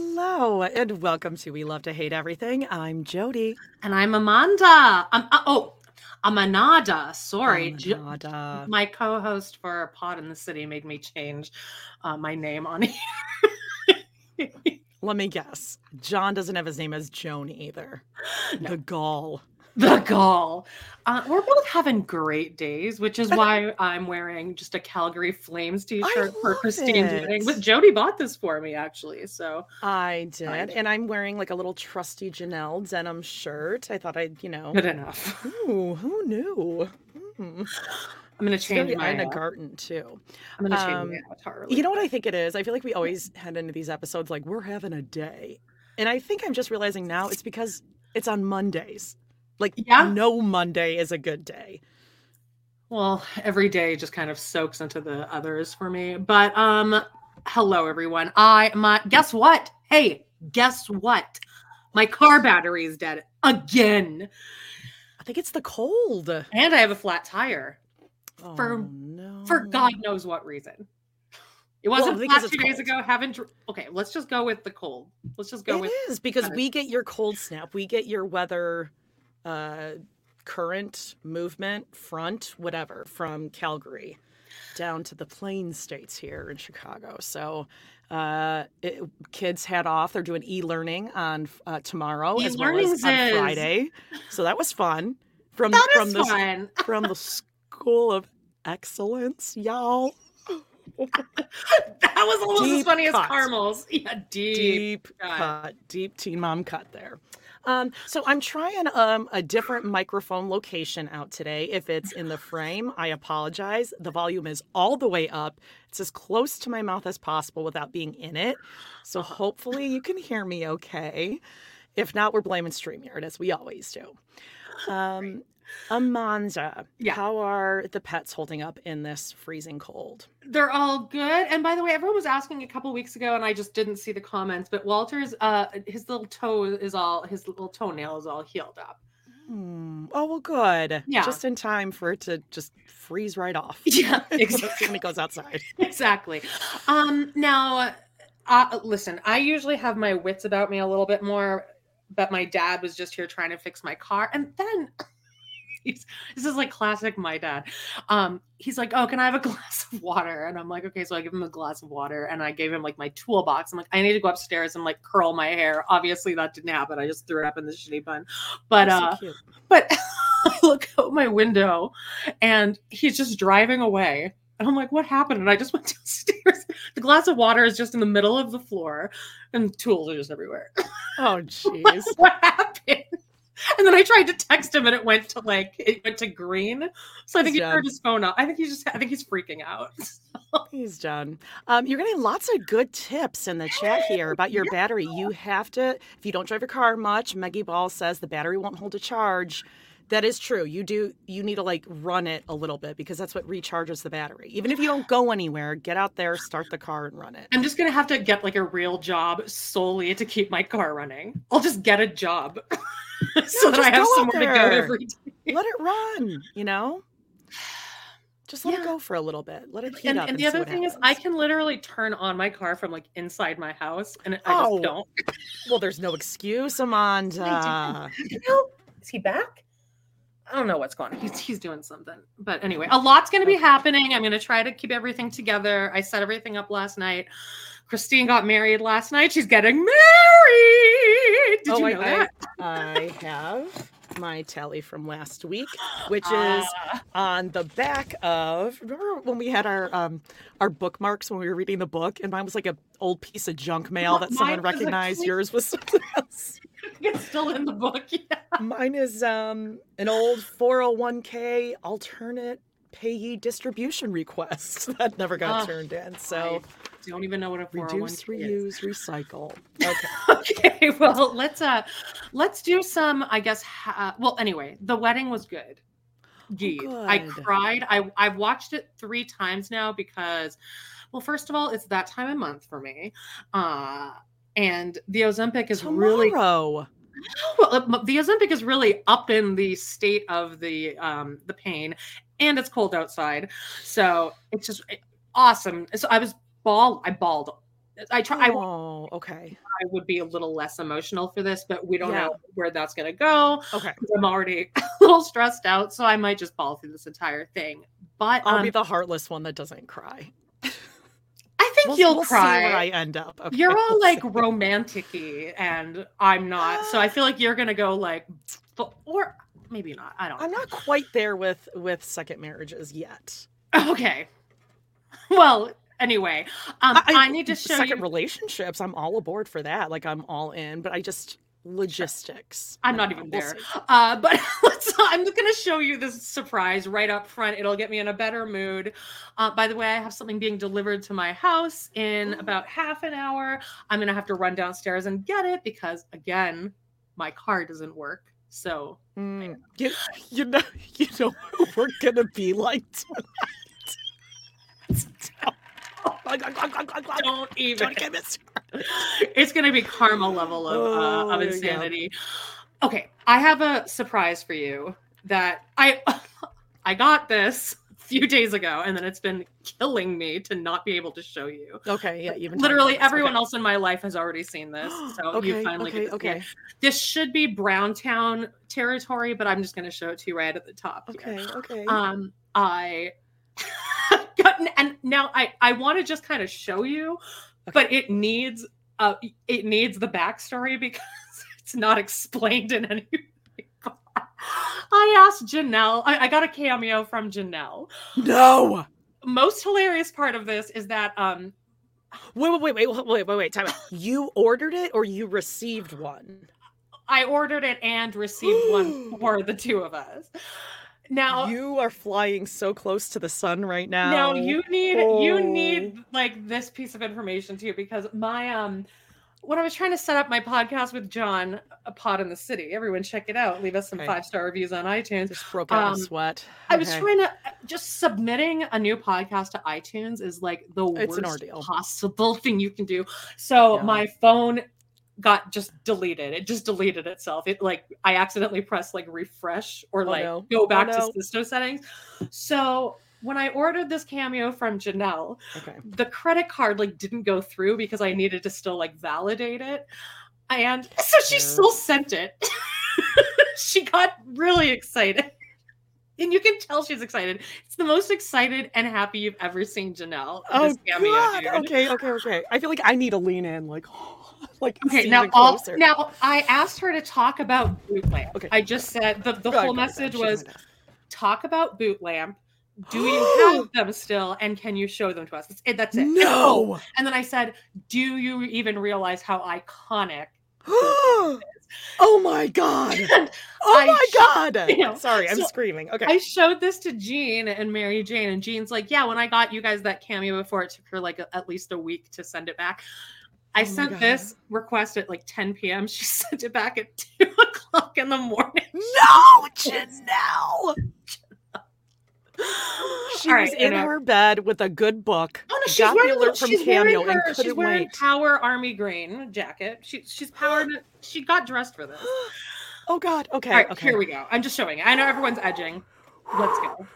Hello, and welcome to We Love to Hate Everything. I'm Jody. And I'm Amanda. Um, uh, oh, Amanada. Sorry. Amanada. my co-host for Pod in the City made me change uh, my name on here. Let me guess. John doesn't have his name as Joan either. No. The gall. The gall. Uh, we're both having great days, which is why I'm wearing just a Calgary Flames t-shirt for Christine's it. wedding. But Jody bought this for me actually, so I did. Right. And I'm wearing like a little trusty Janelle denim shirt. I thought I'd, you know. good enough. Ooh, who knew? Hmm. I'm gonna change my. Ina uh, Garten too. I'm gonna change um, my avatar. really You know what I think it is? I feel like we always head into these episodes like we're having a day. And I think I'm just realizing now it's because it's on Mondays. Like Yeah. no Monday is a good day. Well, every day just kind of soaks into the others for me. But um hello everyone. I my guess what? Hey, guess what? My car battery is dead again. I think it's the cold. And I have a flat tire For- oh, no. for God knows what reason. It wasn't it's two days cold. ago. Haven't okay, let's just go with the cold. Let's just go It with is because we get your cold snap. We get your weather uh current movement front whatever from Calgary down to the plain states here in Chicago. So uh it, kids head off they're doing e-learning on uh, tomorrow as well as on is- Friday. So that was fun from That from is the fun. from the school of excellence, y'all. that was almost as Deep funny as cut. caramels. Yeah, deep. deep cut. cut, deep teen mom cut there. Um, so I'm trying um, a different microphone location out today. If it's in the frame, I apologize. The volume is all the way up. It's as close to my mouth as possible without being in it. So Uh-huh. hopefully you can hear me okay. If not, we're blaming StreamYard as we always do. Um, Amanda, Yeah. how are the pets holding up in this freezing cold? They're all good. And by the way, everyone was asking a couple weeks ago, and I just didn't see the comments. But Walter's, uh, his little toe is all, his little toenail is all healed up. Hmm. Oh well, good. Yeah. Just in time for it to just freeze right off. Yeah, exactly. when it goes outside. exactly. Um, now, uh, listen, I usually have my wits about me a little bit more, but my dad was just here trying to fix my car, and then. He's, this is like classic my dad. Um, he's like, "Oh, can I have a glass of water?" And I'm like, "Okay." So I give him a glass of water, and I gave him like my toolbox. I'm like, "I need to go upstairs and like curl my hair." Obviously, that didn't happen. I just threw it up in the shitty bun. But So uh, cute. but I look out my window and he's just driving away. And I'm like, what happened? And I just went downstairs. The glass of water is just in the middle of the floor and tools are just everywhere. Oh, jeez. what happened? And then I tried to text him and it went to like it went to green. So I think He's he turned his phone off. I think he's just I think he's freaking out. He's done. Um, you're getting lots of good tips in the chat here about your battery. You have to, if you don't drive your car much, Meggie Ball says the battery won't hold a charge. That is true. You do. You need to like run it a little bit because that's what recharges the battery. Even if you don't go anywhere, get out there, start the car, and run it. I'm just gonna have to get like a real job solely to keep my car running. I'll just get a job so that I have somewhere to go every day. Let it run. You know, just let it go for a little bit. Let it heat And, up. and the see other thing is, I can literally turn on my car from like inside my house, and I just Oh. don't. Well, there's no excuse, Amanda. Is he back? I don't know what's going on. He's he's doing something. But anyway, a lot's going to be happening. I'm going to try to keep everything together. I set everything up last night. Christine got married last night. She's getting married. Did oh, you I, know that? I, I have my tally from last week, which is Ah, on the back of. Remember when we had our um our bookmarks when we were reading the book, and mine was like a old piece of junk mail that someone recognized. Yours was something else. it's still in the book. Yeah. Mine is um an old 401k alternate payee distribution request that never got turned in. So I don't even know what a 401k reduce, is. reuse, recycle. Okay. okay well let's uh let's do some i guess ha- well anyway the wedding was good Gee, i cried i i've watched it three times now because well first of all it's that time of month for me uh and the ozempic is really Tomorrow. well, uh, the ozempic is really up in the state of the um the pain and it's cold outside so it's just eh, awesome so i was ball i bawled i try i Oh, okay. I would be a little less emotional for this, but we don't Yeah. know where that's going to go. Okay. I'm already a little stressed out, so I might just ball through this entire thing. But I'll um, be the heartless one that doesn't cry. I think We'll, you'll we'll cry. where I end up. Okay, You're all like romantic-y, and I'm not. So I feel like you're going to go like, or maybe not. I don't. I'm not quite there with with second marriages yet. Okay. Well, anyway, um, I, need to show second you. relationships. I'm all aboard for that. Like I'm all in, but I just logistics. I'm not even there. Uh, but let's, I'm going to show you this surprise right up front. It'll get me in a better mood. Uh, by the way, I have something being delivered to my house in about half an hour. I'm going to have to run downstairs and get it because, again, my car doesn't work. So Mm, you, you know, you know we're gonna be like. Don't even. Don't. It's going to be karma level of, uh, Oh, of insanity. Okay, I have a surprise for you that I I got this a few days ago, and then it's been killing me to not be able to show you. Okay, yeah, even Literally everyone else in my life has already seen this, so okay, you finally okay, get to see it. okay, This should be Browntown territory, but I'm just going to show it to you right at the top. here. okay, okay. Um, I gotten, and now I I want to just kind of show you, but it needs uh it needs the backstory because it's not explained in any. I asked Janelle. I, I got a cameo from Janelle. no. Most hilarious part of this is that um Wait, wait, wait, wait, wait, wait, wait. Time out. You ordered it or you received one? I ordered it and received one for the two of us. Now you are flying so close to the sun right now. Now you need you Oh. need like this piece of information too because my um when I was trying to set up my podcast with John, a pod in the city, everyone check it out. Leave us some Okay. five star reviews on iTunes. just broke out in Um, a sweat. I was trying to just submitting a new podcast to iTunes is like the It's an worst possible thing you can do. So Yeah. my phone got just deleted. It just deleted itself. It like I accidentally pressed like refresh or Oh, like no. go Oh, back no. to Sisto settings. So when I ordered this cameo from Janelle, Okay. the credit card like didn't go through because I needed to still like validate it. And so she still sent it. she got really excited. and you can tell she's excited. It's the most excited and happy you've ever seen Janelle. Oh this cameo, God. dude. Okay, okay, okay. I feel like I need to lean in, like, like Okay, now all, now I asked her to talk about boot lamp. Okay. I just said the, the whole message was Shoot my death. talk about boot lamp. Do you have them still, and can you show them to us? That's it. That's it. And- no. And then I said, "Do you even realize how iconic?" oh my god. Oh I my god. you know, Sorry, I'm so screaming. Okay. I showed this to Jean and Mary Jane, and Jean's like, "Yeah, when I got you guys that cameo before, it took her like a- at least a week to send it back." I Oh sent this request at like 10 p.m. She sent it back at two o'clock in the morning. no, Janelle. She All was in her bed with a good book. Oh no, she's got wearing the a alert from she's Cameo and she's wearing wait. Power Army Green jacket. She she's powered. she got dressed for this. Oh god. Okay. All right, okay. here we go. I'm just showing. it. I know everyone's edging. Let's go.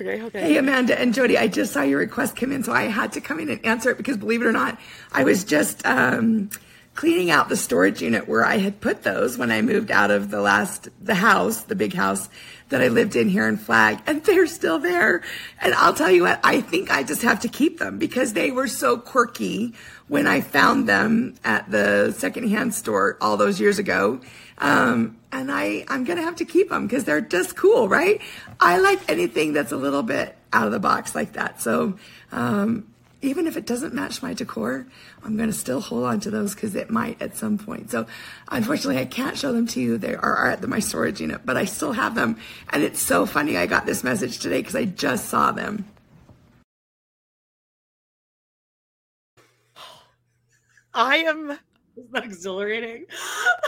Okay. Okay. Hey, Amanda and Jody, I just saw your request come in, so I had to come in and answer it because believe it or not, I was just um, cleaning out the storage unit where I had put those when I moved out of the last, the house, the big house that I lived in here in Flag, and they're still there. And I'll tell you what, I think I just have to keep them because they were so quirky when I found them at the secondhand store all those years ago. Um, and I, I'm gonna have to keep them because they're just cool, right? I like anything that's a little bit out of the box like that. So, um, even if it doesn't match my decor, I'm gonna still hold on to those because it might at some point. So, unfortunately, I can't show them to you. They are, at my storage unit, but I still have them. And it's so funny. I got this message today because I just saw them. I am Isn't that exhilarating?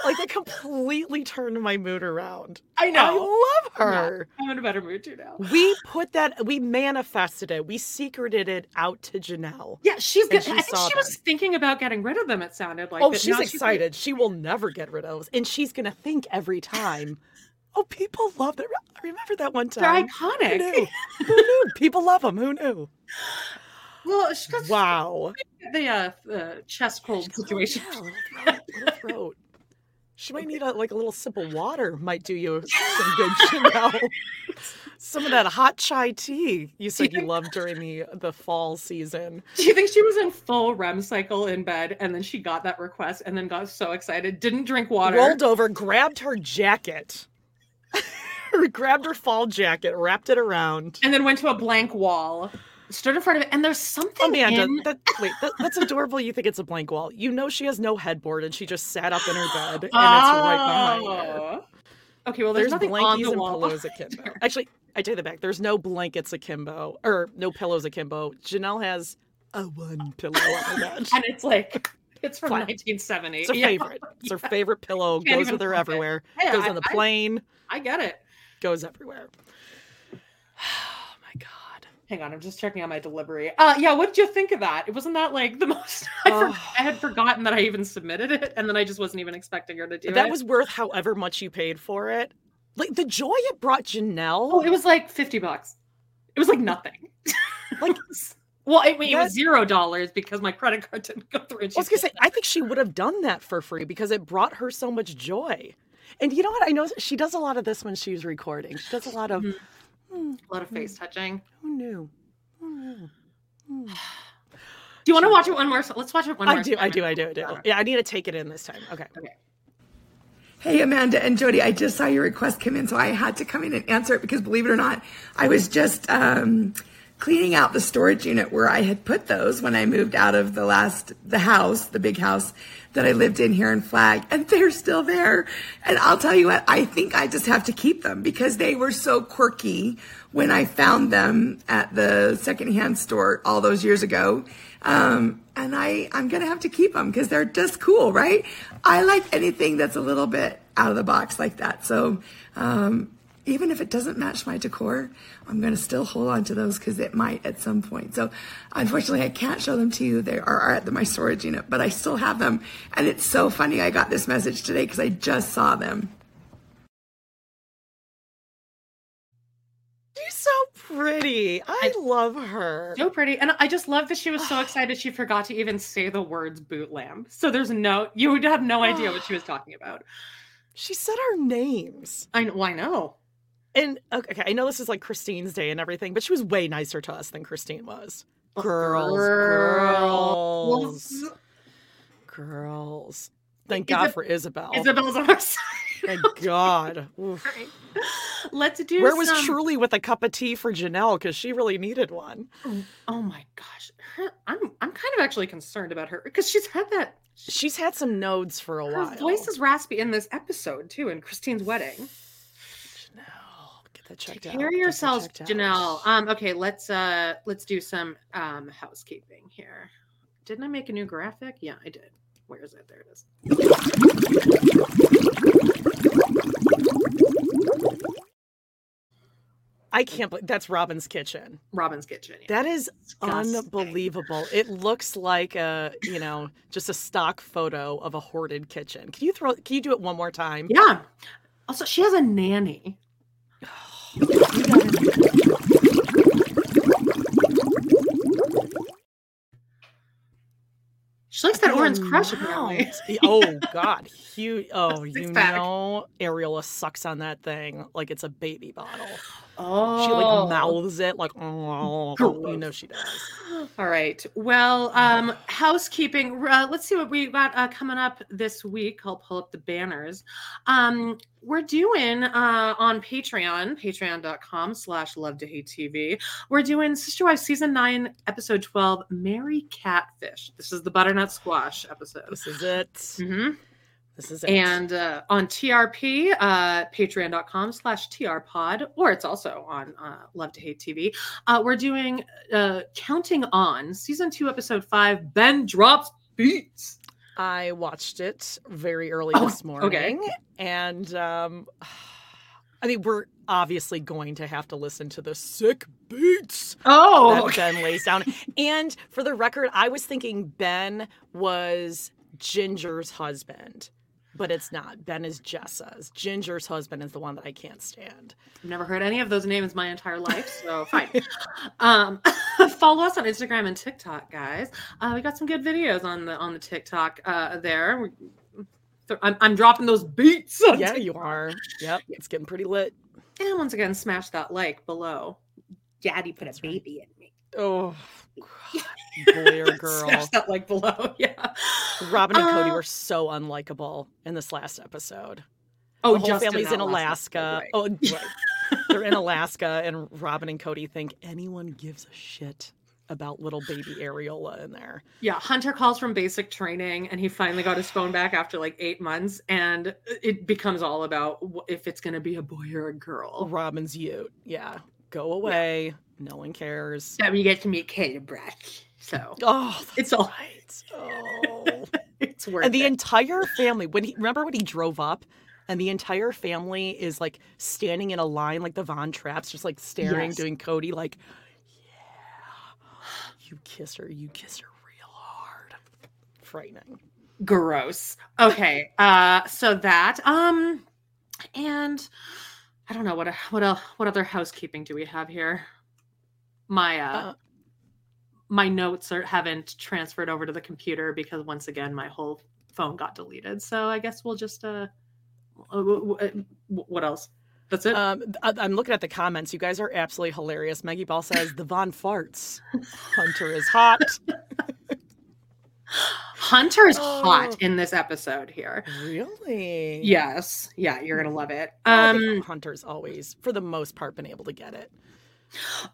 like that completely turned my mood around. I know. I love her. I'm in a better mood too now. We put that, we manifested it. We secreted it out to Janelle. Yeah, she's good. she I think she was thinking about getting rid of them. It sounded like. oh, she's excited. She will never get rid of those. And she's going to think every time, oh, people love them. I remember that one They're time? iconic. Who knew? Who knew? People love them. Who knew? Well, she got Wow. the uh, uh, chest cold situation. Little throat, throat. She might need a like a little sip of water. Might do you some good, Janelle. Some of that hot chai tea you said you loved during the the fall season. Do you think she was in full REM cycle in bed and then she got that request and then got so excited, didn't drink water? Rolled over, grabbed her jacket, grabbed her fall jacket, wrapped it around. and then went to a blank wall, stood in front of it, and there's something Amanda, in that, wait, that, that's adorable. You think it's a blank wall. You know she has no headboard and she just sat up in her bed and it's right behind her. Oh. Okay, well, there's, There's, nothing on blankies the and wall. pillows akimbo. Actually, I take that back. There's no blankets akimbo or no pillows akimbo. Janelle has a one pillow on her bed. and it's like it's from Fine. 1970. It's her Yeah, favorite. It's her favorite pillow. Goes with her everywhere. Hey, goes I- on the I- plane. I get it. Goes everywhere. Hang on, I'm just checking on my delivery. Uh, yeah, what did you think of that? It wasn't that like the most. I, for- Oh. I had forgotten that I even submitted it, and then I just wasn't even expecting her to do that it. That was worth however much you paid for it. Like the joy it brought Janelle. Oh, it was like 50 bucks. It was like nothing. Like- well, I mean, it That- was zero dollars because my credit card didn't go through. I was gonna say, I think she would have done that for free because it brought her so much joy. And you know what? I know she does a lot of this when she's recording. She does a lot of Mm-hmm. A lot of face touching. who knew? Who knew? Hmm. Do you want to watch it one more? So let's watch it one I more. do, I do, I do, I do. Yeah, I need to take it in this time. Okay. Hey, Amanda and Jody, I just saw your request come in, so I had to come in and answer it because believe it or not, I was just um, cleaning out the storage unit where I had put those when I moved out of the last, the house, the big house that I lived in here in Flag, and they're still there. And I'll tell you what, I think I just have to keep them because they were so quirky when I found them at the secondhand store all those years ago. Um, and I, I'm gonna have to keep them because they're just cool, right? I like anything that's a little bit out of the box like that. So, um, even if it doesn't match my decor, I'm gonna still hold on to those because it might at some point. So, unfortunately, I can't show them to you. They are, are at the, my storage unit, but I still have them. And it's so funny. I got this message today because I just saw them. She's so pretty. I love her. So pretty, and I just love that she was so excited she forgot to even say the words boot lamp. So there's no, you would have no idea what she was talking about. She said our names. I know. Well, I know. And okay, I know this is like Christine's day and everything, but she was way nicer to us than Christine was. Girls, Girls. girls, girls. Thank God for Ysabel. Ysabel's on our side. Thank God. Right. Let's do. Where was Truely with a cup of tea for Janelle? Because she really needed one. Oh, oh my gosh, her, I'm I'm kind of actually concerned about her because she's had that. She's had some nodes for a Her while. voice is raspy in this episode too, in Christine's wedding. Janelle, that checked Take out. care of yourselves, checked out. Janelle. Um, okay, let's uh let's do some um housekeeping here. Didn't I make a new graphic? Yeah, I did. Where is it? There it is. I can't believe that's Robyn's kitchen. Robyn's kitchen. yeah. That is Disgusting. unbelievable. It looks like a, you know, just a stock photo of a hoarded kitchen. Can you throw can you do it one more time? Yeah. Also, she has a nanny. She likes that The orange oh, crush, apparently. Oh God, huge! Oh, you know, Ariella sucks on that thing like it's a baby bottle. Oh, She like mouths it like, oh, you know she does. All right. Well, um, housekeeping. Uh, let's see what we got uh, coming up this week. I'll pull up the banners. Um, we're doing uh, on Patreon, patreon.com slash love to hate TV. We're doing Sister Wives season nine, episode 12, Meri Catfish. This is the butternut squash episode. This is it. hmm This is it. And uh, on TRP, uh, patreon.com slash trpod, or it's also on uh, Love to Hate TV. Uh, we're doing uh, Counting On, season two, episode five, Ben Drops Beats. I watched it very early Oh, this morning. okay. And um I mean, we're obviously going to have to listen to the sick beats Oh, that Ben lays down. And for the record, I was thinking Ben was Jinger's husband, but it's not. Ben is Jessa's. Jinger's husband is the one that I can't stand. I've never heard any of those names my entire life, so fine. um, follow us on Instagram and TikTok, guys. Uh, we got some good videos on the on the TikTok uh, there. We- I'm, I'm dropping those beats. Yeah, TikTok. you are. Yep, it's getting pretty lit. And once again, smash that like below. Daddy put a baby in me. Oh, Or girl. Smash that like below. Yeah. Robyn and Cody Uh, were so unlikable in this last episode. Oh, the whole just family's in that last Alaska. episode, right. Oh, right. They're in Alaska, and Robyn and Cody think anyone gives a shit about little baby Areola in there. Yeah, Hunter calls from basic training and he finally got his phone back after like eight months. And it becomes all about if it's going to be a boy or a girl. Robyn's Ute. Yeah, go away. No one cares. Yeah, we get to meet Kate Breck. So Oh, It's all- right. Oh. it's worth and the it. entire family when he remember when he drove up and the entire family is like standing in a line like the Von Trapps, just like staring, Yes. doing Cody like, yeah, you kiss her, you kiss her real hard. Frightening. gross. Okay. Uh so that um and I don't know what what else what other housekeeping do we have here? My uh, Uh, my notes are haven't transferred over to the computer because once again my whole phone got deleted. So I guess we'll just uh uh, w- what else? That's it. Um, I'm looking at the comments. You guys are absolutely hilarious. Maggie Ball says the Von farts. Hunter is hot. Hunter's Oh. hot in this episode here. Really? Yes. Yeah, you're gonna love it. Um Hunter's always, for the most part, been able to get it.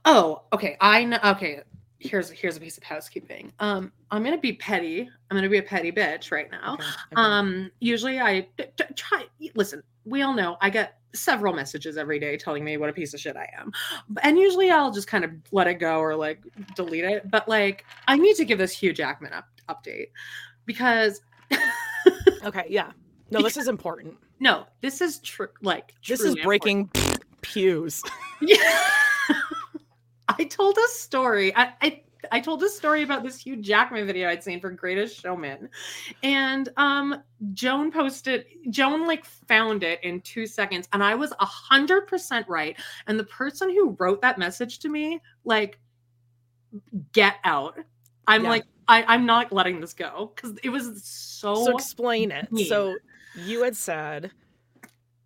Oh, okay. I know. Okay, here's here's a piece of housekeeping. Um, I'm gonna be petty. I'm gonna be a petty bitch right now. Okay, okay. Um, usually I d- d- try. Listen, we all know I get several messages every day telling me what a piece of shit I am, and usually I'll just kind of let it go or like delete it. But like, I need to give this Hugh Jackman up, update because okay, yeah. No, this is important. no, this is true. Like, This is breaking pews. Yeah. I told a story. I, I I told a story about this Hugh Jackman video I'd seen for Greatest Showman. And um Joan posted Joan like found it in two seconds and I was a hundred percent right. And the person who wrote that message to me, like, get out. I'm Yeah. like, I, I'm not letting this go because it was so, So explain it. So you had said,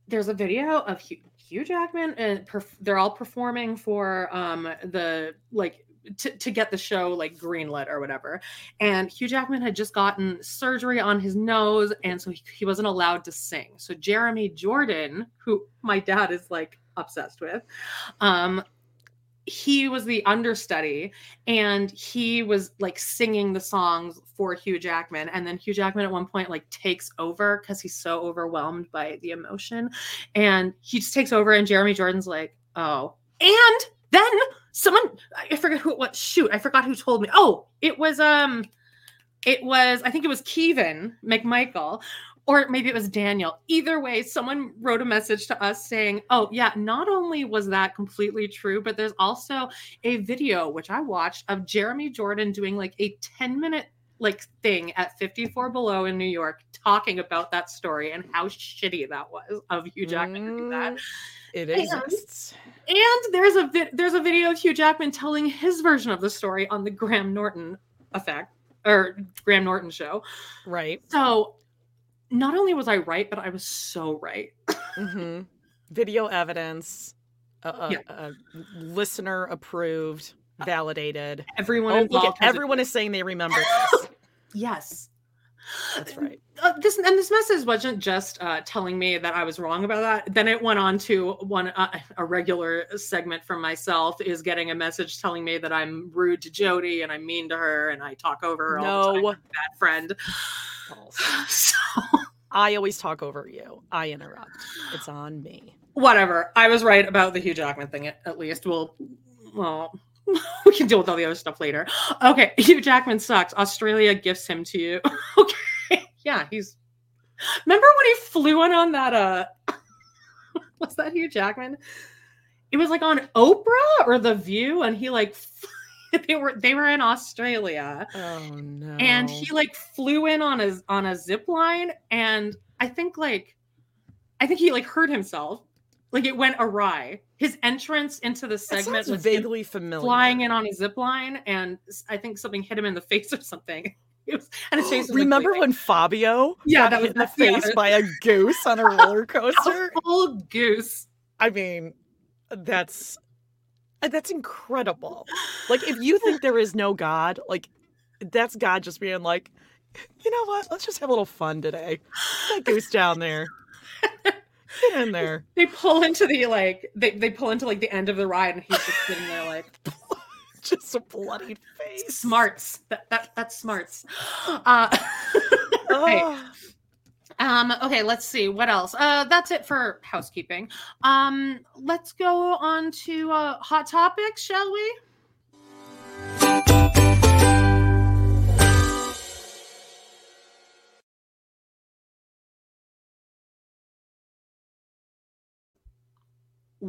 there's a video of Hugh, Hugh Jackman and perf- they're all performing for um the like to, to get the show like greenlit or whatever. And Hugh Jackman had just gotten surgery on his nose, and so he, he wasn't allowed to sing. So Jeremy Jordan, who my dad is like obsessed with, um, he was the understudy and he was like singing the songs for Hugh Jackman. And then Hugh Jackman at one point like takes over because he's so overwhelmed by the emotion. And he just takes over, and Jeremy Jordan's like, oh. And then someone I forget who it was. Shoot, I forgot who told me. Oh, it was um it was I think it was Kevin McMichael or maybe it was Daniel. Either way, someone wrote a message to us saying, "Oh, yeah, not only was that completely true, but there's also a video which I watched of Jeremy Jordan doing like a 10-minute like thing at 54 below in New York talking about that story and how shitty that was of Hugh Jackman to do that. Mm, It And- exists. And there's a vi- there's a video of Hugh Jackman telling his version of the story on the Graham Norton effect or Graham Norton show. Right. So not only was I right, but I was so right. hmm Video evidence, uh, uh, Yeah. uh, listener approved, validated. Everyone Oh, look involved at, has a- everyone is saying they remember this. yes. That's right. Uh, this and this message wasn't just uh, telling me that I was wrong about that. Then it went on to one uh, a regular segment from myself is getting a message telling me that I'm rude to Jody and I'm mean to her and I talk over her all the time. No. Bad friend. So I always talk over you. I interrupt. It's on me. whatever. I was right about the Hugh Jackman thing. At, at least we'll well. We can deal with all the other stuff later. Okay, Hugh Jackman sucks. Australia gifts him to you. okay, yeah, he's. Remember when he flew in on that? Uh, was that Hugh Jackman? It was like on Oprah or The View, and he like they were they were in Australia, Oh no. and he like flew in on a on a zip line and i think like i think he like hurt himself like it went awry his entrance into the segment was vaguely familiar. flying in on a zip line and I think something hit him in the face or something it was, and his face like, Remember when Fabio Yeah, that was- hit in the face by a goose on a roller coaster? a full goose I mean, that's uh, that's incredible. Like if you think there is no God, like that's God just being like, you know what? Let's just have a little fun today. That goose down there. Get in there. they pull into the like they, they pull into like the end of the ride and he's just sitting there like Just a bloody face. smarts that, that that's smarts uh right. Oh. Um, okay, let's see what else. Uh, that's it for housekeeping. Um, let's go on to uh, hot topics, shall we?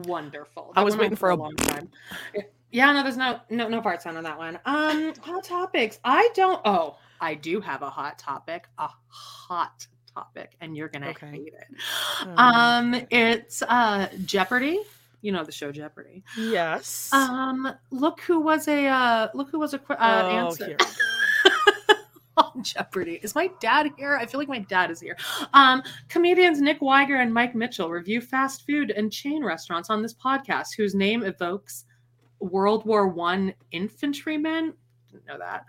Wonderful. I was waiting for a- long time. Yeah, no, there's no no no part sound on that one. Um, hot topics. I don't. Oh, I do have a hot topic. A hot topic, and you're gonna Okay. hate it. Oh. Um, it's uh Jeopardy. You know the show Jeopardy. Yes. Um, look who was a uh, look who was a uh, Oh, answer on Jeopardy. Is my dad here? I feel like my dad is here. Um, comedians Nick Wiger and Mike Mitchell review fast food and chain restaurants on this podcast, whose name evokes World War One infantrymen. Didn't know that.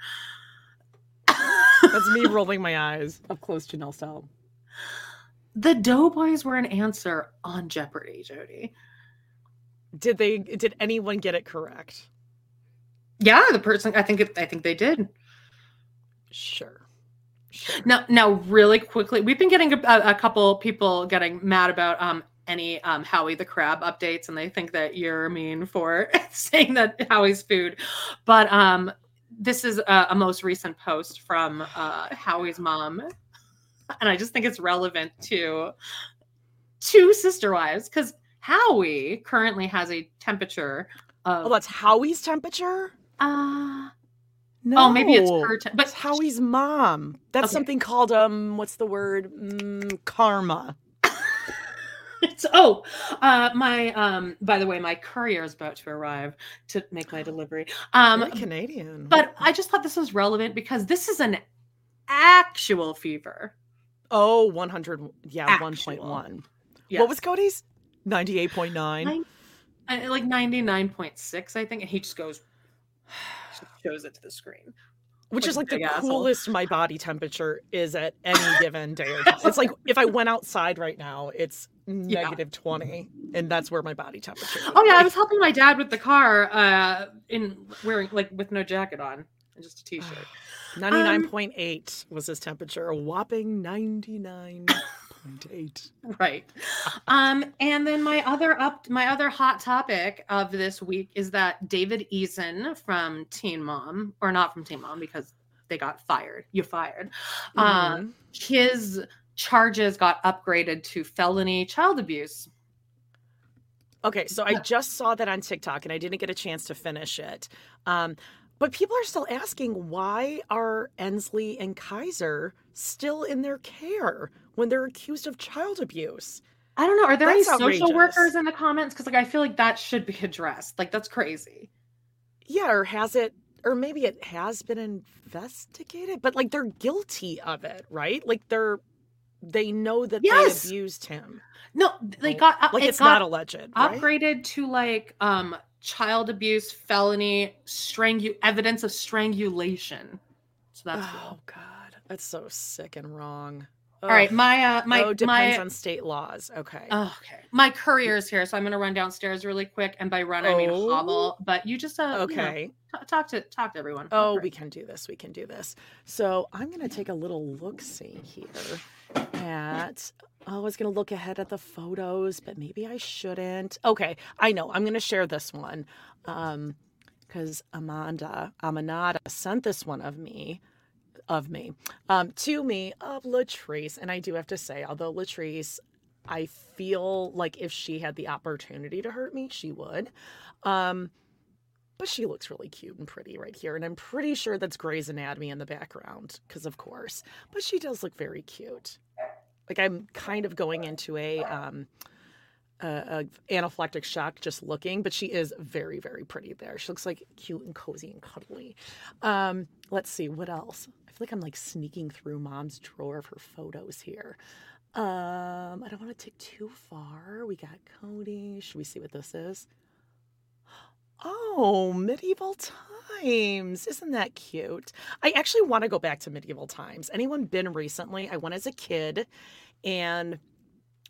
That's me rolling my eyes up close to Nelson. the Doughboys were an answer on Jeopardy, Jody. Did they did anyone get it correct? Yeah, the person. I think. It, I think they did. Sure. Sure. Now, now, really quickly, we've been getting a, a couple people getting mad about um any um Howie the crab updates, and they think that you're mean for saying that Howie's food. But um, this is a, a most recent post from uh Howie's mom, and I just think it's relevant to two sister wives because Howie currently has a temperature of Oh, that's Howie's temperature? uh No. oh maybe it's her, te- but That's Howie's mom. That's Okay. something called um what's the word? Mm, karma. It's oh, uh, my um. By the way, my courier is about to arrive to make my delivery. Um, Very Canadian. but I just thought this was relevant because this is an actual fever. oh, 100 yeah, Actual. 1.1. Yes. What was Cody's? 98.9. Nine- like 99.6, I think. And he just goes, just shows it to the screen. which like is like big the asshole. coolest my body temperature is at any given day or time. It's like if I went outside right now, it's negative 20, and that's where my body temperature is. Oh yeah, I was helping my dad with the car, uh, in wearing like with no jacket on and just a t-shirt. 99.8 was his temperature, a whopping 99.8. right. Um, and then my other up, my other hot topic of this week is that David Eason from Teen Mom, or not from Teen Mom because they got fired. You fired. Uh, Mhm. his charges got upgraded to felony child abuse. Okay, so I just saw that on TikTok and I didn't get a chance to finish it. Um, but people are still asking why are Ensley and Kaiser still in their care when they're accused of child abuse? I don't know. Are there That's any social outrageous. workers in the comments? Because like I feel like that should be addressed. Like that's crazy. Yeah, or has it, or maybe it has been investigated, but like they're guilty of it, right? Like they're, they know that Yes! they abused him. No, they got Like it it's got not alleged, right? upgraded to like um child abuse, felony, strangu evidence of strangulation. So that's Oh cool. God, that's so sick and wrong. All right, Ugh. my uh my oh, depends my on state laws. Okay. okay. My courier is here, so I'm gonna run downstairs really quick, and by run I mean Oh. hobble. But you just uh you know, okay. t- talk to talk to everyone. Oh, we can do this. We can do this. So I'm going to take a little look see here at. Oh, I was going to look ahead at the photos, but maybe I shouldn't. Okay, I know. I'm going to share this one um, because Amanda Amanada sent this one of me, of me, um, to me of Latrice, and I do have to say, although Latrice, I feel like if she had the opportunity to hurt me, she would. Um, but she looks really cute and pretty right here. And I'm pretty sure that's Grey's Anatomy in the background, because of course. But she does look very cute. Like I'm kind of going into a um a, a anaphylactic shock just looking, but she is very, very pretty there. She looks like cute and cozy and cuddly. Um, let's see, what else? I feel like I'm like sneaking through mom's drawer of her photos here. Um, I don't want to take too far. We got Cody. Should we see what this is? Oh, medieval times. Isn't that cute? I actually want to go back to medieval times. Anyone been recently? I went as a kid and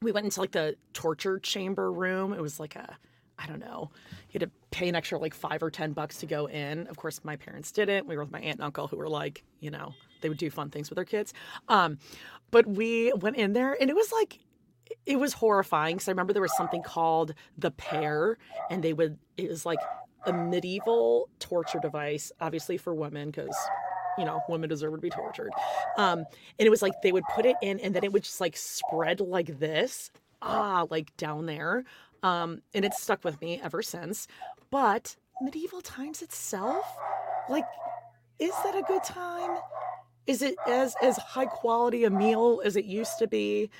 we went into like the torture chamber room. It was like a, I don't know, you had to pay an extra like five or 10 bucks to go in. Of course, my parents didn't. We were with my aunt and uncle who were like, you know, they would do fun things with their kids. Um, but we went in there and it was like, it was horrifying because I remember there was something called the pair, and they would, it was like a medieval torture device, obviously for women because, you know, women deserve to be tortured. Um, and it was like they would put it in and then it would just like spread like this, ah, like down there. Um, and it's stuck with me ever since. But medieval times itself, like, is that a good time? Is it as as high quality a meal as it used to be?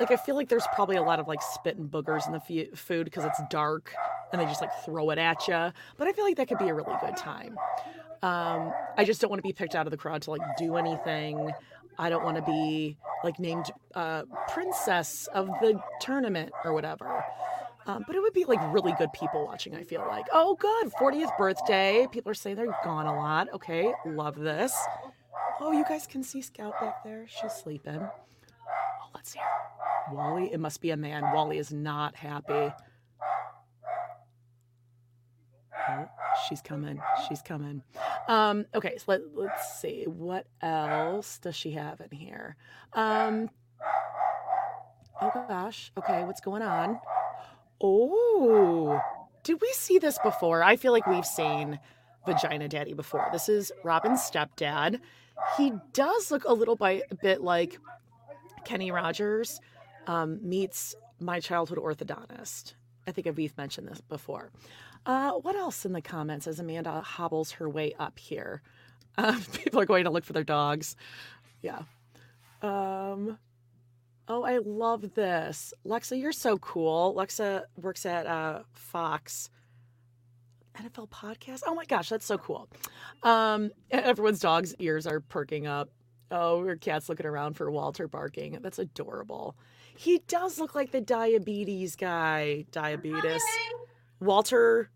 Like I feel like there's probably a lot of like spit and boogers in the fu- food because it's dark and they just like throw it at you. But I feel like that could be a really good time. Um, I just don't want to be picked out of the crowd to like do anything. I don't want to be like named uh, princess of the tournament or whatever. Um, but it would be like really good people watching. I feel like, oh, good, 40th birthday. People are saying they're gone a lot. Okay, love this. Oh, you guys can see Scout back there. She's sleeping. Let's hear. Wally, it must be a man. Wally is not happy. Oh, she's coming. She's coming. Um, okay, so let, let's see. What else does she have in here? Um, oh gosh. Okay, what's going on? Oh, did we see this before? I feel like we've seen Vagina Daddy before. This is Robyn's stepdad. He does look a little bi- bit like Kenny Rogers um, meets my childhood orthodontist. I think Aviv mentioned this before. Uh, what else in the comments as Amanda hobbles her way up here? Uh, people are going to look for their dogs. Yeah. Um, oh, I love this. Lexa, you're so cool. Lexa works at uh, Fox. NFL podcast. Oh my gosh, that's so cool. Um, everyone's dog's ears are perking up. Oh, your cat's looking around for Walter barking. That's adorable. He does look like the diabetes guy. Diabetes. Walter.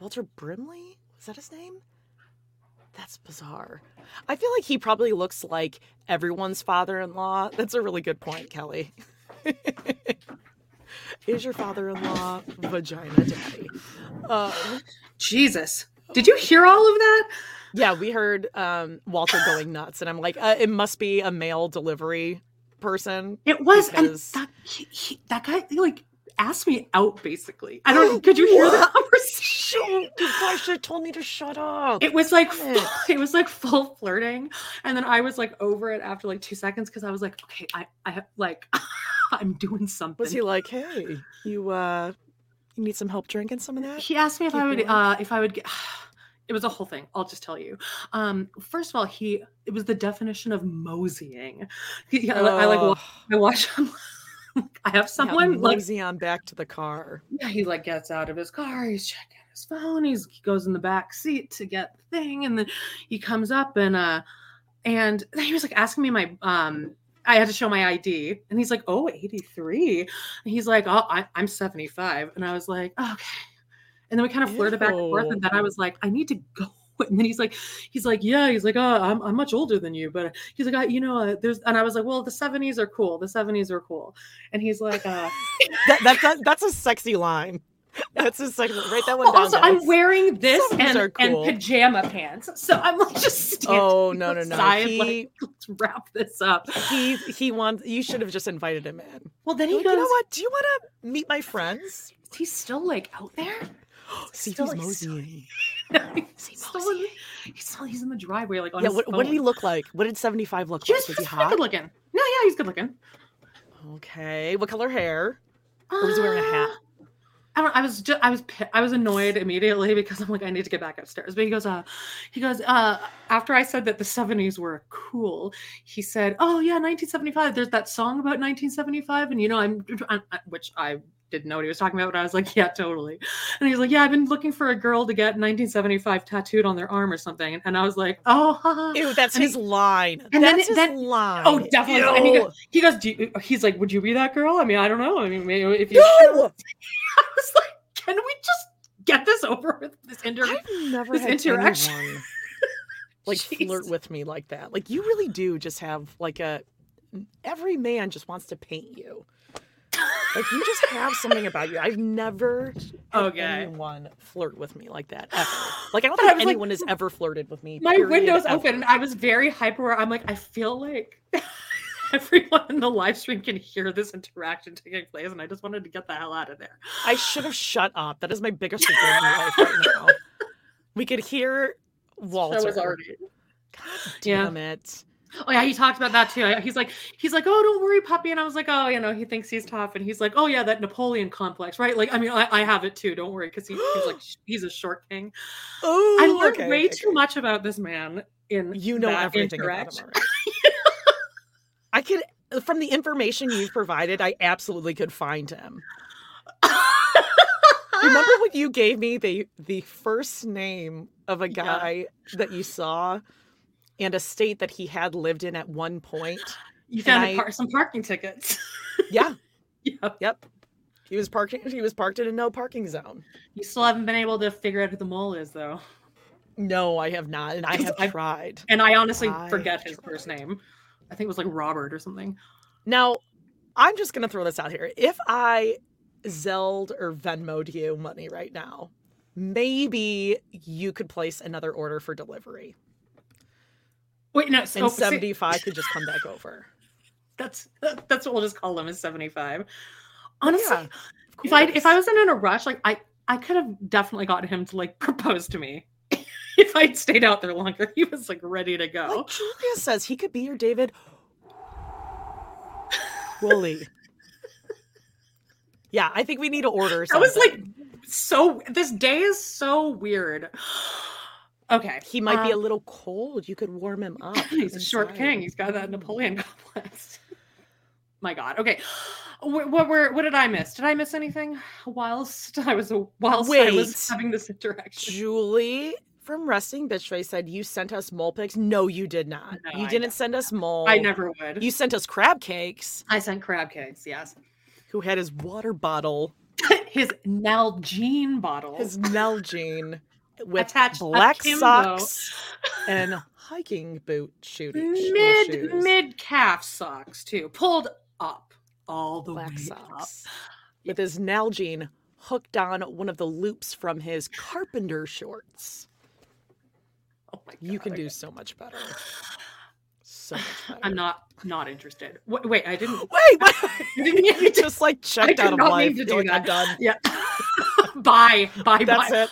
Walter Brimley? Was that his name? That's bizarre. I feel like he probably looks like everyone's father in law. That's a really good point, Kelly. Is your father in law vagina daddy? Um, Jesus. Did you hear all of that? Yeah, we heard um, Walter going nuts, and I'm like, uh, it must be a mail delivery person. It was, Because- and that he, he, that guy like asked me out. Basically, I don't. Could you hear the What? conversation? You guys should have told me to shut up. It was like it. full- it was like full flirting, and then I was like over it after like two seconds because I was like, okay, I I have like I'm doing something. Was he like, hey, you uh, you need some help drinking some of that? He asked me if Keep I would uh if I would get it was a whole thing. I'll just tell you. Um, first of all, he it was the definition of moseying. He, I, I like wa- I watch him. I have Yeah, someone like mosey on back to the car. yeah, he like gets out of his car, he's checking his phone, he's he goes in the back seat to get the thing, and then he comes up and uh and then he was like asking me my um I had to show my ID and he's like, oh, 83. And he's like, oh, I, I'm 75. And I was like, okay. And then we kind of flirted back and forth. And then I was like, I need to go. And then he's like, he's like, yeah, he's like, oh, I'm, I'm much older than you, but he's like, I, you know, uh, there's, and I was like, well, the 70s are cool. The 70s are cool. And he's like, uh, That, that, that that's a sexy line. That's a sexy. Write that one down. also, I'm wearing this and, are and pajama pants. So I'm like just standing Oh no no no! He like, let's wrap this up. he he wants. You should have just invited him in. Well, then Like, he goes, you know what? Do you want to meet my friends? he's still like out there. See, Still, he's like, moseying. he's, still in, he's still he's in the driveway, like on Yeah. his What, what did he look like? What did seventy five look He like? was, he just fucking hot? looking. No, yeah, he's good looking. Okay. What color hair? Or was he wearing a hat? Uh, I don't. I was just. I was. I was annoyed immediately because I'm like, I need to get back upstairs. But he goes. Uh, he goes. Uh, after I said that the '70s were cool, he said, "Oh yeah, 1975. There's that song about 1975, and you know, I'm, I, I- which I didn't know what he was talking about, but I was like, yeah, totally. And he's like, yeah, I've been looking for a girl to get 1975 tattooed on their arm or something. And I was like, oh, haha. Ew, that's And he- his line. and then that's it- his then- line. Oh, definitely. And he, goes, he goes, Do you, he's like, would you be that girl? I mean, I don't know. I mean, maybe if you. No! I was like, can we just get this over with this interview? I've never this had interaction. anyone like flirt with me like that. Like you really do just have like a every man just wants to paint you. Like you just have something about you. I've never had Okay. anyone flirt with me like that ever. Like I don't But I think like, anyone has ever flirted with me. My window's ever. open, and I was very hyper. I'm like, I feel like everyone in the live stream can hear this interaction taking place, and I just wanted to get the hell out of there. I should have shut up. That is my biggest regret in life right now. We could hear Walter. That was already. God Yeah. damn it. Oh yeah, he talked about that too. He's like, he's like, oh, don't worry, puppy. And I was like, oh, you know, he thinks he's tough, and he's like, oh yeah, that Napoleon complex, right? Like, I mean, I, I have it too. Don't worry, because he, he's like, he's a short king. Oh, I learned okay, way okay, too much about this man in You know everything about him. I could, uh, from the information you've provided, I absolutely could find him. Remember when you gave me the the first name of a Yeah. guy that you saw and a state that he had lived in at one point? you found I- par- some parking tickets. Yeah, yeah. yep. He was parking. He was parked in a no parking zone. You still haven't been able to figure out who the mole is, though. No, I have not, and I have I've- tried. And I honestly I forget his first name. I think it was like Robert or something. Now, I'm just gonna throw this out here. If I Zelled or Venmoed you money right now, maybe you could place another order for delivery, Wait, no, so and oh, see, 75 could just come back over. that's that's what we'll just call him is 75. Honestly, Yeah, if I if I wasn't in a rush, like I I could have definitely gotten him to like propose to me. if I'd stayed out there longer, he was like ready to go. like Julia says, he could be your David Woolley. Yeah, I think we need to order. Something. That was like so. This day is so weird. Okay, he might be a um, little cold. You could warm him up. He's a short king. He's got that Napoleon complex. My God. Okay. What, what were what did I miss? Did I miss anything whilst I was whilst I was having this interaction? Julie, from Resting Bitch Face said you sent us mole pics. No, you did not. No, you I didn't send us mole. I never would. You sent us crab cakes. I sent crab cakes. Yes. Who had his water bottle, His Nalgene bottle. his Nalgene, with Attached black socks and hiking boot shooting mid mid calf socks too, pulled up all the black way socks with his Nalgene hooked on one of the loops from his carpenter shorts. Oh my You can I do so much better. So much better. I'm not not interested. Wait, wait I didn't. Wait, what? I didn't you just like checked did out of life. mean to do like, I'm that. done. Yeah. bye, bye, That's bye. it.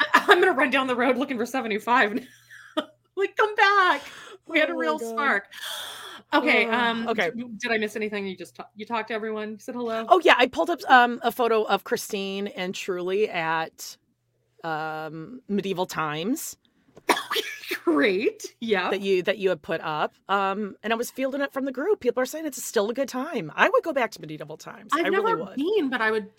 I'm gonna run down the road looking for 75. like, come back. We had a Oh my real God. spark. Okay. Uh, Um. okay. Did I miss anything? You just you talked to everyone. You said hello. Oh yeah, I pulled up um, a photo of Christine and Truely at um, medieval times great. Yeah. that you that you had put up, um, and I was fielding it from the group. People are saying it's still a good time. I would go back to medieval times. I've I never really would. been, but I would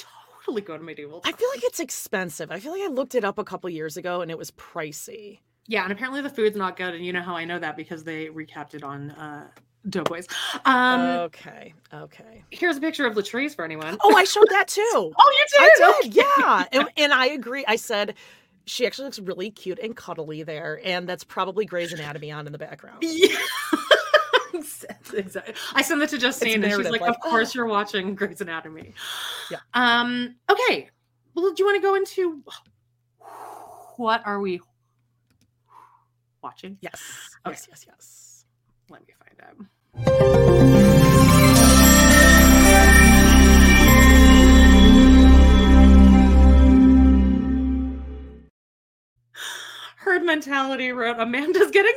totally go to medieval. I feel like it's expensive. I feel like I looked it up a couple years ago and it was pricey. Yeah, and apparently the food's not good, and you know how I know that because they recapped it on uh, Doughboys. Um, okay, okay. here's a picture of Latrice for anyone. Oh, I showed that too. Oh, you did? I did. did, yeah. And, and I agree. I said she actually looks really cute and cuddly there, and that's probably Grey's Anatomy on in the background. Yeah. exactly. I sent that to Justine, and she's like, like, "Of course, you're watching Grey's Anatomy." Yeah. Um. Okay. Well, do you want to go into what are we watching? Yes. Okay. Yes, yes, yes. Let me find out. Herd mentality wrote Amanda's getting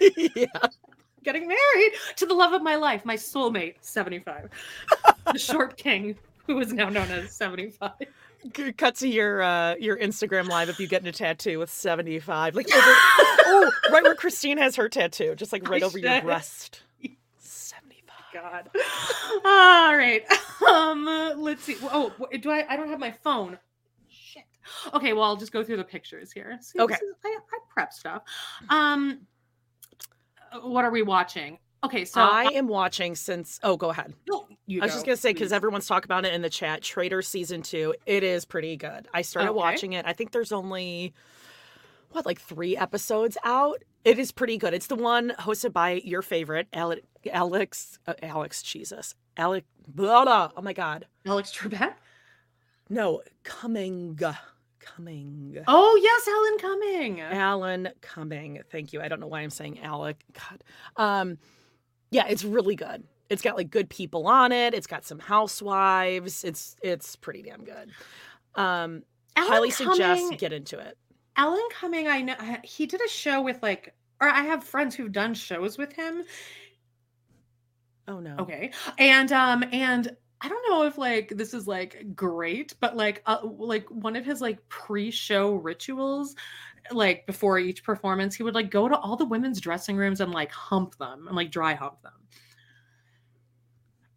married. yeah. Getting married to the love of my life, my soulmate, 75. the short king, who is now known as 75. C- Cut to your uh, your Instagram live if you get in a tattoo with 75. Like over Oh, right where Christine has her tattoo, just like right I over your breast. 75. God. All right. Um, let's see. Oh, do I? I don't have my phone. Shit. Okay. Well, I'll just go through the pictures here. See, Okay. is- I, I prep stuff. Um, what are we watching? Okay. So I am watching since Oh, go ahead. No, you I was go, just gonna say because everyone's talking about it in the chat. Trader season two, it is pretty good. I started Okay. watching it. I think there's only what like three episodes out. It is pretty good. It's the one hosted by your favorite Ale- Alex. Uh, Alex, Jesus, Alex. Blah, blah. Oh my God, Alex Trebek. no, Cumming, Cumming. Oh yes, Helen Cumming. Alan Cumming. Thank you. I don't know why I'm saying Alec. God. Um, yeah, it's really good. It's got like good people on it. It's got some housewives. It's it's pretty damn good. Um, Alan highly suggest get into it. Alan Cumming, I know he did a show with like, or I have friends who've done shows with him. Oh no. Okay, and um, and I don't know if like this is like great, but like, uh, like one of his like pre-show rituals, like before each performance, he would like go to all the women's dressing rooms and like hump them and like dry hump them.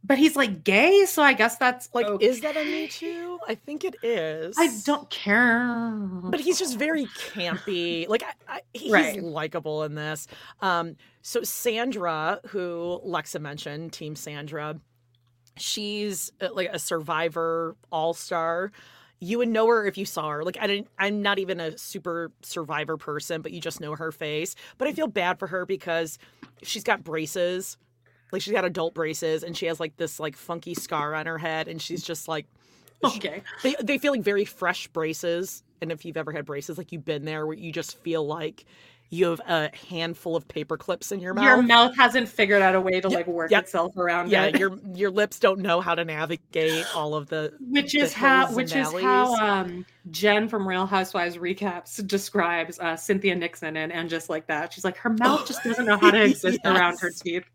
But he's like gay, so I guess that's Like, okay. is that a Me Too? I think it is. I don't care. But he's just very campy. Like I, I, he's Right. likable in this. Um, so Sandra, who Lexa mentioned, Team Sandra, she's uh, like a Survivor All Star. You would know her if you saw her. Like I didn't. I'm not even a super Survivor person, but you just know her face. But I feel bad for her because she's got braces. Like she's got adult braces, and she has like this like funky scar on her head, and she's just like okay. they they feel like very fresh braces. And if you've ever had braces, like you've been there, where you just feel like you have a handful of paper clips in your mouth. Your mouth? hasn't figured out a way to like work yeah. itself around yeah, it. your your lips don't know how to navigate all of the which the is how which is how um Jen from Real Housewives recaps describes uh, Cynthia Nixon and and just like that. She's like her mouth just doesn't know how to exist around her teeth.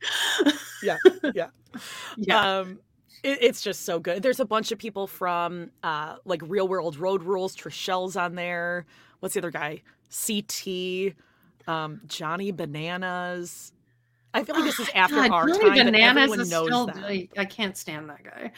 Yeah yeah. Yeah. Um it's just so good. There's a bunch of people from uh like real world road rules Trishelle's on there. What's the other guy? Ct um johnny bananas i feel like this is after God, our Johnny time Bananas is knows still that I, can't stand that guy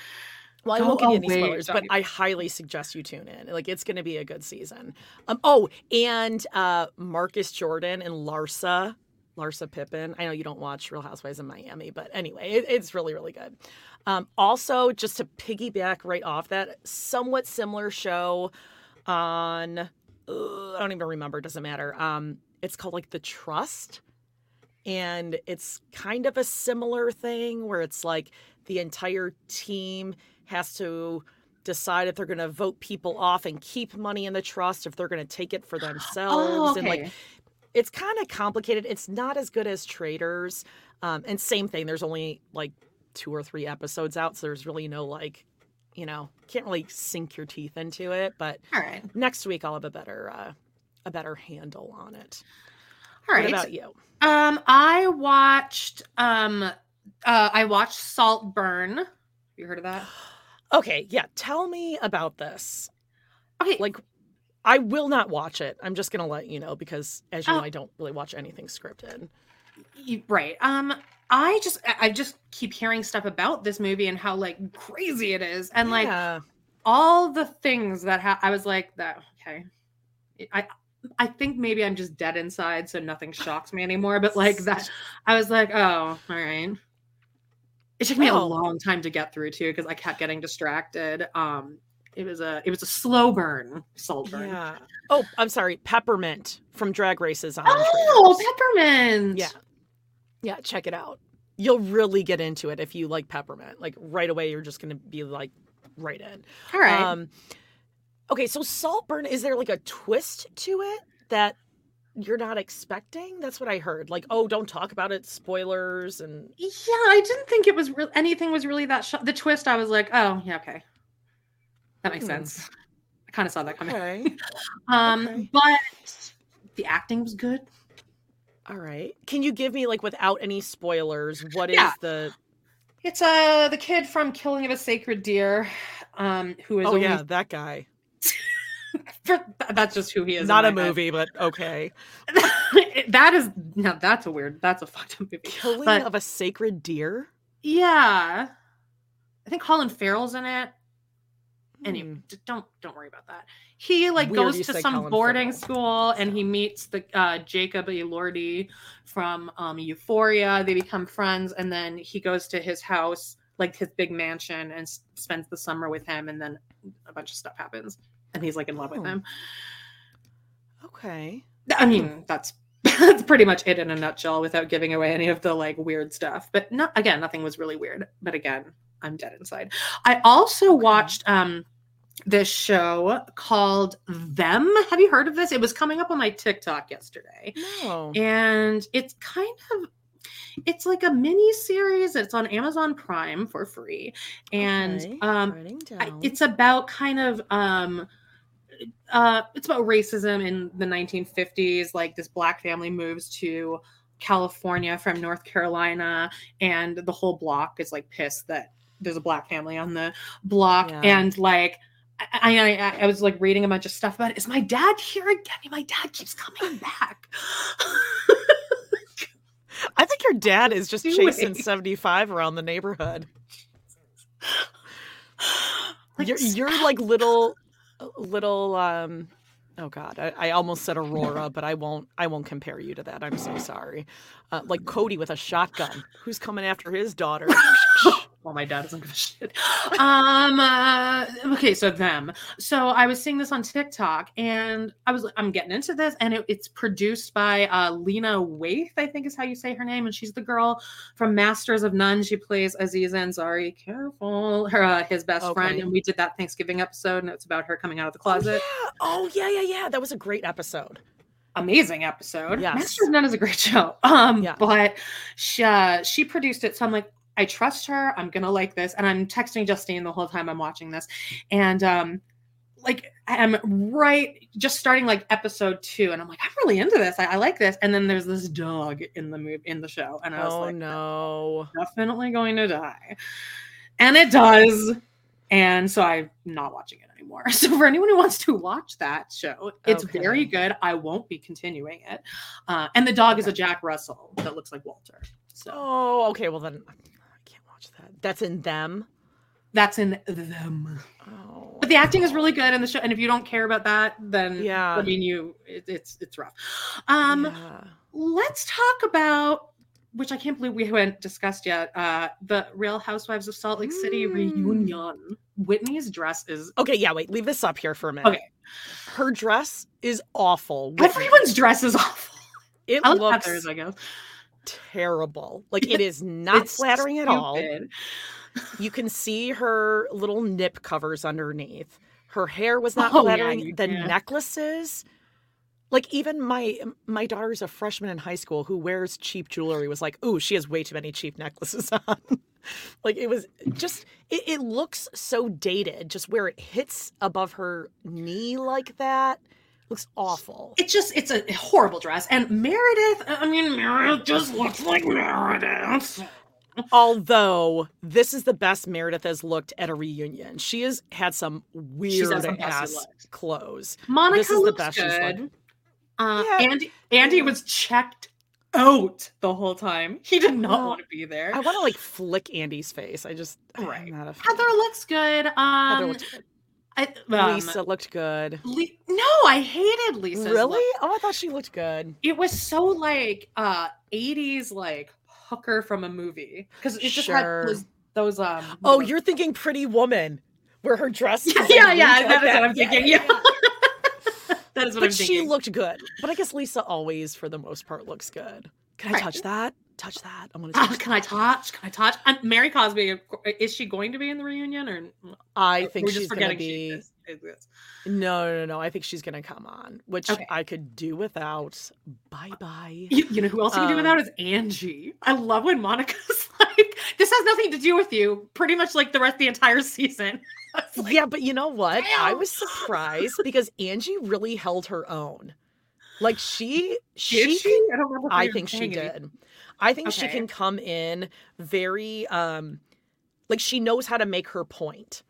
Well, I won't give you any spoilers, but I highly suggest you tune in. Like it's going to be a good season. Um, oh, and uh, Marcus Jordan and Larsa, Larsa Pippen. I know you don't watch Real Housewives of Miami, but anyway, it, it's really really good. Um, also, just to piggyback right off that, somewhat similar show on uh, I don't even remember. Doesn't matter. Um, it's called like The Trust, and it's kind of a similar thing where it's like the entire team has to decide if they're going to vote people off and keep money in the trust if they're going to take it for themselves. Oh, and like it's kind of complicated. It's not as good as Traitors. Um, and same thing there's only like two or three episodes out so there's really no like you know can't really sink your teeth into it. But All right. next week i'll have a better uh, a better handle on it All right. what about you Um, I watched um uh I watched Saltburn. Have you heard of that? okay yeah tell me about this Okay. like I will not watch it. I'm just gonna let you know because, as you know, Oh. I don't really watch anything scripted. You- right. Um, I just I- just keep hearing stuff about this movie and how like crazy it is, and like yeah. all the things that ha- I was like that. Okay, I I think maybe I'm just dead inside, so nothing shocks me anymore. But like that, I was like, oh, all right. It took me a long time to get through too because I kept getting distracted. Um, it was a it was a slow burn, salt burn. yeah. Oh, I'm sorry. Peppermint from Drag Races on. Oh, peppermint. Yeah. Yeah, check it out. You'll really get into it if you like peppermint. Like right away, you're just gonna be like right in. All right. Um, okay, so Saltburn, is there like a twist to it that you're not expecting? That's what I heard. Like, oh, don't talk about it, spoilers, and Yeah, I didn't think it was real. Anything was really that. Sh- the twist, I was like, oh, yeah, okay, that makes Hmm. sense. I kind of saw that coming. okay, Um, okay. but the acting was good. all right. Can you give me like without any spoilers? What is Yeah. the? It's uh the kid from Killing of a Sacred Deer, um, who is Oh only, yeah, that guy. that's just who he is. Not a my head. movie, but okay. that is no, that's a weird. That's a fucked up movie. Killing But- of a sacred deer. Yeah, I think Colin Farrell's in it. anyway Hmm. d- don't don't worry about that he like Weird goes to some Colin boarding Farrell. school and he meets the uh jacob elordi from um euphoria they become friends and then he goes to his house like his big mansion and spends the summer with him and then a bunch of stuff happens and he's like in love with Oh. him. Okay. i mean that's that's pretty much it in a nutshell without giving away any of the like weird stuff. But not again nothing was really weird. But again i'm dead inside. I also watched um this show called them. Have you heard of this? It was coming up on my tiktok yesterday. No. and it's kind of it's like a mini series. It's on amazon prime for free. And Okay, um it's about kind of um uh it's about racism in the 1950s like this black family moves to california from north carolina and the whole block is like pissed that there's a black family on the block Yeah. and like I, I I was like reading a bunch of stuff about it. Is my dad here again? My dad keeps coming back. I think your dad is just chasing 75 around the neighborhood. Like, you're, you're like little, little, um, oh God, I, I almost said Aurora, but I won't, I won't compare you to that. I'm so sorry. Uh, like Cody with a shotgun. Who's coming after his daughter? well, my dad doesn't give a shit. Um. uh, okay, so them. So I was seeing this on TikTok, and I was I'm getting into this, and it, it's produced by uh, Lena Waithe, I think is how you say her name, and she's the girl from Masters of None. She plays Aziz Ansari. Careful, her uh, his best friend, and we did that Thanksgiving episode, and it's about her coming out of the Oh closet. yeah. oh yeah, yeah, yeah. That was a great episode. amazing episode. Yes. Master of None is a great show. Um, Yeah. but she, uh, she produced it, so I'm like, I trust her. I'm gonna like this, and I'm texting Justine the whole time I'm watching this, and um, like I'm right just starting like episode two, and I'm like, I'm really into this. I, I like this, and then there's this dog in the move in the show, and I was Oh like, no. definitely going to die, and it does. And so I'm not watching it anymore. So for anyone who wants to watch that show, it's Okay. very good. I won't be continuing it. Uh, and the dog is a Jack Russell that looks like Walter. So Oh, okay. Well then, watch that. That's in them. That's in them. Oh, But the acting is really good in the show, and if you don't care about that, then Yeah. I mean, you it, it's it's rough. Um, yeah. let's talk about which I can't believe we haven't discussed yet. Uh, the Real Housewives of Salt Lake City Mm. reunion. Whitney's dress is Okay, yeah, wait, leave this up here for a minute. Okay. Her dress is awful. Whitney. everyone's dress is awful. It I looks Heather's, I guess. Terrible. Like it is not flattering at all. You can see her little nip covers underneath. Her hair was not Oh, flattering. you the can. necklaces, like even my my daughter's a freshman in high school who wears cheap jewelry was like, "Ooh, she has way too many cheap necklaces on." like it was just it, it looks so dated, just where it hits above her knee like that. Looks awful. It's just it's a horrible dress. And Meredith, I mean, Meredith just looks like Meredith. Although this is the best Meredith has looked at a reunion. She has had some weird some ass clothes. Monica This is the looks best she's good. looked. Uh, Yeah. Andy Andy was checked out the whole time. He did not Well, want to be there. I want to like flick Andy's face. I just Right. I'm not a fan. Heather looks good. Heather Um, looked good. I, um, Lisa looked good. Le- no, I hated Lisa. really? look. Oh, I thought she looked good. It was so like uh 80s like hooker from a movie because it just had those, those um. Oh, you're thinking Pretty Woman, where her dress. is, yeah, yeah, yeah. That is what I'm thinking. Yeah, that is what but I'm thinking. she looked good. But I guess Lisa always, for the most part, looks good. Can I Right. touch that? Touch that. I'm gonna Oh, touch. can I touch? Can I touch? And Mary Cosby, is she going to be in the reunion or? I think we're she's forgetting she be. is- No, no, no. I think she's gonna come on, which Okay. I could do without. Bye bye. You, you know who else you can do Um, without is Angie. I love when Monica's like, "This has nothing to do with you." Pretty much like the rest of the entire season. Like, yeah, but you know what? I was surprised because Angie really held her own. Like she, she, she? I. I think she did. anything. I think she can come in very, um, like she knows how to make her point.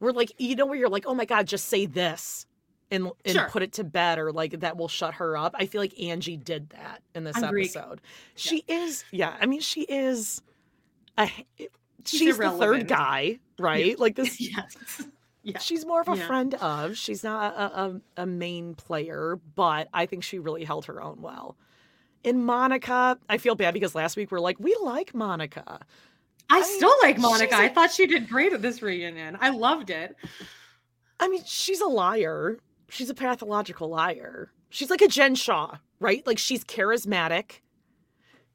We're like, you know, where you're like, oh my god, just say this. And, and Sure. put it to bed or like that will shut her up. I feel like Angie did that in this Agreed. episode. She is, yeah. I mean, she is a She's she's, the third guy, right? Like this yes. Yeah. She's more of a Yeah. friend of. She's not a, a, a main player, but I think she really held her own well. In Monica, I feel bad because last week we're like, we like Monica. I I- still like Monica. she's I a- thought she did great at this reunion. I loved it. I mean, she's a liar. She's a pathological liar. She's like a Jen Shah, right? Like she's charismatic.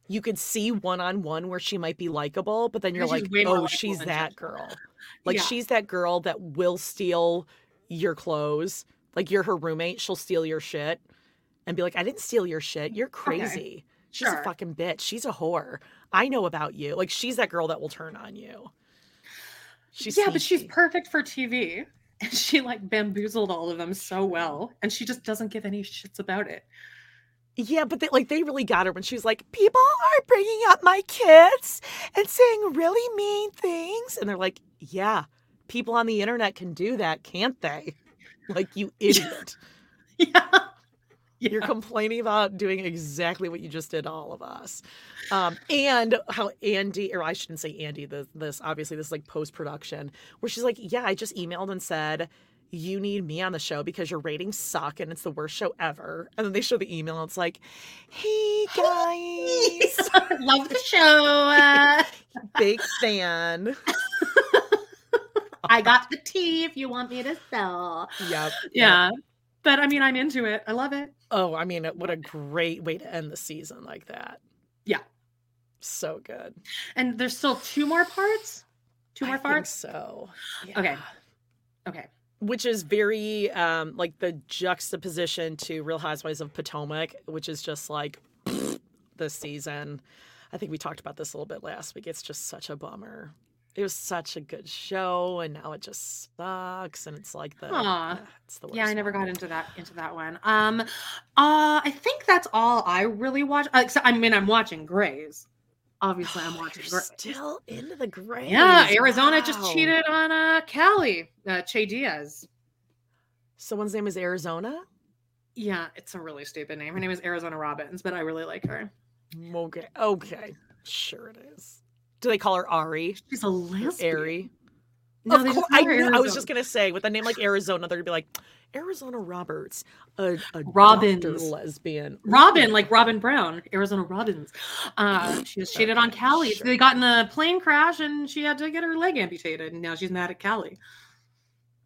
You could see one on one where she might be likable, but then you're like, oh, she's that girl. Like Yeah. she's that girl that will steal your clothes. Like you're her roommate, she'll steal your shit and be like, I didn't steal your shit. You're crazy. She's Sure. a fucking bitch. She's a whore. I know about you. Like she's that girl that will turn on you. She's yeah, but she's perfect for TV. And she like bamboozled all of them so well. And she just doesn't give any shits about it. Yeah, but they, like they really got her when she was like, "People are bringing up my kids and saying really mean things," and they're like, "Yeah, people on the internet can do that, can't they?" Like you idiot. Yeah. You're complaining about doing exactly what you just did to all of us. Um, and how Andy, or I shouldn't say Andy, this, this obviously this is like post production, where she's like, Yeah, I just emailed and said, You need me on the show because your ratings suck and it's the worst show ever. And then they show the email and it's like, Hey guys, Love the show. Big fan. I got the tea if you want me to sell. Yep. Yeah. But I mean, I'm into it. I love it. Oh, I mean, what a great way to end the season like that. Yeah. So good. And there's still two more parts. Two I more think parts. so. Okay. Yeah. Okay. which is very um like the juxtaposition to Real Housewives of Potomac, which is just like this season. I think we talked about this a little bit last week. It's just such a bummer. It was such a good show, and now it just sucks. And it's like the yeah, it's the worst. Yeah, I never got into that into that one. Um, uh, I think that's all I really watch. Uh, except, I mean, I'm watching Grey's. Obviously, I'm Oh, watching Grey's. still into the gray. Yeah, Arizona just cheated on uh Callie, uh, Che Diaz. Someone's name is Arizona. Yeah, it's a really stupid name. Her name is Arizona Robbins, but I really like her. Okay, okay, sure it is. Do they call her Ari? She's a lesbian. Ari? No, of course, I, I was just gonna say with a name like Arizona, they're gonna be like Arizona Roberts, a, a Robbins. lesbian. Robin, like Robyn Brown, Arizona Robbins. Uh, she was cheated on Callie. Sure. They got in a plane crash and she had to get her leg amputated. And now she's mad at Callie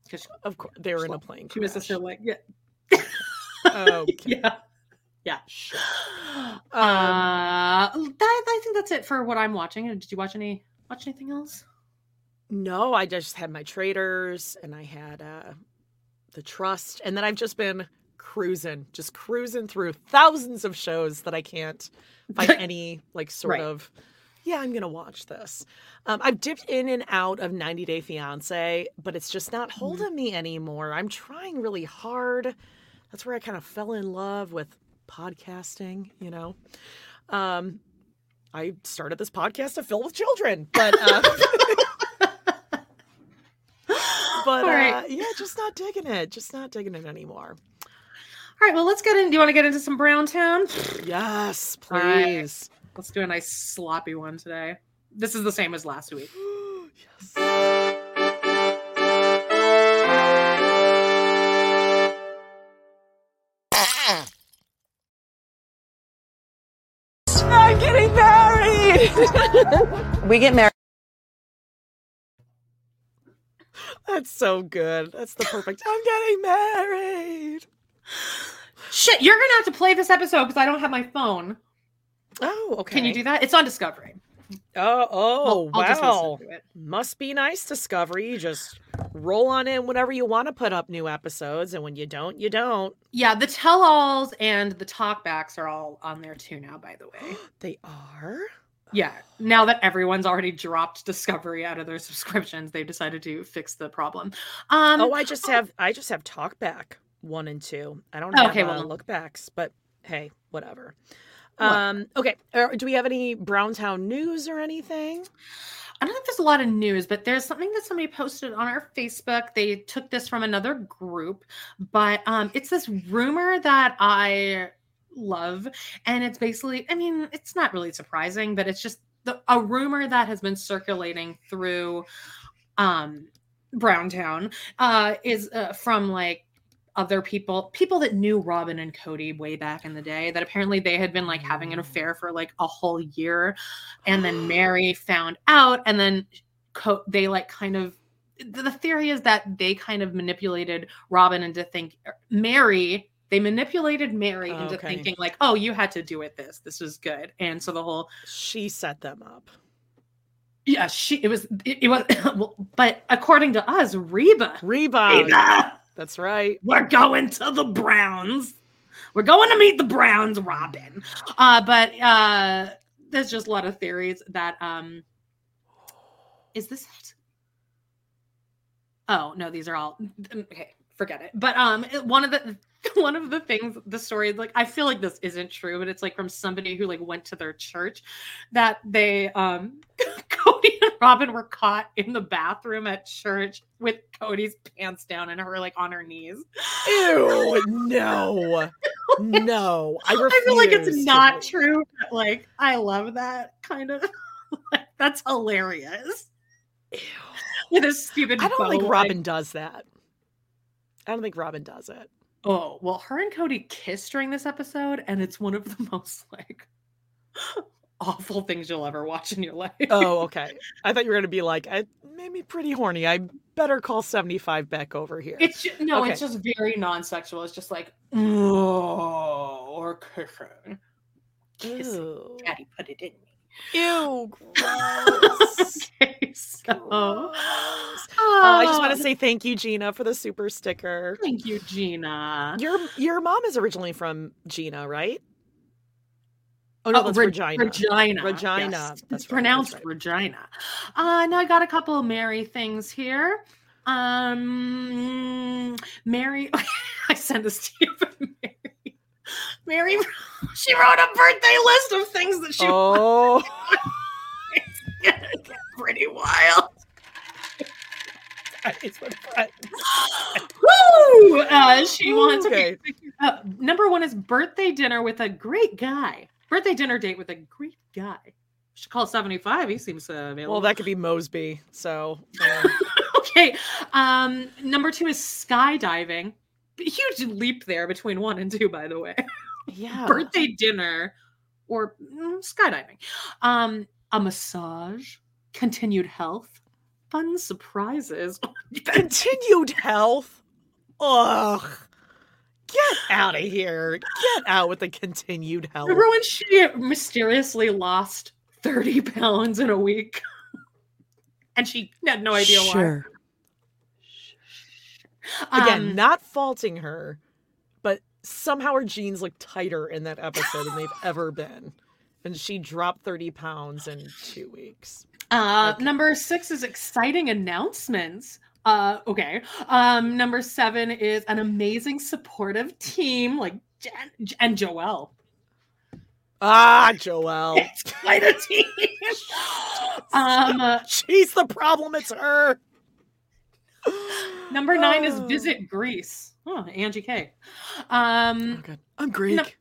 because Of course, they were in a plane. she misses her crash. leg. Yeah, Okay. yeah, yeah. Sure. uh, that, I think that's it for what I'm watching. Did you watch any? Watch anything else? No, I just had my Traitors and I had uh the trust and then I've just been cruising, just cruising through thousands of shows that I can't find any like sort Right. of yeah, I'm gonna watch this. Um, I've dipped in and out of 90 Day Fiance, but it's just not holding me anymore. I'm trying really hard. That's where I kind of fell in love with podcasting, you know. Um, I started this podcast to fill with children, but uh, but right. uh, yeah, just not digging it. Just not digging it anymore. All right, well, let's get in. Do you want to get into some Brown Town? Yes, All right. please. Let's do a nice sloppy one today. This is the same as last week. We get married. That's so good. That's the perfect. I'm getting married. Shit, you're gonna have to play this episode because I don't have my phone. Oh, okay. Can you do that? It's on Discovery. Oh, oh, I'll, I'll just wow. it. Must be nice, Discovery. You just roll on in whenever you want to put up new episodes, and when you don't, you don't. Yeah, the tell-alls and the talkbacks are all on there too now. By the way, They are. Yeah. Now that everyone's already dropped Discovery out of their subscriptions, they've decided to fix the problem. Um, oh, I just have I just have talkback one and two. I don't have Okay, uh, well- look backs, but hey, whatever. What? Um, okay. Uh, do we have any Browntown news or anything? I don't think there's a lot of news, but there's something that somebody posted on our Facebook. They took this from another group, but um, it's this rumor that I love, and it's basically, I mean, it's not really surprising, but it's just the, a rumor that has been circulating through um, Browntown uh, is uh, from like other people people that knew Robyn and cody way back in the day that apparently they had been like having an affair for like a whole year and then Meri found out and then Co- they like kind of the the theory is that they kind of manipulated Robyn into think Meri they manipulated Meri Oh, into okay. thinking like oh you had to do it this this was good and so the whole She set them up. yeah she it was it, it was well, but according to us reba Rebound. reba That's right. we're going to the Browns. We're going to meet the Browns, Robyn. Uh, but uh, there's just a lot of theories that um, is this it? Oh no, these are all okay. Forget it. But um, one of the one of the things the story like I feel like this isn't true, but it's like from somebody who like went to their church that they um Cody and Robyn were caught in the bathroom at church with Cody's pants down and her like on her knees. Ew. No. No. I, I feel like it's not true, but like I love that kind of like that's hilarious. Ew. With a stupid I don't think like- Robyn does that. I don't think Robyn does it. Oh, well, her and Cody kiss during this episode, and it's one of the most like awful things you'll ever watch in your life. Oh, okay. I thought you were gonna be like, it made me pretty horny. I better call seventy five Beck over here. It's just, no, Okay. it's just very non-sexual. It's just like oh, or kissing, kissing. Daddy put it in. Ew. Gross. Okay, so Gross. Oh, I just want Oh, to say thank you, Gina, for the super sticker. thank you, Gina. Your your mom is originally from Gina, right? Oh no, that's Re- Regina. Regina. Regina, yes. that's right, It's that's pronounced right. Regina. Uh, now I got a couple of Meri things here. Um, Meri, I sent this to you, Meri, Meri, she wrote a birthday list of things that she Oh, wants pretty wild. It's my friend. Woo! Uh, she wants Okay. Uh, number one is birthday dinner with a great guy. Birthday dinner date with a great guy. Should call seventy five. He seems uh, available. Well, that could be Mosby. So okay. Um, number two is skydiving. Huge leap there between one and two, by the way. Yeah. Birthday dinner or mm, skydiving. Um, a massage, continued health, fun surprises. Continued health. Ugh. Get out of here. Get out with the continued health. Remember when she mysteriously lost 30 pounds in a week? and she had no idea why. Again, Um, not faulting her, but somehow her jeans look tighter in that episode than they've ever been. And she dropped 30 pounds in two weeks. Uh, Okay. Number six is exciting announcements. Uh, okay. Um, number seven is an amazing supportive team like Jen and Joelle. Ah, Joelle. It's quite a team. um, She's the problem. It's her. Number nine is Oh. visit Greece. Oh, Angie K. Oh, Um, good. I'm Greek.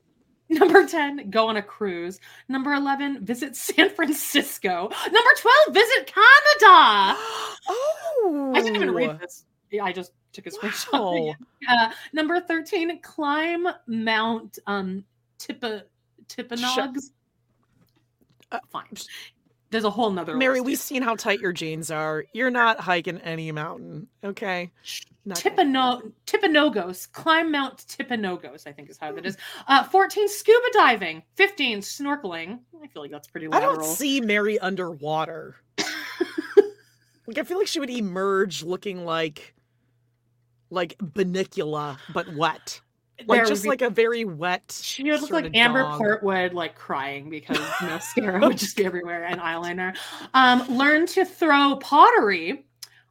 number 10, go on a cruise. Number 11, visit San Francisco. Number 12, visit Canada. oh. I didn't even read this. I just took a screenshot. Wow. Uh, number 13, climb Mount um Tippa Tippanogs. Uh, Fine. There's a whole nother Meri, we've seen how tight your jeans are. You're not hiking any mountain, okay? Not gonna- Climb Mount Tippanogos, I think is how that is. Uh 14, scuba diving. 15, snorkeling. I feel like that's pretty I don't see Meri underwater. like I feel like she would emerge looking like like Benicula, but wet. Like just be- like a very wet. She would look like Amber dog. Portwood, like crying because mascara would just be everywhere and eyeliner. Um, learn to throw pottery,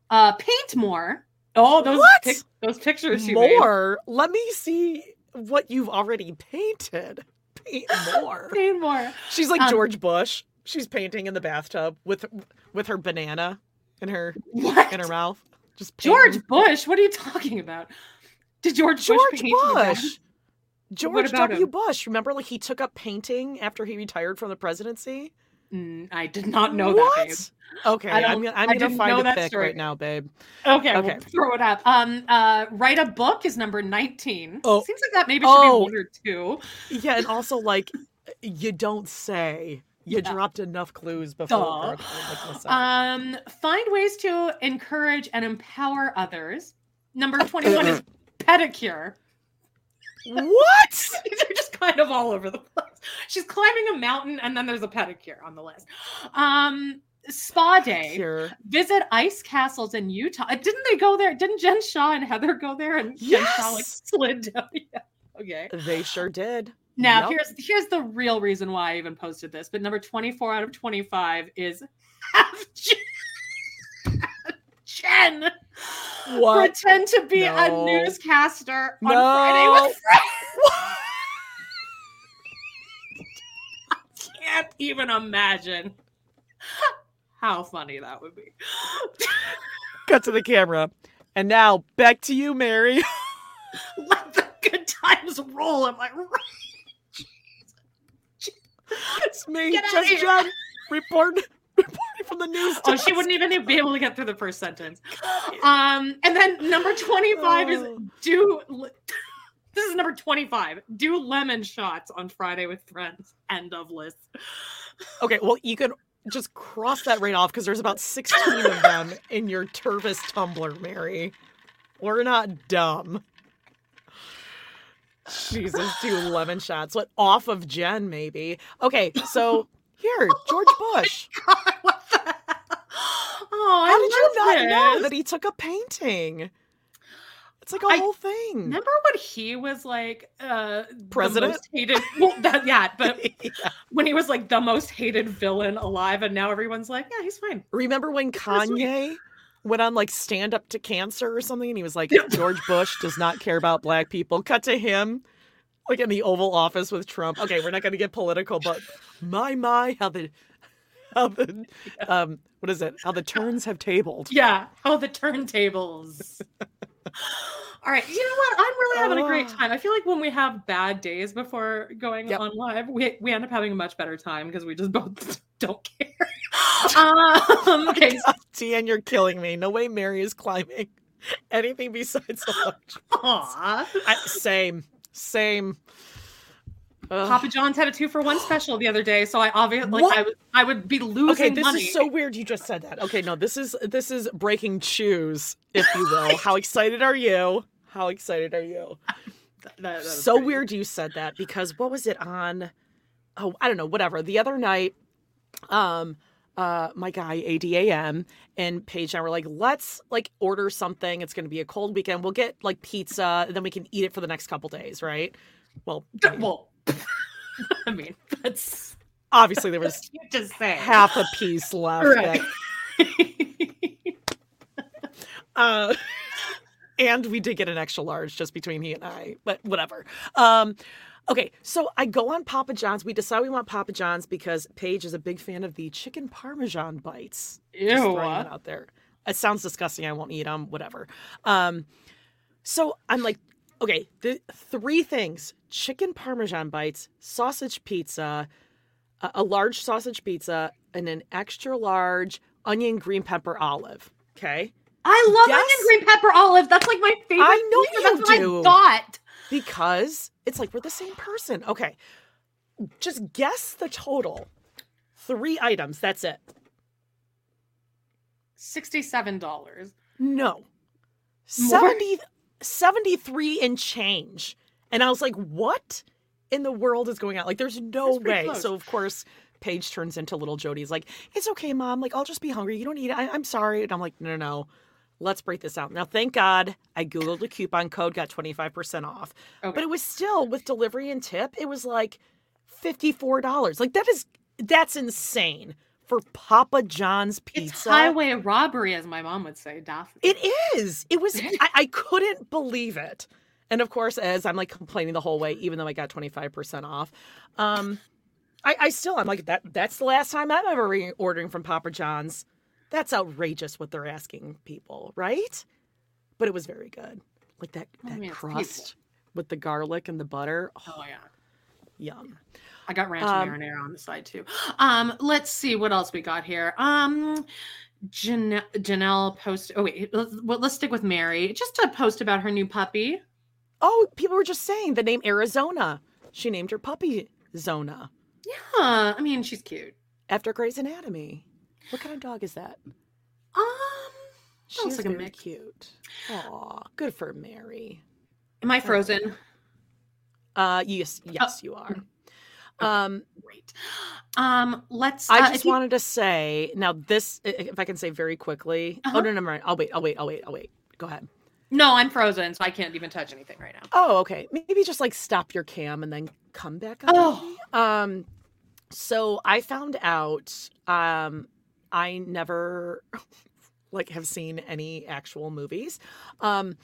uh, paint more. Oh, those pic- those pictures you made. More. Let me see what you've already painted. Paint more. Paint more. She's like Um, George Bush. She's painting in the bathtub with with her banana in her What? in her mouth. Just George. Bush? What are you talking about? Did George, George Bush? the bath? Bush. George W. him? Bush. Remember, like he took up painting after he retired from the presidency. Mm, I did not know what? that. Babe. Okay, I'm gonna I'm I gonna find a that pic story. right now, babe. Okay, Okay. we'll throw it up. Um, uh, write a book is number nineteen. Oh. Seems like that maybe should Oh. be one or two. Yeah, and also like you don't say. You Yeah. dropped enough clues before. Duh. Brooke, like, listen. Um, find ways to encourage and empower others. Number 21 is pedicure. what? These are just kind of all over the place. She's climbing a mountain and then there's a pedicure on the list. Um, spa day. Visit ice castles in Utah. Uh, Didn't they go there? Didn't Jen Shah and Heather go there and Jen Shah like Yes! slid down? Yeah. Okay. They sure did. Now Yup. here's here's the real reason why I even posted this. But number 24 out of 25 is have Jen What? pretend to be a newscaster on No. Friday with Friends. I can't even imagine how funny that would be. Cut to the camera. And now back to you, Meri. Let the good times roll. Am I'm like, it's me, just. Jen, report, from the news. oh, she wouldn't even be able to get through the first sentence. Um, and then number 25 is Oh. do this is number 25. Do lemon shots on Friday with friends. End of list. Okay, well, you can just cross that right off because there's about 16 of them in your Tervis tumbler, Meri. We're not dumb. Jesus, do lemon shots. What off of Jen, maybe? Okay, so here, George Bush. God, the hell? Oh, How I did you not love know that he took a painting? It's like a I- whole thing. Remember when he was like uh the President? most hated well that yeah, but Yeah. when he was like the most hated villain alive and now everyone's like, yeah, he's fine. Remember when Kanye went on like stand up to cancer or something and he was like, George Bush does not care about black people? Cut to him like in the Oval Office with Trump. Okay, we're not gonna get political, but my my how the how the um what is it? How the turns have tabled. Yeah. Oh, the turntables. All right. You know what? I'm really having a great Oh. time. I feel like when we have bad days before going Yep. on live, we, we end up having a much better time because we just both don't care. um, okay. God, Tian, you're killing me. No way Meri is climbing anything besides the large. Aw. I, same, same. Ugh. Papa John's had a two for one special the other day, so I obviously like What? I would I would be losing Okay, this money. is so weird. You just said that. Okay, no, this is this is breaking shoes, if you will. How excited are you? How excited are you? That- that so pretty- weird you said that because what was it on? Oh, I don't know. Whatever. The other night, um, uh, my guy ADAM and Paige and I were like, let's like order something. It's going to be a cold weekend. We'll get like pizza, and then we can eat it for the next couple days, right? Well, Well, I mean, that's obviously there was just say half a piece left. Right. Uh, and we did get an extra large just between he and I, but whatever. Um, okay, so I go on Papa John's. We decide we want Papa John's because Paige is a big fan of the chicken parmesan bites. Just Ew. throwing it out there. It sounds disgusting. I won't eat them. Whatever. Um, so I'm like, okay, the three things: chicken parmesan bites, sausage pizza, a, a large sausage pizza, and an extra large onion green pepper olive. Okay. I love Yes. onion green pepper olive. That's like my favorite. I know flavor. you That's what do. I thought. because it's like we're the same person. Okay. Just guess the total. Three items. That's it. Sixty-seven dollars. No. More? 70, 73 and change. And I was like, what in the world is going on? Like, there's no way. close. So, of course, Paige turns into little Jody's like, it's okay, mom. Like, I'll just be hungry. You don't need it. I- I'm sorry. And I'm like, no, no, no. Let's break this out. Now, thank God I Googled a coupon code, got 25% off. Okay. But it was still with delivery and tip, it was like $54. Like, that is, that's insane for Papa John's pizza. It's highway robbery, as my mom would say, Daphne. It is. It was. I, I couldn't believe it. And of course, as I'm like complaining the whole way, even though I got 25% off, um, I, I still I'm like that. That's the last time I'm ever re- ordering from Papa John's. That's outrageous what they're asking people, right? But it was very good. Like that I that crust with the garlic and the butter. Oh, oh yeah. yum. I got ranch Um, marinara on the side too. Um, let's see what else we got here. Um, Janelle, Janelle post. Oh wait, let's, well, let's stick with Meri. Just a post about her new puppy. Oh, people were just saying the name Arizona. She named her puppy Zona Yeah, I mean she's cute. after Grey's Anatomy. What kind of dog is that? Um, She Looks like a mix. cute. Aw, good for Meri. am I frozen? Uh, yes, yes, you are. Um, Great. Um, let's. I uh, just if you- wanted to say now this, if I can say very quickly. Uh-huh. Oh no, no, no, I'll wait. I'll wait. I'll wait. I'll wait. Go ahead. No, I'm frozen, so I can't even touch anything right now. Oh, okay. Maybe just like stop your cam and then come back up. Oh. Um, so I found out. Um, I never like have seen any actual movies. Um,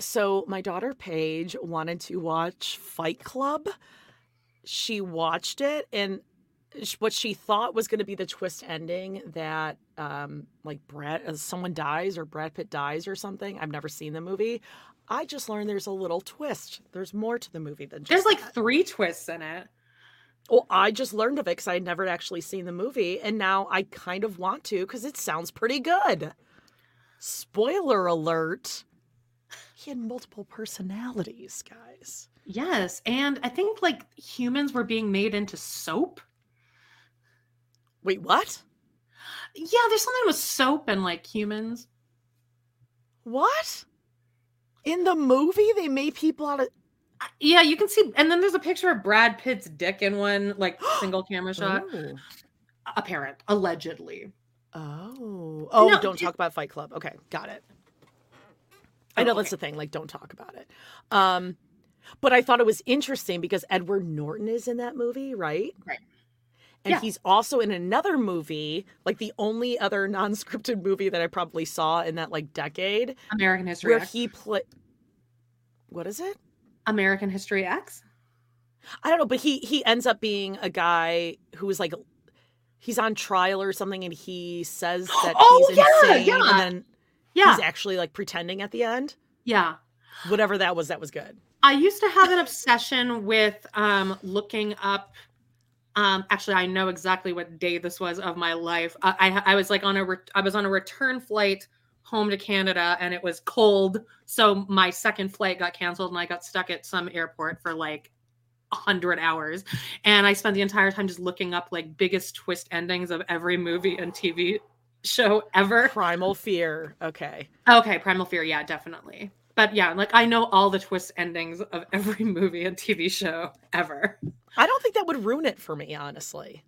so my daughter Paige wanted to watch Fight Club. She watched it and what she thought was going to be the twist ending that um like Brad uh, someone dies or Brad Pitt dies or something. I've never seen the movie. I just learned there's a little twist. There's more to the movie than just There's like that. three twists in it. Well, I just learned of it because I had never actually seen the movie, and now I kind of want to because it sounds pretty good. Spoiler alert: he had multiple personalities, guys. Yes, and I think like humans were being made into soap. Wait, what? Yeah, there's something with soap and like humans. What? In the movie, they made people out of. Yeah, you can see, and then there's a picture of Brad Pitt's dick in one like single camera shot. Oh. Apparent, allegedly. Oh. Oh, No, don't it- talk about Fight Club. Okay, got it. I know okay. that's the thing. Like, don't talk about it. Um, but I thought it was interesting because Edward Norton is in that movie, right? Right. And Yeah. he's also in another movie, like the only other non-scripted movie that I probably saw in that like decade, American History where X. he played. What is it? American History X. I don't know, but he he ends up being a guy who is like he's on trial or something, and he says that Oh, he's yeah, insane, yeah. and then Yeah, he's actually like pretending at the end. yeah. Whatever that was, that was good. I used to have an obsession with um looking up Um, actually, I know exactly what day this was of my life. I I, I was like on a re- I was on a return flight home to Canada, and it was cold, so my second flight got canceled, and I got stuck at some airport for like a hundred hours, and I spent the entire time just looking up like biggest twist endings of every movie and TV show ever. Primal Fear. Okay. Okay, Primal Fear, yeah, definitely. But yeah, like I know all the twist endings of every movie and TV show ever. I don't think that would ruin it for me, honestly.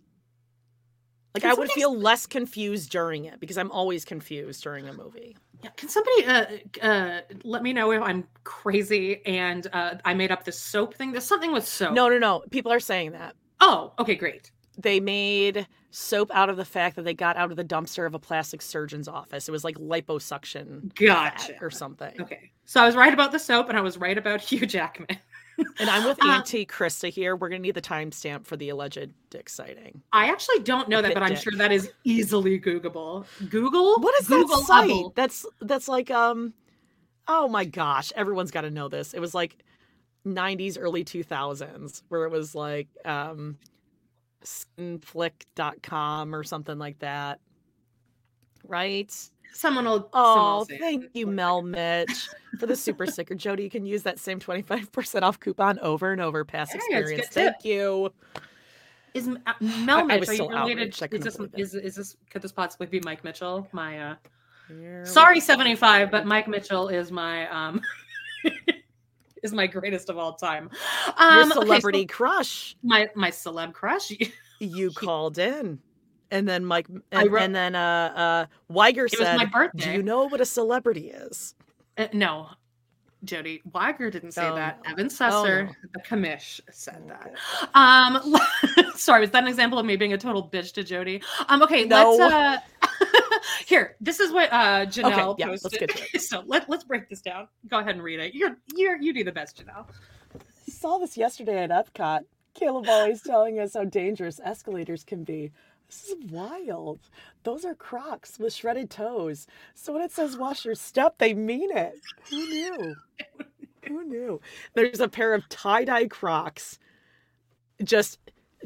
Like Can I would somebody- feel less confused during it because I'm always confused during a movie. Yeah, can somebody uh, uh, let me know if I'm crazy and uh, I made up this soap thing? There's something with soap. No, no, no. People are saying that. Oh, okay, great. They made soap out of the fact that they got out of the dumpster of a plastic surgeon's office. It was like liposuction Gotcha. or something. Okay, so I was right about the soap and I was right about Hugh Jackman. And I'm with Auntie Krista here. We're gonna need the timestamp for the alleged dick sighting. I actually don't know that, but I'm dick. sure that is easily Googleable. Google? What is Google that site? That's that's like um oh my gosh, everyone's got to know this. It was like 90s early 2000s where it was like um skinflick.com or something like that. Right? Someone will. someone Oh, will thank you, Mel Mitch, for the super sticker. Jody, you can use that same 25% off coupon over and over. Past Hey, it's a good experience. tip. Thank you. Is uh, Mel Mitch? was are you related? Is this, is, is this could this possibly be Mike Mitchell? My uh, Here sorry, seventy five, but Mike Mitchell is my um is my greatest of all time. Your Um, okay, so celebrity crush. my my celeb crush. You called in. And then Mike and, wrote- and then uh uh Wiger It was said, my "Do you know what a celebrity is?" Uh, no, Jody Wiger didn't say Oh, that. no. Evan Oh, no. the commish, said that. Um, sorry, was that an example of me being a total bitch to Jody? Um, okay, No. let's uh, here. This is what uh Janelle yeah, let's get to it. so let let's break this down. Go ahead and read it. You're you're you do the best, Janelle. I saw this yesterday at Epcot. Caleb always telling us how dangerous escalators can be. This is wild. Those are Crocs with shredded toes. So when it says wash your step, they mean it. Who knew? Who knew? There's a pair of tie-dye Crocs. Just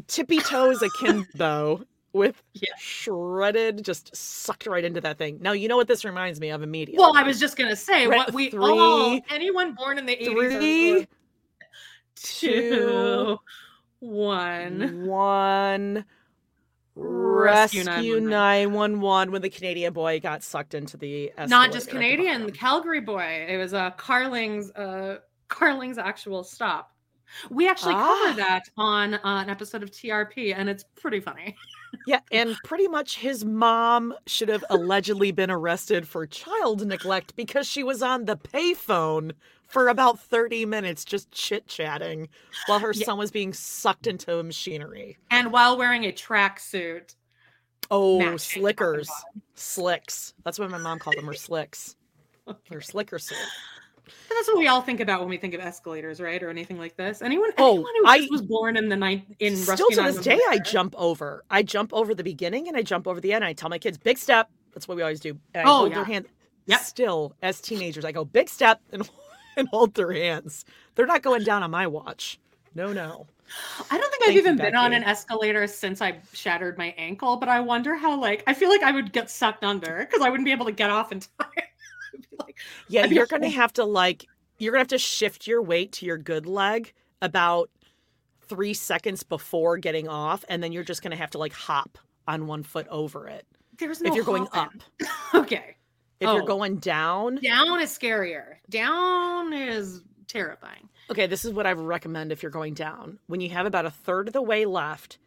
tippy toes akimbo with Yeah. shredded, just sucked right into that thing. Now you know what this reminds me of immediately. Well, I was just gonna say Re- what we three, all anyone born in the three, two, one. one Rescue rescue 911. 911 when the Canadian boy got sucked into the not just escalator the Canadian, the. Calgary boy. It was uh, Carling's uh, Carling's actual stop. We actually Ah. covered that on uh, an episode of TRP, and it's pretty funny. Yeah, and pretty much his mom should have allegedly been arrested for child neglect because she was on the payphone for about 30 minutes just chit-chatting while her Yeah. son was being sucked into a machinery. And while wearing a tracksuit, Oh, matching slickers. Slicks. That's what my mom called them, her slicks. Her slicker suit. And that's what we all think about when we think of escalators, right, or anything like this. Anyone, Oh, anyone who I- just was born in the night in Still Rescue to this day, I jump over. I jump over the beginning and I jump over the end. I tell my kids, big step. That's what we always do. And I Oh, hold yeah. their hand. Yep. Still, as teenagers, I go, big step and, and hold their hands. They're not going down on my watch. No, no. I don't think I've Thank you, even been on an escalator since I shattered my ankle, but I wonder how like I feel like I would get sucked under because I wouldn't be able to get off in time. Like, Yeah, I'd you're going to have to like, you're going to have to shift your weight to your good leg about three seconds before getting off. And then you're just going to have to like hop on one foot over it. There's no if you're going up, okay. If Oh. you're going down, Down is scarier. Down is terrifying. Okay, this is what I would recommend if you're going down. When you have about a third of the way left,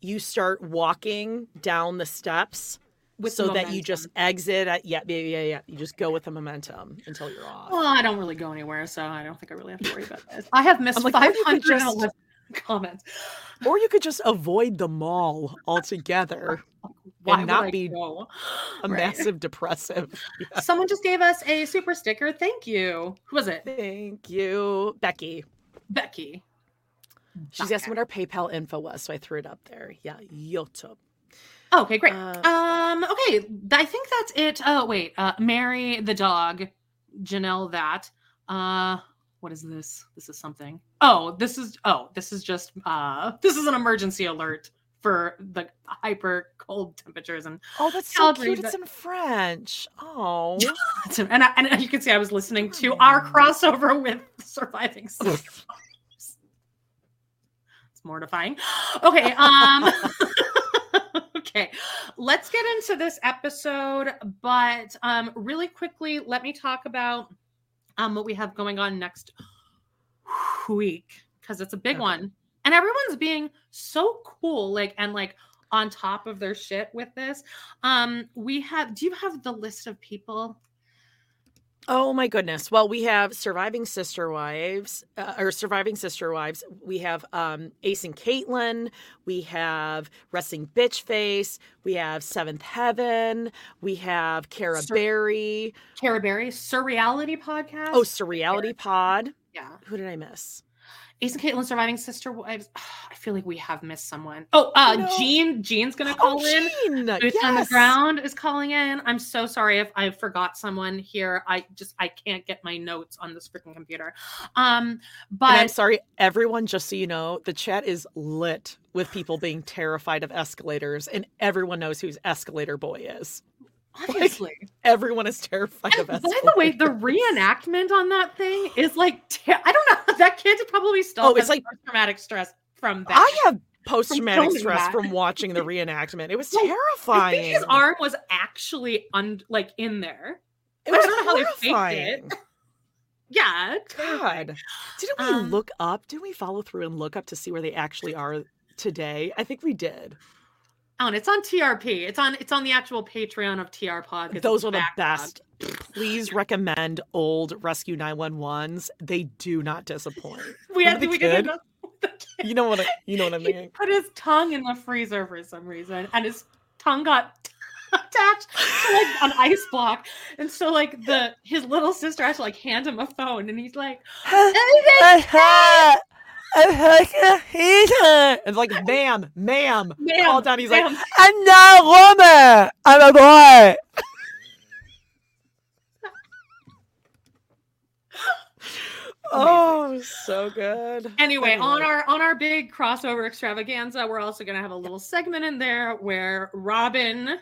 you start walking down the steps With so that you just exit at yeah, yeah, yeah, yeah. You just go with the momentum until you're off. Well, I don't really go anywhere, so I don't think I really have to worry about this. I have missed like, or you 511 comments. Or you could just avoid the mall altogether oh, Why and not be a Right. massive depressive. Yeah. Someone just gave us a super sticker. Thank you. Who was it? Thank you, Becky. Becky. She's asking what our PayPal info was, so I threw it up there. Yeah, YouTube. Oh, okay, great. Uh, um, okay, I think that's it. Oh, wait, uh, Meri the dog, Janelle that. Uh, what is this? This is something. Oh, this is oh, this is just uh this is an emergency alert for the hyper cold temperatures and Oh, that's so cute. It's in French. Oh. and, I, and you can see I was listening to our crossover with surviving it's mortifying. Okay, um okay. Let's get into this episode, but um really quickly let me talk about um what we have going on next week because it's a big Okay. one. And everyone's being so cool like and like on top of their shit with this. Um we have do you have the list of people Oh my goodness. Well, we have surviving sister wives, uh, or surviving sister wives. We have um, Ace and Caitlin. We have Wrestling Bitch Face. We have Seventh Heaven. We have Cara Sur- Berry. Cara Berry, Surreality podcast. Oh, Surreality Pod. yeah. Who did I miss? Ace and Caitlin surviving sister wives. I feel like we have missed someone. Oh, uh No. Jean. Jean's gonna call oh, in. Jean. Boots on the ground is calling in. I'm so sorry if I forgot someone here. I just I can't get my notes on this freaking computer. Um, And I'm sorry, everyone, just so you know, the chat is lit with people being terrified of escalators, and everyone knows who Escalator Boy is. Obviously, Everyone is terrified And of by the way, the reenactment on that thing is like ter- I don't know. That kid probably still Oh, it's like- traumatic stress from that. I have post traumatic stress that. from watching the reenactment. It was I terrifying. think his arm was actually un- like in there. it I was don't know how they faked it. Yeah. God. Didn't we Um, look up? Didn't we follow through and look up to see where they actually are today? I think we did. And it's on TRP. It's on it's on the actual Patreon of TR Pod. Those are the best. Please recommend old Rescue 911s. They do not disappoint. We had we kid? You know what I, you know what I He mean? put his tongue in the freezer for some reason, and his tongue got attached to like an ice block. And so like the his little sister had to like hand him a phone, and he's like, It's like, ma'am, ma'am. "Ma'am, Call down. He's like. I'm not a woman. I'm a boy. oh, so good. Anyway, on our on our big crossover extravaganza, we're also going to have a little segment in there where Robyn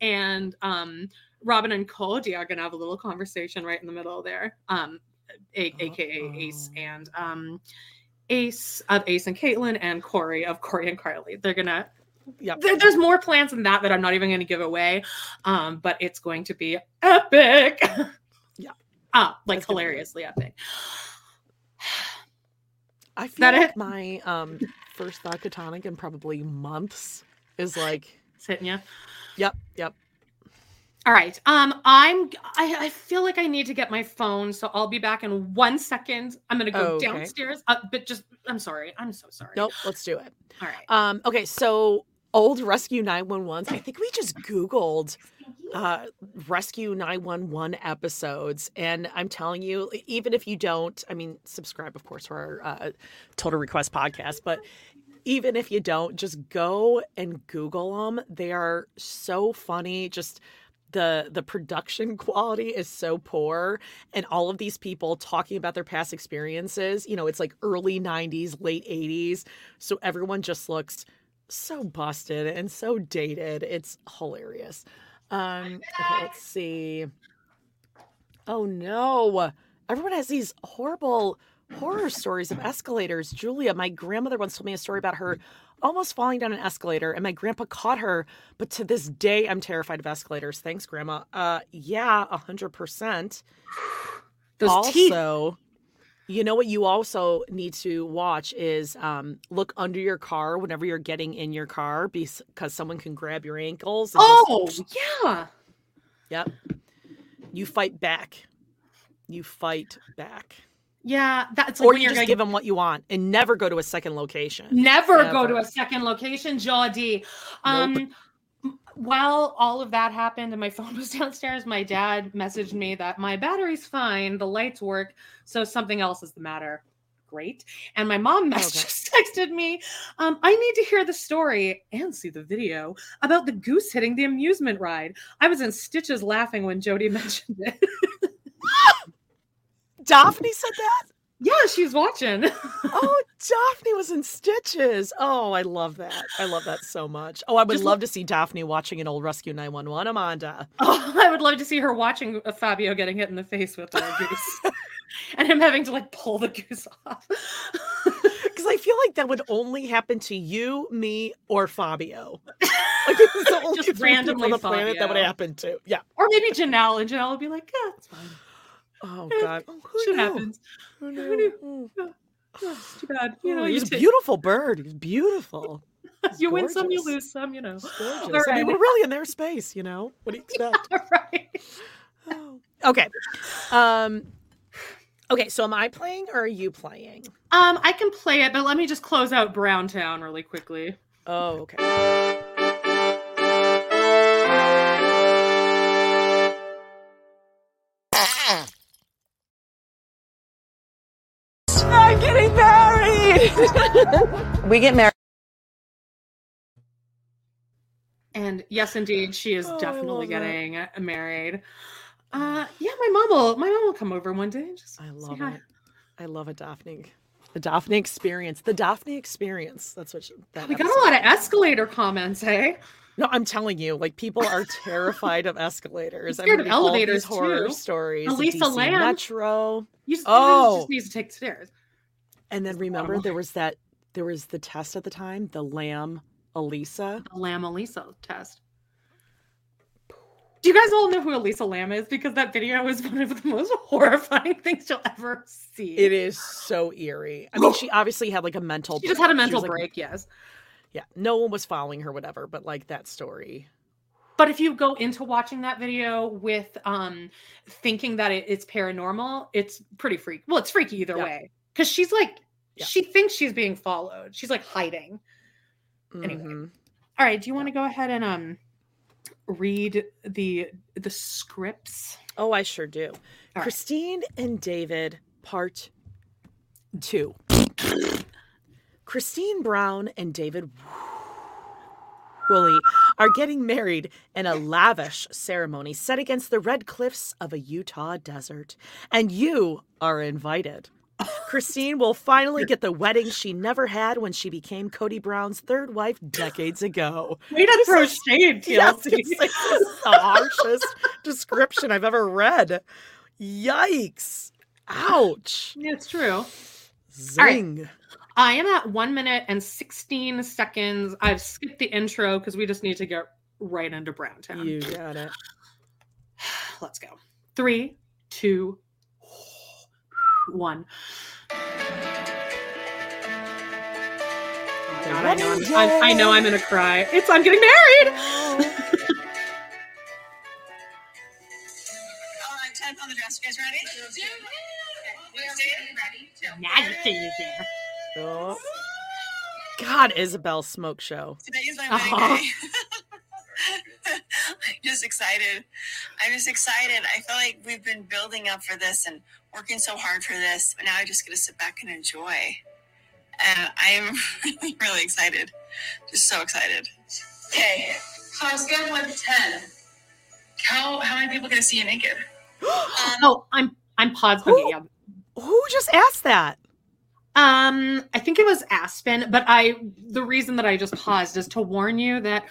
and um Robyn and Kody are going to have a little conversation right in the middle there. Um a- aka Ace Oh. and um Ace of Ace and Caitlin and Corey of Corey and Carly. They're Yep. there, there's more plans than that that I'm not even going to give away. Um but it's going to be epic. Yeah. Ah, like That's gonna hilariously epic. I feel that like it? my um first vodka tonic in probably months is like, It's hitting you. yep, yep. All right. Um, I'm. I, I feel like I need to get my phone, so I'll be back in one second. I'm gonna go Okay. downstairs. Uh, but just, I'm sorry. I'm so sorry. Nope, let's do it. All right. Um, okay, so old Rescue 911s. I think we just Googled uh, Rescue 911 episodes. And I'm telling you, even if you don't, I mean, subscribe, of course, to our uh, Total Request podcast, but even if you don't, just go and Google them. They are so funny. Just the the production quality is so poor and all of these people talking about their past experiences you know it's like early 90s late 80s so everyone just looks so busted and so dated. It's hilarious. Um okay let's see. Oh no. Everyone has these horrible horror stories of escalators. Julia my grandmother once told me a story about her almost falling down an escalator and my grandpa caught her but to this day i'm terrified of escalators. Thanks grandma. Uh yeah a hundred percent. Those teeth. also you know what you also need to watch is um look under your car whenever you're getting in your car because someone can grab your ankles Oh just- yeah. yep. You fight back. You fight back Yeah. That's like or you just going give them what you want and never go to a second location never go to a second location, Jody. Um. While all of that happened and my phone was downstairs, my dad messaged me that my battery's fine, the lights work, so something else is the matter. Great. And my mom mess- Okay. just texted me, um, I need to hear the story and see the video about the goose hitting the amusement ride. I was in stitches laughing when Jody mentioned it. Daphne said that Yeah, she's watching. oh, Daphne was in Stitches. Oh, I love that. I love that so much. Oh, I would Just love to see Daphne watching an old Rescue 911, Amanda. Oh, I would love to see her watching uh, Fabio getting hit in the face with a goose, and him having to like pull the goose off. Because I feel like that would only happen to you, me, or Fabio. Like it's the only Just randomly on the planet that would happen to. Yeah. or maybe Janelle, and Janelle would be like, "Yeah, it's fine. Oh God. Oh, who Shit knew? happens. Who Who knew? knew? Mm. Oh, too bad. You know, Oh, you, he's a beautiful bird. He's beautiful. you win some, you lose some. You know. Gorgeous. All I mean, we're really in their space, you know. What do you expect? All right. Oh. Okay. Um. Okay. So, am I playing or are you playing? Um, I can play it, but let me just close out Browntown really quickly. Oh, okay. We get married. And yes, indeed, she is Oh, definitely love that. getting uh, married. Uh, yeah, my mom will. My mom will come over one day. and Just I say love hi. it. I love a Daphne. The Daphne experience. The Daphne experience. That's what she, that We got a lot of escalator comments, hey. No, I'm telling you, like people are terrified of escalators. I'm scared of reading all these elevators, horror too. stories. Elisa DC Lam. Metro. You just, Oh. just need to take the stairs. And then There's a remember there was that there was the test at the time, the Lam Elisa. The Lam Elisa test. Do you guys all know who Elisa Lam is? Because that video is one of the most horrifying things you'll ever see. It is so eerie. I mean, she obviously had like a mental. She just had a mental was, like- break, yes. Yeah, no one was following her, whatever. But like that story. But if you go into watching that video with um thinking that it, it's paranormal, it's pretty freaky. Well, it's freaky either Yeah. way. Because she's like Yeah. she thinks she's being followed. She's like hiding. Anyway. Mhm. All right, do you want to go ahead and um read the the scripts? Oh, I sure do. right. Christine and David, part two. Christine Brown and David Woolley are getting married in a lavish ceremony set against the red cliffs of a Utah desert. And you are invited. Christine will finally get the wedding she never had when she became Kody Brown's third wife decades ago. Way to throw shade, Yes, it's like the harshest description I've ever read. Yikes. Ouch. Yeah, it's true. right. Zing. I am at one minute and 16 seconds. I've skipped the intro because we just need to get right into Brown Town. You got it. Let's go. Three, two, one. Oh God, I know I'm, I'm- I know I'm gonna cry. It's I'm getting married. All right, time on the dress. You guys ready? Ready? Now you see you there. Oh. God, Ysabel Smoke Show. Today is my Uh-huh. day. I'm just excited. I'm just excited. I feel like we've been building up for this and working so hard for this, but now I just get to sit back and enjoy. And I'm really, really excited. Just so excited. Okay, on a scale of one to ten, how how many people gonna see you naked? Um, Oh, I'm I'm paused. Okay, yeah. Who just asked that? Um, I think it was Aspen, but I the reason that I just paused is to warn you that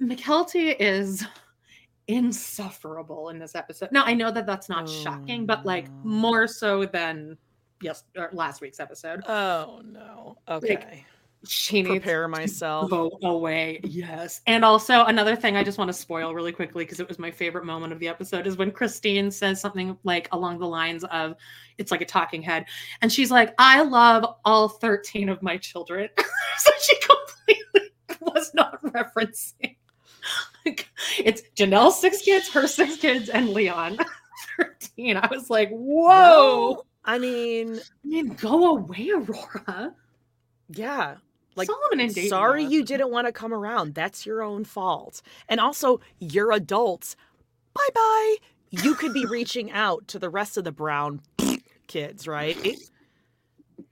Mykelti is insufferable in this episode. Now I know that that's not Oh, shocking, but like oh, no. more so than yes or last week's episode. Oh no. Okay. She needs Prepare to myself. Go away, yes. And also another thing I just want to spoil really quickly because it was my favorite moment of the episode is when Christine says something like along the lines of, "It's like a talking head," and she's like, "I love all thirteen of my children," so she completely was not referencing. It's Janelle's six kids, her six kids, and Leon thirteen. I was like, "Whoa!" I mean, I mean, go away, Aurora. yeah. Like Solomon and Dayton. sorry you didn't want to come around. That's your own fault. And also, you're adults. Bye bye. You could be reaching out to the rest of the brown kids, right? It-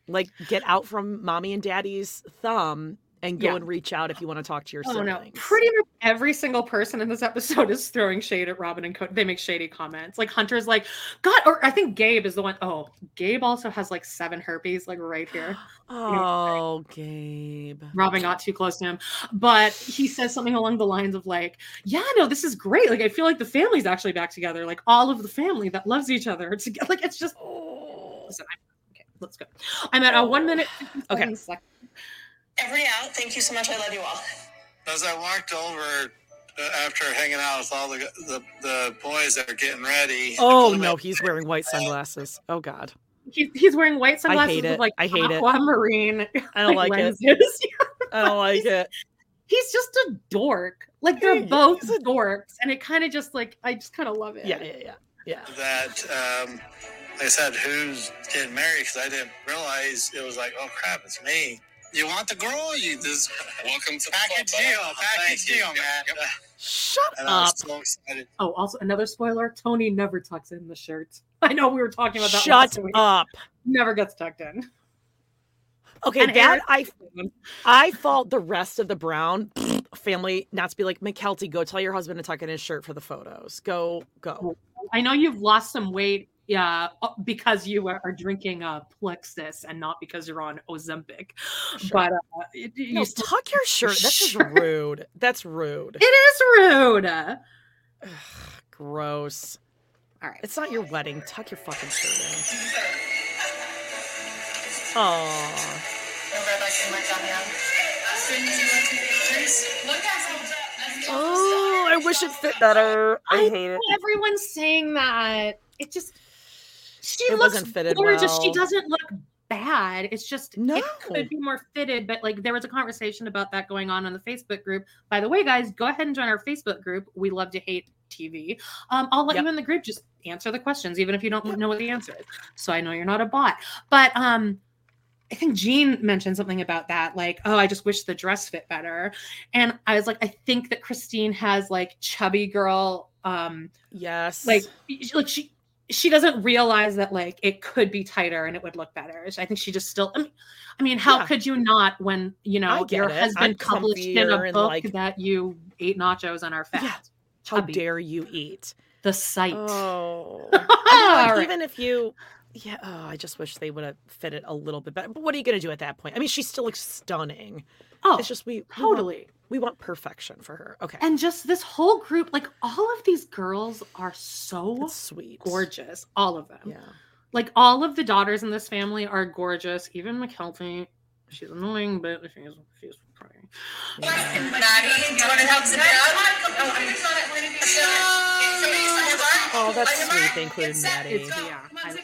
like get out from mommy and daddy's thumb and go Yeah. and reach out if you want to talk to your Oh siblings. no! Pretty much every single person in this episode is throwing shade at Robyn and Kody. They make shady comments. Like Hunter's like, God, or I think Gabe is the one oh Gabe also has like seven herpes, like right here. Oh, Gabe. Robyn got too close to him, but he says something along the lines of like, "Yeah, no, this is great. Like, I feel like the family's actually back together. Like, all of the family that loves each other together. Like, it's just." Oh. Listen, I'm, okay, let's go. I'm at a oh. one minute. Okay. Okay. Second. Every out. Thank you so much. I love you all. As I walked over uh, after hanging out with all the, the the boys that are getting ready. Oh no, pulled he's wearing white sunglasses. Oh God, He, he's wearing white sunglasses I hate with it. like I hate it. aquamarine. I don't like it. lenses. I don't like it. he's just a dork. Like they're Yeah, both he's a- dorks, and it kind of just like I just kind of love it. Yeah, yeah, yeah, yeah. that um, like I said, who's getting married? Because I didn't realize it was like, oh crap, it's me. You want the girl? You just welcome to package deal, package deal, man. Shut And I up. so excited. Oh, also another spoiler: Tony never tucks in the shirt. I know we were talking about that. Shut last week. up. Never gets tucked in. Okay, And that Aaron- I I fault the rest of the Brown family not to be like Mykelti. Go tell your husband to tuck in his shirt for the photos. Go, go. I know you've lost some weight, yeah, uh, because you are, are drinking uh, Plexus and not because you're on Ozempic. But uh, it, you No, still- tuck your shirt. That's just rude. That's rude. it is rude. All Gross. All right. It's not your wedding. Tuck your fucking shirt in. Oh, oh! I wish it fit better. I hate it. Everyone's saying that. It just she It looks wasn't fitted gorgeous. She doesn't look bad. It's just No. it could be more fitted. But like there was a conversation about that going on on the Facebook group. By the way, guys, go ahead and join our Facebook group. We love to hate TV. Um, I'll let Yep. you in the group. Just answer the questions, even if you don't know what the answer is. So I know you're not a bot. But um, I think Jean mentioned something about that, like, oh, I just wish the dress fit better. And I was like, I think that Christine has like chubby girl, um, Yes. like, like she she doesn't realize that like it could be tighter and it would look better. I think she just still. I mean, I mean, how Yeah. could you not when you know your it. husband I'm published in a book like- that you ate nachos and are fat? Yeah. how dare you eat? the sight. Oh. I mean, like, even if you yeah oh, i just wish they would have fit it a little bit better but what are you going to do at that point i mean she still looks stunning oh, it's just we we want- totally. we want perfection for her okay And just this whole group, like all of these girls are so it's sweet gorgeous. All of them. yeah Like all of the daughters in this family are gorgeous. Even Mykelti, she's annoying, but she's she's pretty. Maddie, do you want to help sit oh that's sweet they included uh, maddie It's uh, yeah. I- uh,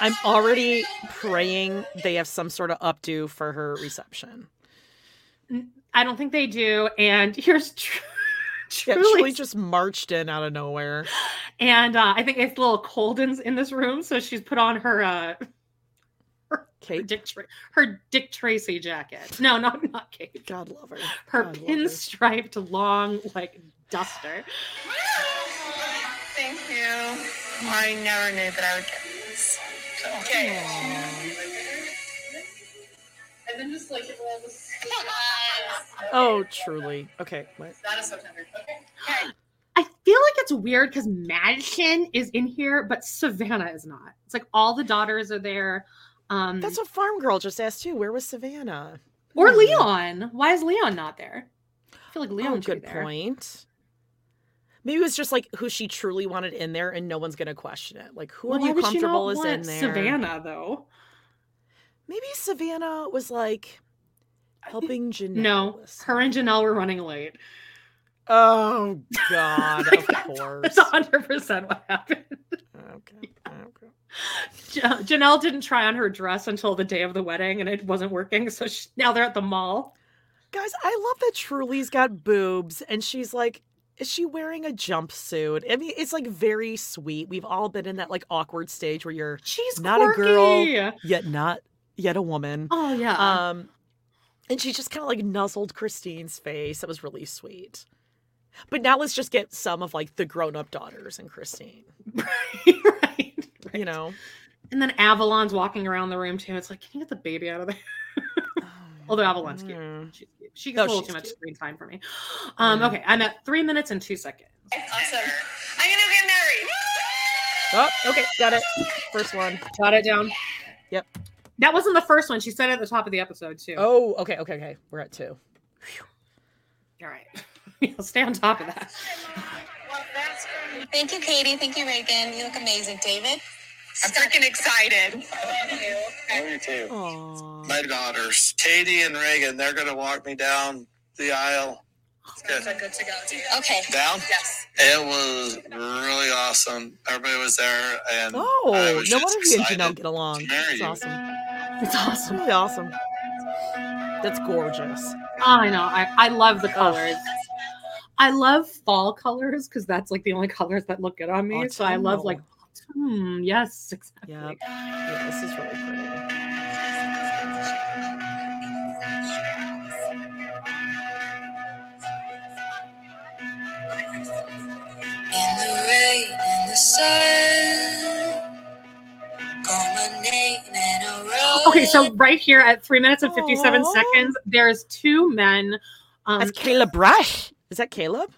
i'm already praying they have some sort of updo for her reception I don't think they do. And here's tr- yeah, Truely, just marched in out of nowhere and uh, I think it's a little cold in, in this room, so she's put on her uh, her kate Dick Tra- her Dick Tracy jacket. No, not not Kate. god love her Her God love her. pinstriped long like duster. Thank you. I never knew that I would get this. Okay. And then just like oh Truely okay what? That is so tender. Okay. I feel like it's weird because Madison is in here, but Savannah is not. It's like all the daughters are there. Um that's what farm girl just asked too where was savannah or Hmm. Leon. Why is Leon not there? I feel like Leon Oh, should good be there. point. Maybe it was just like who she truly wanted in there, and no one's gonna question it. Like, who Well, are you would she not comfortable is in there? Savannah though. Maybe Savannah was like helping Janelle. No, her and Janelle were running late. Oh God, Like, of course. That's hundred percent what happened. Okay. Okay. Ja- Janelle didn't try on her dress until the day of the wedding, and it wasn't working. So she, now they're at the mall. Guys, I love that Truely's got boobs, and she's like, is she wearing a jumpsuit? I mean, it's like very sweet. We've all been in that like awkward stage where you're She's not a girl, yet not yet a woman. Oh yeah. Um, and she just kind of like nuzzled Christine's face. That was really sweet. But now let's just get some of like the grown up daughters and Christine. right, right. You know, And then Avalon's walking around the room too. It's like, can you get the baby out of there? Although Avalon's cute. Mm. She's cute. She gets No, a little too much cute. screen time for me. Um, Mm. okay, I'm at three minutes and two seconds. Awesome. I'm gonna get married. Oh, okay, got it. First one. Got it down. Yep. That wasn't the first one. She said it at the top of the episode too. Oh, okay, okay, okay. We're at two. All right. I'll stay on top of that. Thank you, Katie. Thank you, Reagan. You look amazing, David. I'm freaking excited. Me too. Aww. My daughters, Katie and Reagan, they're gonna walk me down the aisle. Good. Good to go. Okay. Down? Yes. It was really awesome. Everybody was there, and oh, I Oh, was no just wonder he and excited Janelle get along. to marry That's you. awesome. It's awesome. Really awesome. That's gorgeous. Oh, I know. I, I love the oh. colors. I love fall colors because that's like the only colors that look good on me. Oh, so I love like, hmm, yes, exactly. Yeah. Yeah, this is really pretty. In the rain and the sun, call my name and a road. Okay, so right here at three minutes and 57 Aw. seconds, there's two men. Um, That's Caleb Brush. Is that Caleb?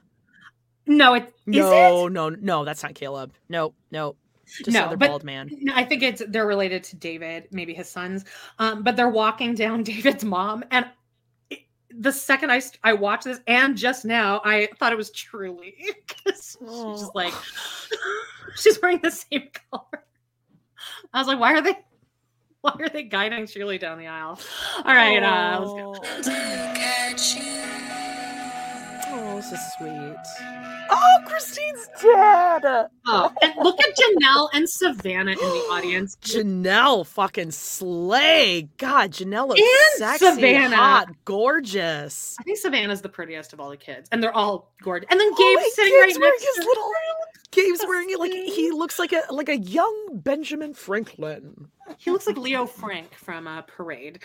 no, it is No, no, no, that's not Caleb. No, no. Just No, another but- bald man. No, I think it's they're related to David, maybe his sons. Um, but they're walking down David's mom, and it- the second I I watched this, and just now, I thought it was Truely because she's just like she's wearing the same color. I was like, why are they? Why are they guiding Shirley down the aisle? All right, uh, let's go. Catch you. Oh, this is sweet. Oh, Christine's dead. Oh, and look at Janelle and Savannah in the audience. Janelle fucking slay. God, Janelle looks And sexy, Savannah. hot, gorgeous. I think Savannah's the prettiest of all the kids, and they're all gorgeous. And then Oh, Gabe's and sitting Gabe's right wearing next his to little. Gabe's wearing it like he looks like a like a young Benjamin Franklin. He looks like Leo Frank from uh, Parade.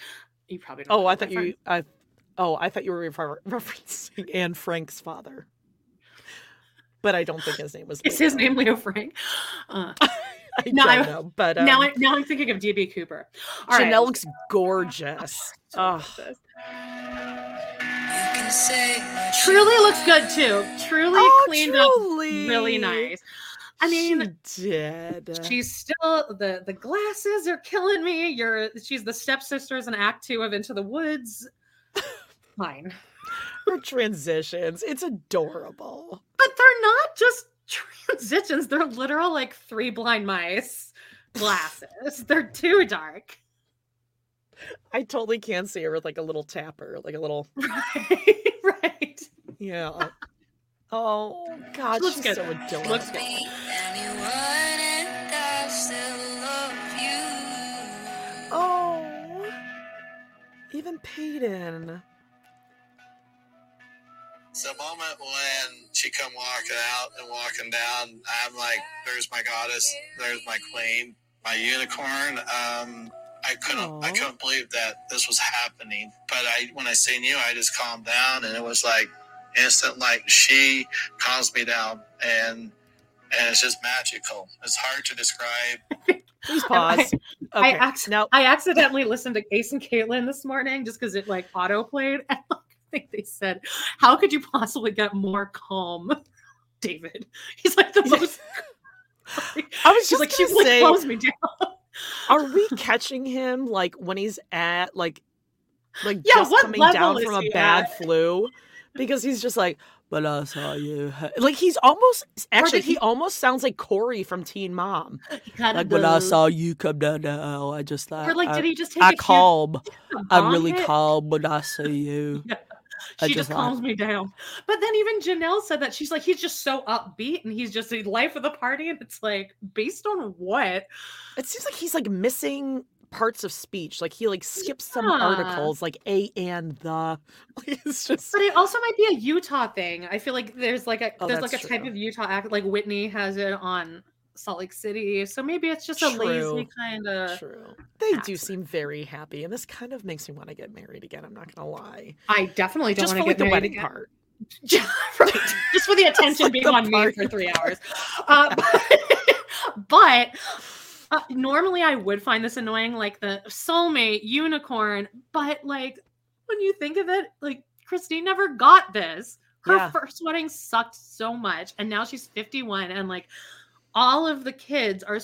You probably don't. Oh, know I thought you. I. Oh, I thought you were refer- referencing Anne Frank's father. But I don't think his name was. Is Leo. his name Leo Frank? Uh, I No, don't I- know, but um, now, I, now I'm thinking of DB Cooper. All right. Janelle looks gorgeous. Oh, say Truely looks good too. Truely Oh, cleaned Truely. up, really nice. I mean, she did. she's still the the glasses are killing me. You're she's the stepsisters in Act Two of Into the Woods. Fine, her transitions. It's adorable. but they're not just transitions. They're literal like three blind mice glasses. they're too dark. I totally can see her with like a little tapper, like a little Right, right. yeah. Oh God, Looks she's good. so adorable. Looks good. be anyone and I still love you. Oh, even Peyton. The moment when she come walking out and walking down, I'm like, "There's my goddess. There's my queen, my unicorn." Um, I couldn't, I couldn't believe that this was happening. But I, when I seen you, I just calmed down, and it was like instant. Like she calms me down, and and it's just magical. It's hard to describe. Please pause. I Okay, acc- now I accidentally listened to Ace and Caitlin this morning just because it like auto played. Like, think they said, How could you possibly get more calm, David? He's like the most. I was just like, she's like, say, me down. are we catching him like when he's at like like Yeah, just coming down from a bad at? flu? Because he's just like, but I saw you. Like he's almost actually he, he- almost sounds like Corey from Teen Mom. Uh, Gotta Like when I saw you come down the aisle, I just thought, Or like, I, did he just take I calm. I'm really calm when I see you. Yeah. She just calms me down. But then even Janelle said that she's like, he's just so upbeat and he's just the life of the party. And it's like, based on what? It seems like he's like missing parts of speech. Like he like skips some articles, like a and the. Like, it's just. But it also might be a Utah thing. I feel like there's like a Oh, there's like a that's type of Utah act like Whitney has it on Salt Lake City. So maybe it's just a True. lazy kind of True. They do seem very happy, and this kind of makes me want to get married again. I'm not gonna lie. I definitely don't want to like get the married wedding again. part. Right. Just for the attention like being the on me for three hours. Uh, but, but Uh, normally, I would find this annoying, like the soulmate unicorn, but like when you think of it, like Christine never got this. Her Yeah. first wedding sucked so much, and now she's 51, and like all of the kids are,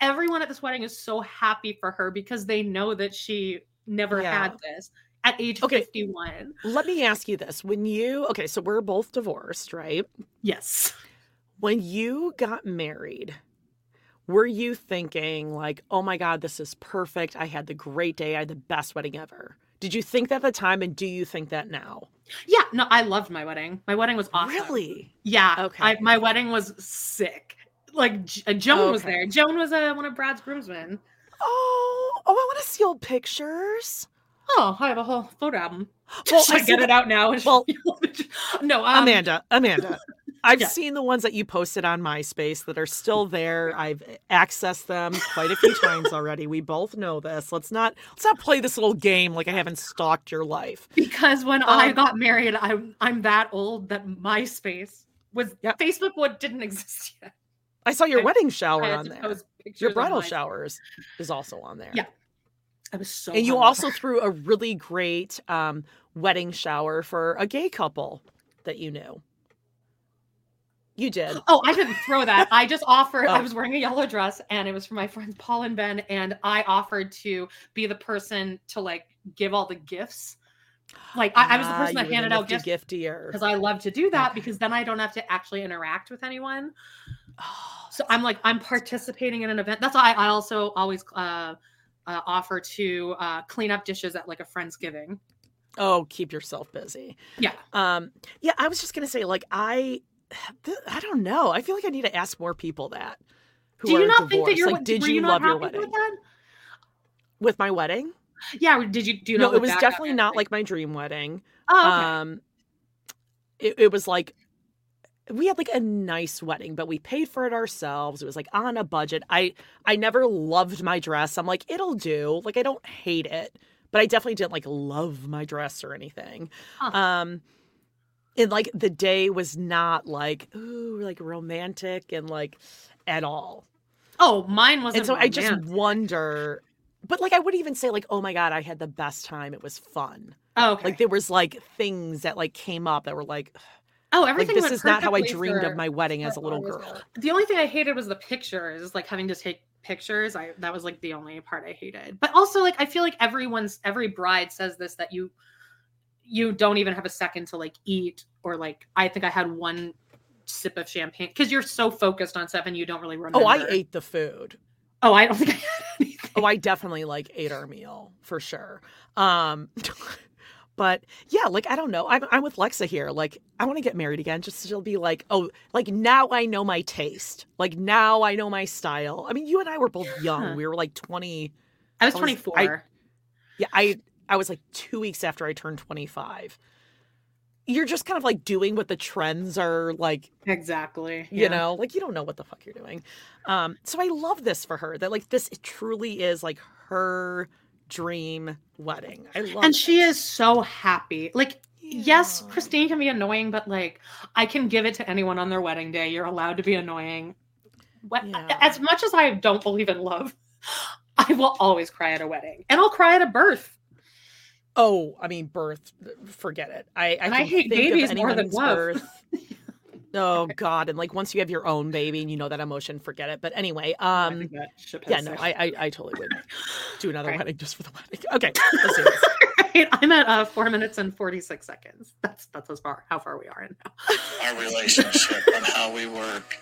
everyone at this wedding is so happy for her because they know that she never Yeah. had this at age Okay. 51. Let me ask you this. When you, okay, so we're both divorced, right? Yes. When you got married, were you thinking, like, oh my God, this is perfect. I had the great day. I had the best wedding ever. Did you think that at the time? And do you think that now? Yeah, no, I loved my wedding. My wedding was awesome. Really? Yeah. Okay. I, my wedding was sick. Like uh, Joan was there. Joan was uh, one of Brad's groomsmen. Oh, oh, I want to see old pictures. Oh, I have a whole photo album. Well, Should I, see get that- it out now? Well, no, um, Amanda, Amanda, I've Yeah. seen the ones that you posted on MySpace that are still there. I've accessed them quite a few times already. We both know this. Let's not let's not play this little game like I haven't stalked your life. because when I Um, got married, I'm I'm that old that MySpace was Yeah. Facebook what didn't exist yet. I saw your I- wedding shower on there. Your bridal MySpace. showers is also on there. Yeah. I was so and you also threw a really great um, wedding shower for a gay couple that you knew. You did. Oh, I didn't throw that. I just offered. I Oh. was wearing a yellow dress, and it was for my friends Paul and Ben, and I offered to be the person to like give all the gifts. Like I, I was the Ah, person that handed out gifts giftier. because I love to do that because then I don't have to actually interact with anyone. Oh, So I'm like I'm participating in an event. That's why I also always uh, uh, offer to uh, clean up dishes at like a friendsgiving. Oh, keep yourself busy. Yeah. Um, yeah, I was just gonna say, like, I, th- I don't know. I feel like I need to ask more people that. Who Do you not think that you're? like? Did you, you love your wedding with with my wedding? Yeah. Did you? Do you no, it was definitely it? not like my dream wedding. Oh, okay. Um, it, it was like we had like a nice wedding, but we paid for it ourselves. It was like on a budget. I I never loved my dress. I'm like, it'll do. Like I don't hate it, but I definitely didn't like love my dress or anything. Huh. Um and like the day was not like ooh like romantic and like at all. oh, mine wasn't. And so I just wonder but like I wouldn't even say like, oh my God, I had the best time. It was fun. Oh, okay. Like there was like things that like came up that were like oh, everything. like this is not how I dreamed for- of my wedding as a little girl. The only thing I hated was the pictures, like having to take pictures. I that was like the only part I hated. But also, like I feel like everyone's every bride says this that you you don't even have a second to like eat or like I think I had one sip of champagne because you're so focused on stuff and you don't really remember. Oh, I ate the food. Oh, I don't think I had anything. Oh, I definitely like ate our meal for sure. Um but yeah, like I don't know. I'm I'm with Lexa here. Like I want to get married again just she'll be like, "Oh, like now I know my taste. Like now I know my style." I mean, you and I were both Yeah. young. We were like 20 I was was- 24. Yeah, I I was like 2 weeks after I turned 25. You're just kind of like doing what the trends are like exactly. you know like you don't know what the fuck you're doing um so i love this for her that like this truly is like her dream wedding i love and she is so happy. Like, yes, Christine can be annoying, but like, I can give it to anyone on their wedding day. You're allowed to be annoying. What, Yeah. As much as I don't believe in love, I will always cry at a wedding, and I'll cry at a birth. oh i mean birth forget it i i, I hate babies more than love. birth. oh god and like once you have your own baby and you know that emotion forget it but anyway um think yeah no. I, I i totally would do another Right. wedding just for the wedding okay let's do this. Right, I'm at uh, four minutes and forty six seconds. That's that's as far how far we are in now. our relationship and how we work.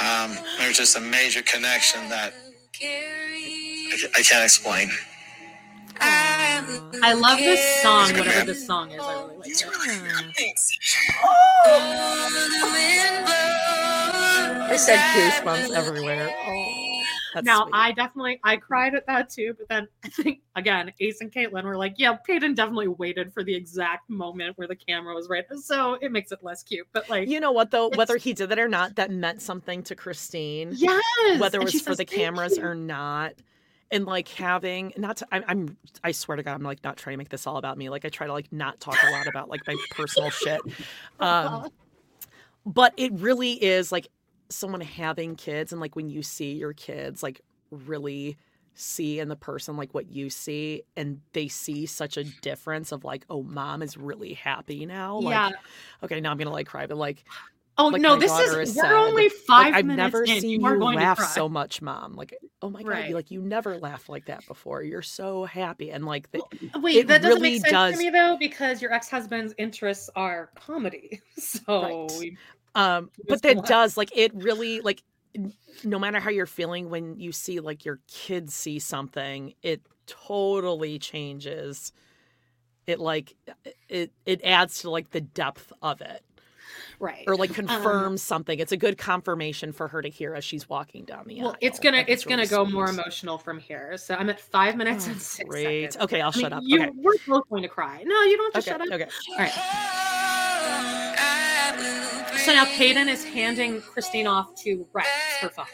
Um, there's just a major connection that I, I can't explain. I love this song, whatever this song is. I really like it. Thanks. i said goosebumps everywhere oh that's now sweet. I definitely I cried at that too, but then I think again Ace and Caitlin were like, yeah, Paedon definitely waited for the exact moment where the camera was right, so it makes it less cute. But like, You know what though? Whether he did that or not, that meant something to Christine. yes, Whether it was for says, the cameras you." or not. And like having not to I, I'm I swear to God, I'm like not trying to make this all about me. Like I try to like not talk a lot about like my personal shit. Um but it really is like someone having kids and like when you see your kids like really see in the person like what you see and they see such a difference of like oh mom is really happy now like Yeah. okay now i'm gonna like cry but like Oh like no, this is, has we're said, only like, five I've never in. seen you you going laugh so much, mom. Like, oh my god, Right. you like you never laughed like that before. You're so happy, and like the, Wait, it that doesn't really make sense does. to me though, because your ex-husband's interests are comedy. So Right. Um, but that laugh. does like it really like no matter how you're feeling when you see like your kids see something, it totally changes. It like it it adds to like the depth of it. Right. Or like Um, confirms something. It's a good confirmation for her to hear as she's walking down the aisle. Well, it's gonna think it's gonna really go sweet. more emotional from here. So I'm at five minutes Oh, and six great. seconds. Okay, I'll I mean, shut up. You, Okay. We're both going to cry. No, you don't have to Okay, shut up. okay. All right. So now Paedon is handing Christine off to Rex for fun.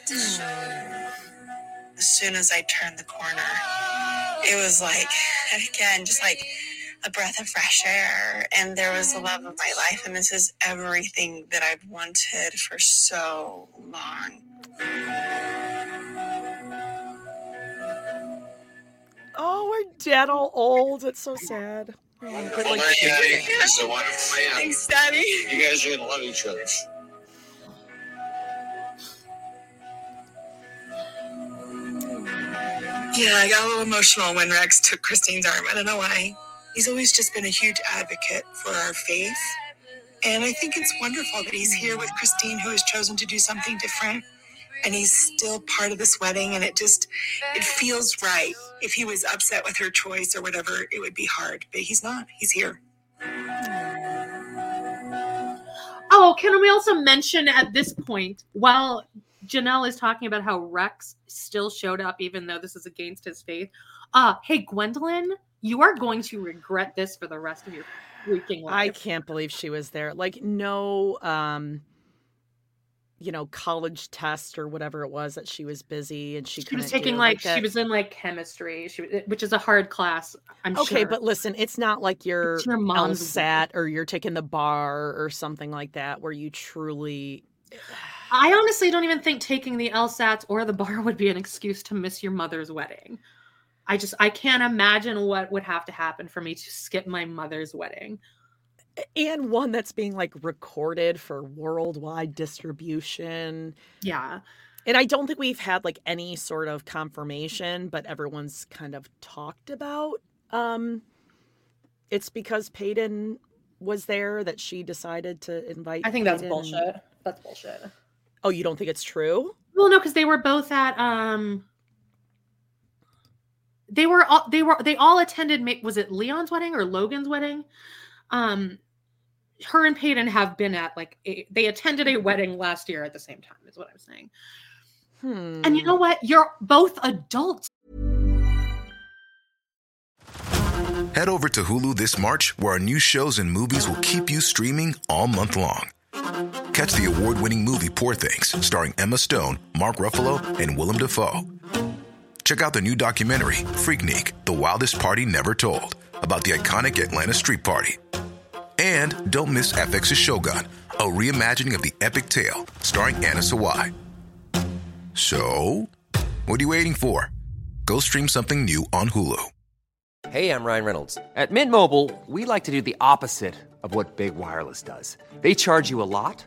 As soon as I turned the corner, it was like, again, just like a breath of fresh air. And there was the love of my life. And this is everything that I've wanted for so long. Oh, we're dead all old. It's so sad. Oh, but like, It's a wonderful man. Thanks, Daddy. You guys are gonna love each other. Yeah, I got a little emotional when Rex took Christine's arm. I don't know why. He's always just been a huge advocate for our faith. And I think it's wonderful that he's here with Christine, who has chosen to do something different. And he's still part of this wedding. And it just, it feels right. If he was upset with her choice or whatever, it would be hard. But he's not. He's here. Oh, can we also mention at this point, while Janelle is talking about how Rex still showed up, even though this is against his faith, uh, hey, Gwendlyn, you are going to regret this for the rest of your freaking life. I can't believe she was there. Like no um you know, college test or whatever it was that she was busy and she She was taking do, like, she was in like chemistry, she was, which is a hard class. I'm Okay, sure. but listen, it's not like you're It's your mom's LSAT or you're taking the bar or something like that where you truly I honestly don't even think taking the LSATs or the bar would be an excuse to miss your mother's wedding. I just I can't imagine what would have to happen for me to skip my mother's wedding. and one that's being like recorded for worldwide distribution. Yeah. And I don't think we've had like any sort of confirmation, but everyone's kind of talked about. Um, it's because Paedon was there that she decided to invite. I think that's bullshit. That's bullshit. Oh, you don't think it's true? Well, no, because they were both at um. They were all they were they all attended. ma- Was it Leon's wedding or Logan's wedding? Um, her and Paedon have been at like a, they attended a wedding last year at the same time. Is what I'm saying. Hmm. And you know what? You're both adults. Head over to Hulu this March, where our new shows and movies will keep you streaming all month long. Catch the award winning movie Poor Things, starring Emma Stone, Mark Ruffalo, and Willem Dafoe. Check out the new documentary, Freaknik The Wildest Party Never Told, about the iconic Atlanta Street Party. And don't miss FX's Shogun, a reimagining of the epic tale, starring Anna Sawai. So, what are you waiting for? Go stream something new on Hulu. Hey, I'm Ryan Reynolds. At Mint Mobile, we like to do the opposite of what Big Wireless does. They charge you a lot,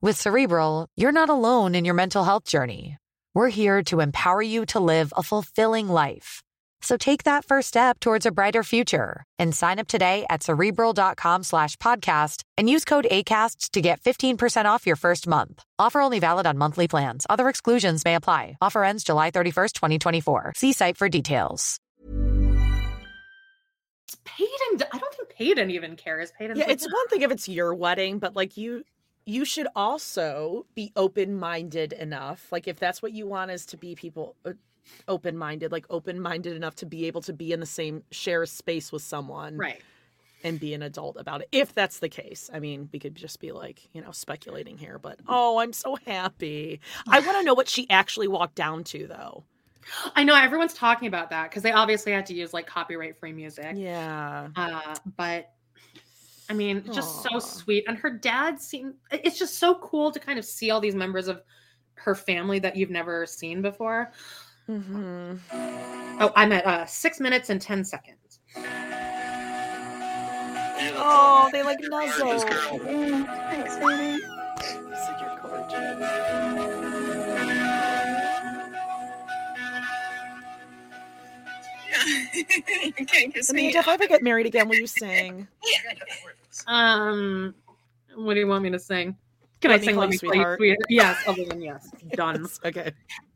With Cerebral, you're not alone in your mental health journey. We're here to empower you to live a fulfilling life. So take that first step towards a brighter future and sign up today at cerebral.com slash podcast and use code ACAST to get 15% off your first month. Offer only valid on monthly plans. Other exclusions may apply. Offer ends July 31st, 2024. See site for details. Paedon, I don't think Paedon even cares. Paedon's Yeah, like, it's one thing if it's your wedding, but like you you should also be open-minded enough. Like if that's what you want is to be people uh, open-minded, like open-minded enough to be able to be in the same share a space with someone. Right. And be an adult about it. If that's the case. I mean, we could just be like, you know, speculating here, but oh, I'm so happy. I want to know what she actually walked down to though. I know everyone's talking about that because they obviously had to use like copyright free music. Yeah. Uh, but I mean, just Aw. so sweet. And her dad seemed, it's just so cool to kind of see all these members of her family that you've never seen before. Mm-hmm. Oh, I'm at uh, six minutes and 10 seconds. Oh, they like nuzzle. Thanks, baby. Such a gorgeous. you can't kiss me. If I ever get married again, will you sing? Um, what do you want me to sing? Can Let I sing Let Me Sweetheart? Sweetheart? Yes, other than yes. Done. okay.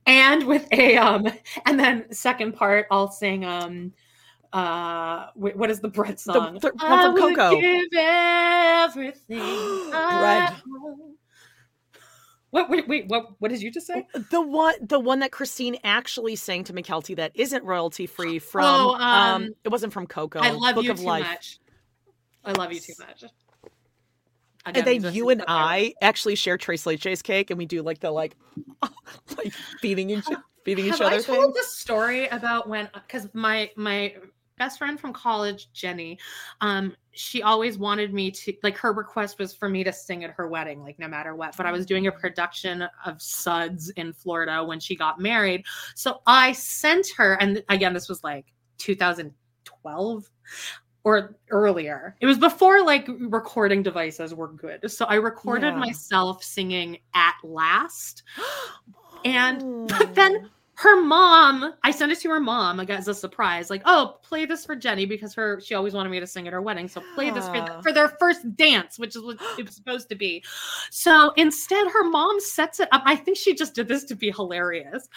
and with a um and then second part i'll sing um uh wh- what is the bread song the one I from Coco. give everything Bread. what wait, wait what what did you just say The one, the one that Christine actually sang to Mykelti that isn't royalty free from. Oh, um, um, it wasn't from Coco. i love Book you of too Life. much i love you too much And then you and I actually share tres leches cake, and we do like the like, like beating each beating each Have other I thing. told the story about when because my my best friend from college, Jenny, um, she always wanted me to like her request was for me to sing at her wedding, like no matter what. But I was doing a production of Suds in Florida when she got married, so I sent her, and again, this was like 2012 or earlier. It was before like recording devices were good. So I recorded Yeah. myself singing at last. And but then her mom, I sent it to her mom like as a surprise, like, oh, play this for Jenny because her she always wanted me to sing at her wedding. So play this for, th- for their first dance, which is what it was supposed to be. So instead, her mom sets it up. I think she just did this to be hilarious,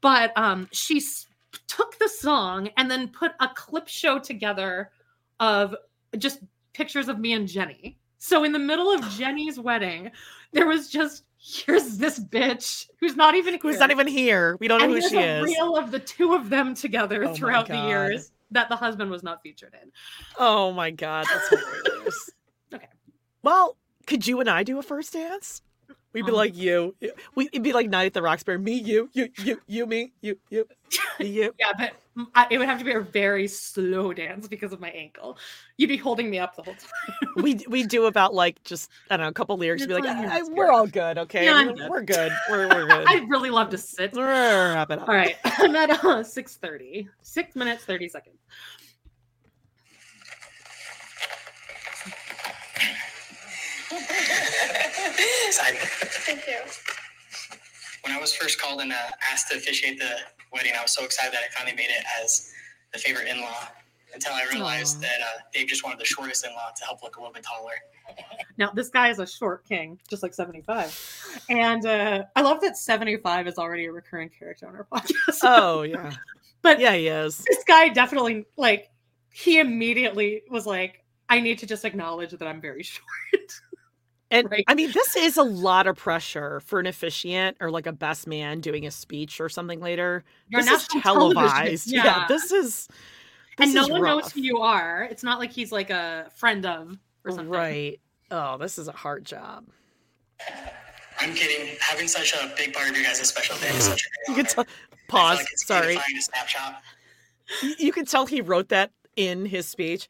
but um, she s- took the song and then put a clip show together of just pictures of me and Jenny. So in the middle of Jenny's wedding, there was just here's this bitch who's not even Who's here. not even here? We don't know who she a is. Real of the two of them together Oh throughout the years that the husband was not featured in. Oh my god, that's hilarious. Okay. Well, could you and I do a first dance? We'd be Um, like you. We it'd be like Night at the Roxbury. Me, you, you, you, you, me, you, you, me, you. Yeah, but I, it would have to be a very slow dance because of my ankle. You'd be holding me up the whole time. we we do about like just I don't know a couple lyrics. Be like, "I- we're all good, okay? Yeah, we're, good. we're good. We're we're good. I'd really love to sit. All Wrap it up. right, I'm at uh, 6.30. Six minutes, 30 seconds. Excited. Thank you. When I was first called and uh, asked to officiate the wedding, I was so excited that I finally made it as the favorite in-law. Until I realized Aw. that uh, Dave just wanted the shortest in-law to help look a little bit taller. Now, this guy is a short king, just like 75. And uh, I love that 75 is already a recurring character on our podcast. Oh yeah, but yeah, he is. this guy definitely, like, he immediately was like, I need to just acknowledge that I'm very short. And Right. I mean, this is a lot of pressure for an officiant or like a best man doing a speech or something later. You're this is televised. yeah. Yeah. this is. This and no is one knows who you are. It's not like he's like a friend of or something. Right. Oh, this is a hard job. I'm kidding. Having such a big part of your guys' special day is such a You great can honor. tell. I feel Pause. like Sorry. gratifying to snapshot. You- You can tell he wrote that in his speech.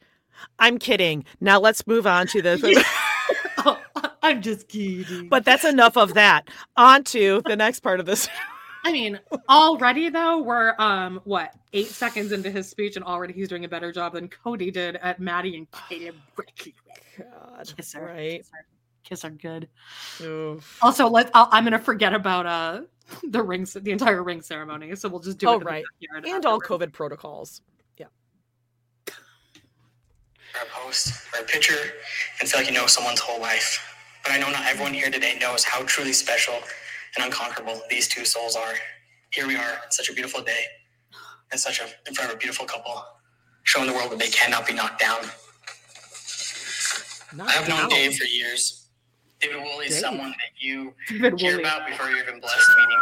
I'm kidding. Now let's move on to the. oh, I'm just kidding. But that's enough of that. On to the next part of this. I mean, already though, we're um what eight seconds into his speech, and already he's doing a better job than Kody did at Maddie and Katie. God, kiss her, right? Kiss her, kiss her good. Oof. Also, let i I'm gonna forget about uh the rings, the entire ring ceremony. So we'll just do it. Oh, in the right. backyard And all. COVID protocols. Yeah. or a post or a picture and feel like you know someone's whole life. But I know not everyone here today knows how truly special and unconquerable these two souls are. Here we are, such a beautiful day, and such a in front of a beautiful couple, showing the world that they cannot be knocked down. I have known Dave for years. David Woolley is someone that you David hear Woolley. about before you're even blessed meeting.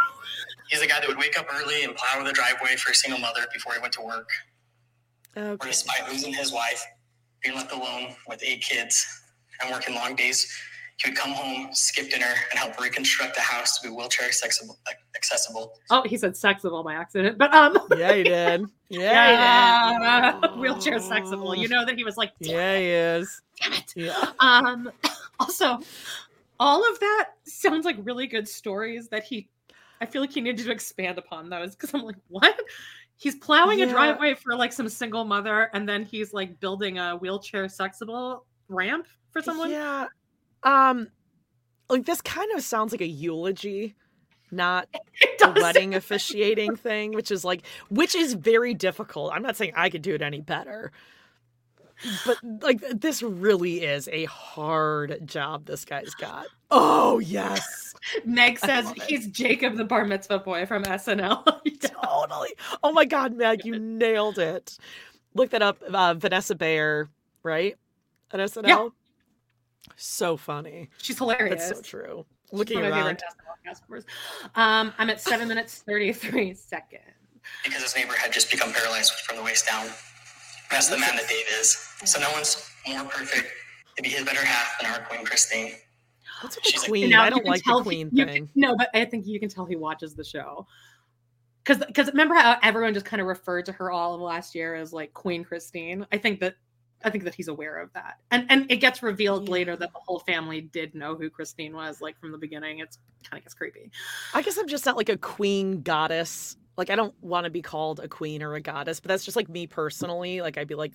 He's the guy that would wake up early and plow the driveway for a single mother before he went to work. Or despite losing his wife, being left alone with eight kids, and working long days, he would come home, skip dinner, and help reconstruct the house to be wheelchair accessible. accessible. Oh, he said sexable by accident, but um. Yeah, he did. Yeah, yeah, wheelchair sexable. You know that he was like, Yeah, he is. Damn it. Yeah. Um, also, all of that sounds like really good stories that he. I feel like he needed to expand upon those because I'm like, what? He's plowing Yeah. a driveway for like some single mother, and then he's like building a wheelchair sexable ramp for someone. Yeah. Um, like this kind of sounds like a eulogy, not a wedding officiating thing, which is like, which is very difficult. I'm not saying I could do it any better, but like this really is a hard job this guy's got. Oh yes, Meg says it. he's Jacob the bar mitzvah boy from SNL. totally. Oh my god, Meg, you nailed it. Look that up. Uh, Vanessa Bayer, right? At SNL. So funny. She's hilarious. That's so true. Looking one of around. favorite SNL cast members. Um, I'm at seven minutes thirty three seconds. because his neighbor had just become paralyzed from the waist down. That's the man that Dave is. So no one's more perfect to be his better half than our queen Christine. What's with She's the a- queen? Now I don't like the tell he- queen thing. can- no, but I think you can tell he watches the show. Because because remember how everyone just kind of referred to her all of last year as like Queen Christine. I think that I think that he's aware of that, and and it gets revealed later that the whole family did know who Christine was, like from the beginning. It's kind of gets creepy. I guess I'm just not like a queen goddess. Like I don't want to be called a queen or a goddess, but that's just like me personally. Like I'd be like,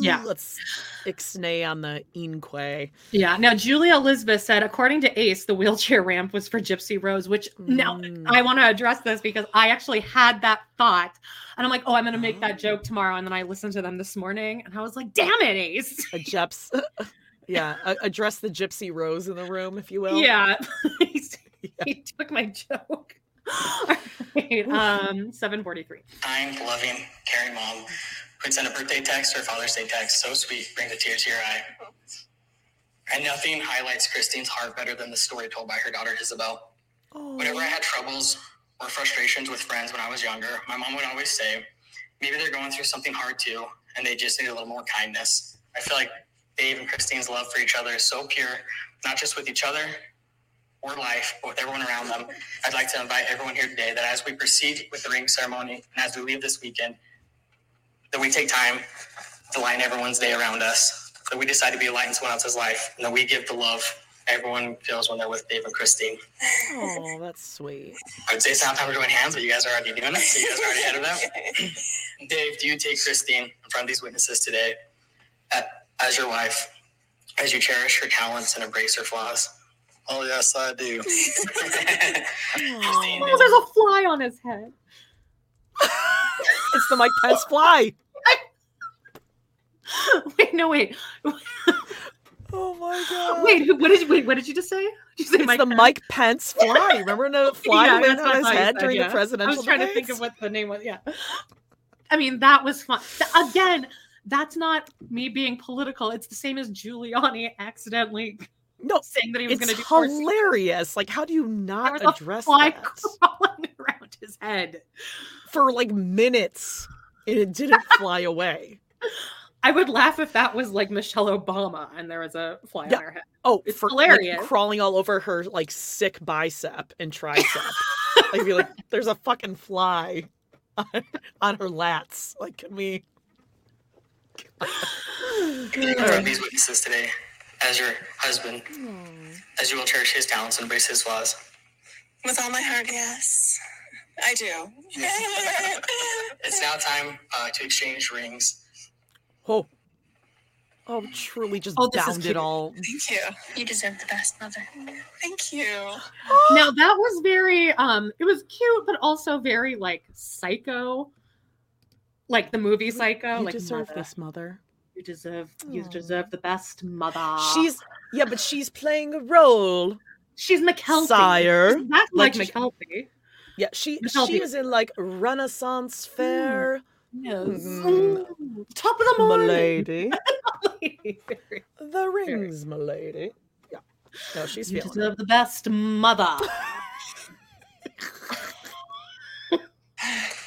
Yeah. let's ixnay on the inque. Yeah. Now, Julia Elizabeth said, according to Ace, the wheelchair ramp was for Gypsy Rose, which now mm. I want to address this because I actually had that thought. And I'm like, oh, I'm going to make that joke oh. tomorrow. And then I listened to them this morning and I was like, damn it, Ace. A jeps. yeah, address the gypsy rose in the room, if you will. Yeah. He's- He took my joke. Right, um, 743. Kind, loving, caring mom who'd send a birthday text or Father's Day text so sweet, brings a tear to your eye. And nothing highlights Christine's heart better than the story told by her daughter Ysabel. Whenever I had troubles or frustrations with friends when I was younger, my mom would always say, maybe they're going through something hard too, and they just need a little more kindness. I feel like Dave and Christine's love for each other is so pure, not just with each other or life, but with everyone around them. I'd like to invite everyone here today that as we proceed with the ring ceremony and as we leave this weekend, that we take time to lighten everyone's day around us, that we decide to be a light in someone else's life, and that we give the love everyone feels when they're with Dave and Christine. Oh, that's sweet. I would say it's not time to join hands, but you guys are already doing it, so you guys are already ahead of them. Dave, do you take Christine in front of these witnesses today uh, as your wife, as you cherish her talents and embrace her flaws? Oh, yes, I do. Oh, there's a fly on his head. It's the Mike Pence fly. Wait, no, wait. Oh my god. Wait, what did you, wait, what did you just say? Did you say It's Mike the Pence? Mike Pence fly. Remember when the fly Yeah, landed on I his head said, during yeah. the presidential I was trying to think of what the name was. Yeah. I mean, that was fun. Again, that's not me being political. It's the same as Giuliani accidentally no, saying that he was It's going to do hilarious. Like, how do you not There was a address fly that crawling around his head. for like minutes and it didn't fly away? I would laugh if that was like Michelle Obama and there was a fly Yeah. on her head. Oh, It's for, like, hilarious. crawling all over her like sick bicep and tricep. I'd be like, "There's a fucking fly on, on her lats." Like, can we? confront these witnesses today as your husband, as you will cherish his talents and embrace his flaws. With all my heart, yes. I do. It's now time uh, to exchange rings. Oh. Oh, truly just Oh, this downed it all. Thank you. You deserve the best, mother. Thank you. now that was very um it was cute but also very like psycho like the movie psycho You like deserve mother, this, mother. You deserve you deserve the best mother She's yeah, but she's playing a role. she's Mykelti Sire. She's not like, Like, Mykelti Yeah, she Mykelti. she is in like Renaissance fair. yes. Mm, Mm. top of the morning Milady. The rings, milady. Yeah. No, she's you feeling it. deserve the best mother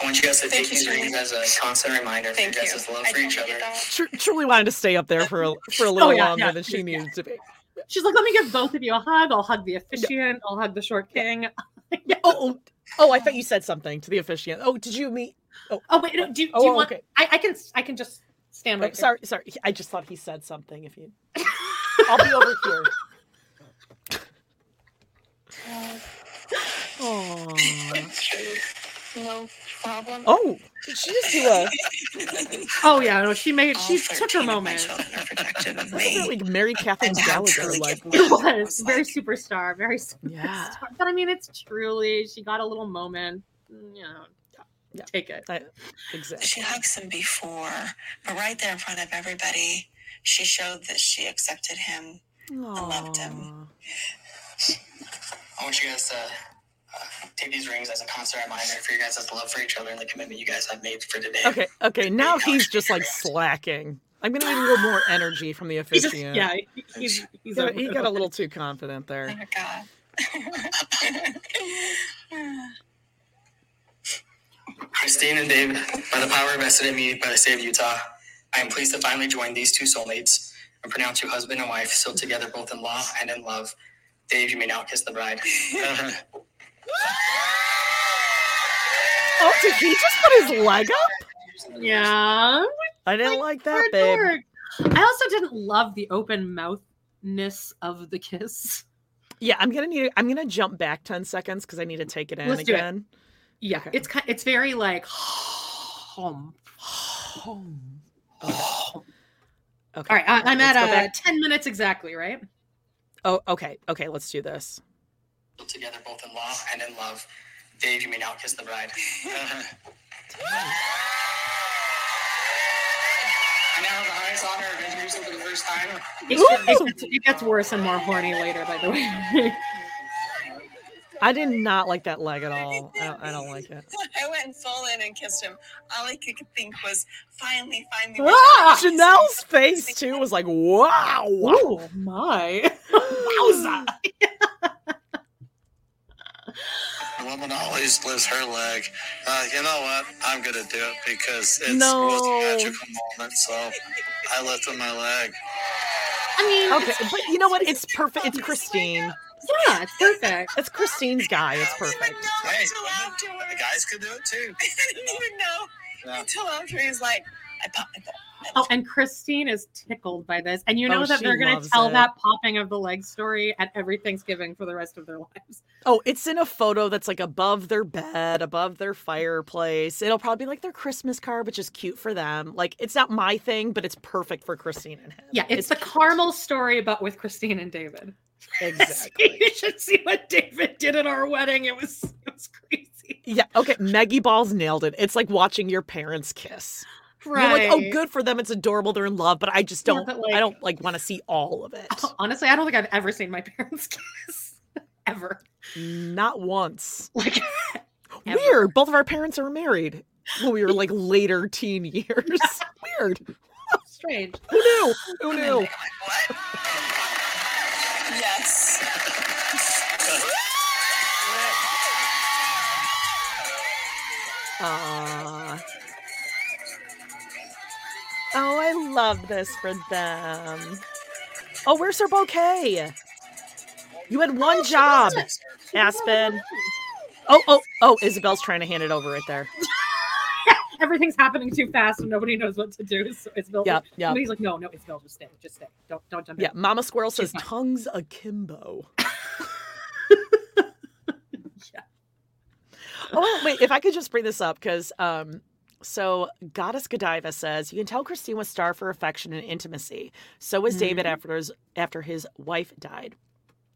I want you guys to Thank take you, these sweetie. rings as a constant reminder of your Thank you. guys' love I for each other. Tr- Truely wanted to stay up there for a, for a oh, little Oh, yeah, longer yeah, than she yeah. needed to be. she's like let me give both of you a hug I'll hug the officiant I'll hug the short king Oh, oh, oh, I thought you said something to the officiant. Oh, did you meet? Oh, oh wait no, do, do Oh, you want okay. I, I can I can just stand right wait, here. sorry, sorry. I just thought he said something. If you, I'll be over here. Oh, No problem. oh, did she just do a? Oh yeah, no, she made All she took her moment. children are protected of me. like Mary Catherine Gallagher. truly Like, It was very superstar, very superstar. Yeah. But I mean, it's truly she got a little moment. mm, You know, Yeah. take it. I, exactly. She hugs him before, but right there in front of everybody, she showed that she accepted him. and loved him. I want you guys to uh, take these rings as a constant reminder for your guys' love for each other and the commitment you guys have made for today. Okay, okay. Now he's just like slacking. I'm gonna need a little more energy from the He just, officiant. yeah, he- he's He he's got, he got a little too confident Oh there. my God. Christine and Dave, by the power vested in me by the state of Utah, I am pleased to finally join these two soulmates and pronounce you husband and wife, sealed together both in law and in love. Dave, you may now kiss the bride. Oh, did he just put his leg up? Yeah, I didn't like that, Poor babe. dork. I also didn't love the open mouthness of the kiss. Yeah, I'm gonna need. I'm gonna jump back ten seconds because I need to take it in Let's do it. again. Yeah, Okay. it's kind. It's very like home. Home. All Okay. right, I, I'm let's at go uh, ten minutes exactly. Right. Oh, okay. Okay, let's do this. Sealed together both in law and in love. Dave, you may now kiss the bride. I now the highest honor of introducing for the first time. It, it, gets, it gets worse and more horny later. By the way. I did not like that leg at all. I don't, I don't like it. I went full in and kissed him. All I could think was, finally, finally. Ah! Janelle's face too was like, wow. oh my! Wowza! The woman always lifts her leg. Uh, you know what? I'm gonna do it because it's No. was a magical moment. So I lifted my leg. I mean, Okay, but you know what? It's perfect. It's Christine. yeah, it's perfect. It's Christine's guy. It's perfect. Hey, Until afterwards. the guys could do it too. I didn't even know Yeah. until after he's like, I popped my Oh, and Christine is tickled by this, and you oh, know Oh, that they're going to tell it. that popping of the leg story at every Thanksgiving for the rest of their lives. Oh, it's in a photo that's like above their bed, above their fireplace. It'll probably be like their Christmas card, which is cute for them. Like it's not my thing, but it's perfect for Christine and him. Yeah, it's, the Carmel story, but with Christine and David. exactly. you should see what David did at our wedding. It was it was crazy. Yeah. Okay. Maggie Balls nailed it. It's like watching your parents kiss. Right. You're like, oh, good for them. It's adorable. They're in love, but I just don't. but, like- I don't like want to see all of it. Honestly, I don't think I've ever seen my parents kiss. ever. Not once. Like ever. Weird. Both of our parents are married when we were like later teen years. Weird. strange. Who knew? Who knew? Yes. Aww. Oh, I love this for them. Oh, where's her bouquet? You had one job, Aspen. Oh, oh, oh, Ysabel's trying to hand it over right there. everything's happening too fast and nobody knows what to do. So Ysabel, Yep, yep. He's like, no, no, Ysabel, just stay, just stay. Don't, don't jump Yeah, in. Mama Squirrel She's says fine. tongues akimbo. Oh wait, if I could just bring this up because um, so Goddess Godiva says you can tell Christine was starved for affection and intimacy. So was David Mhm. after his after his wife died.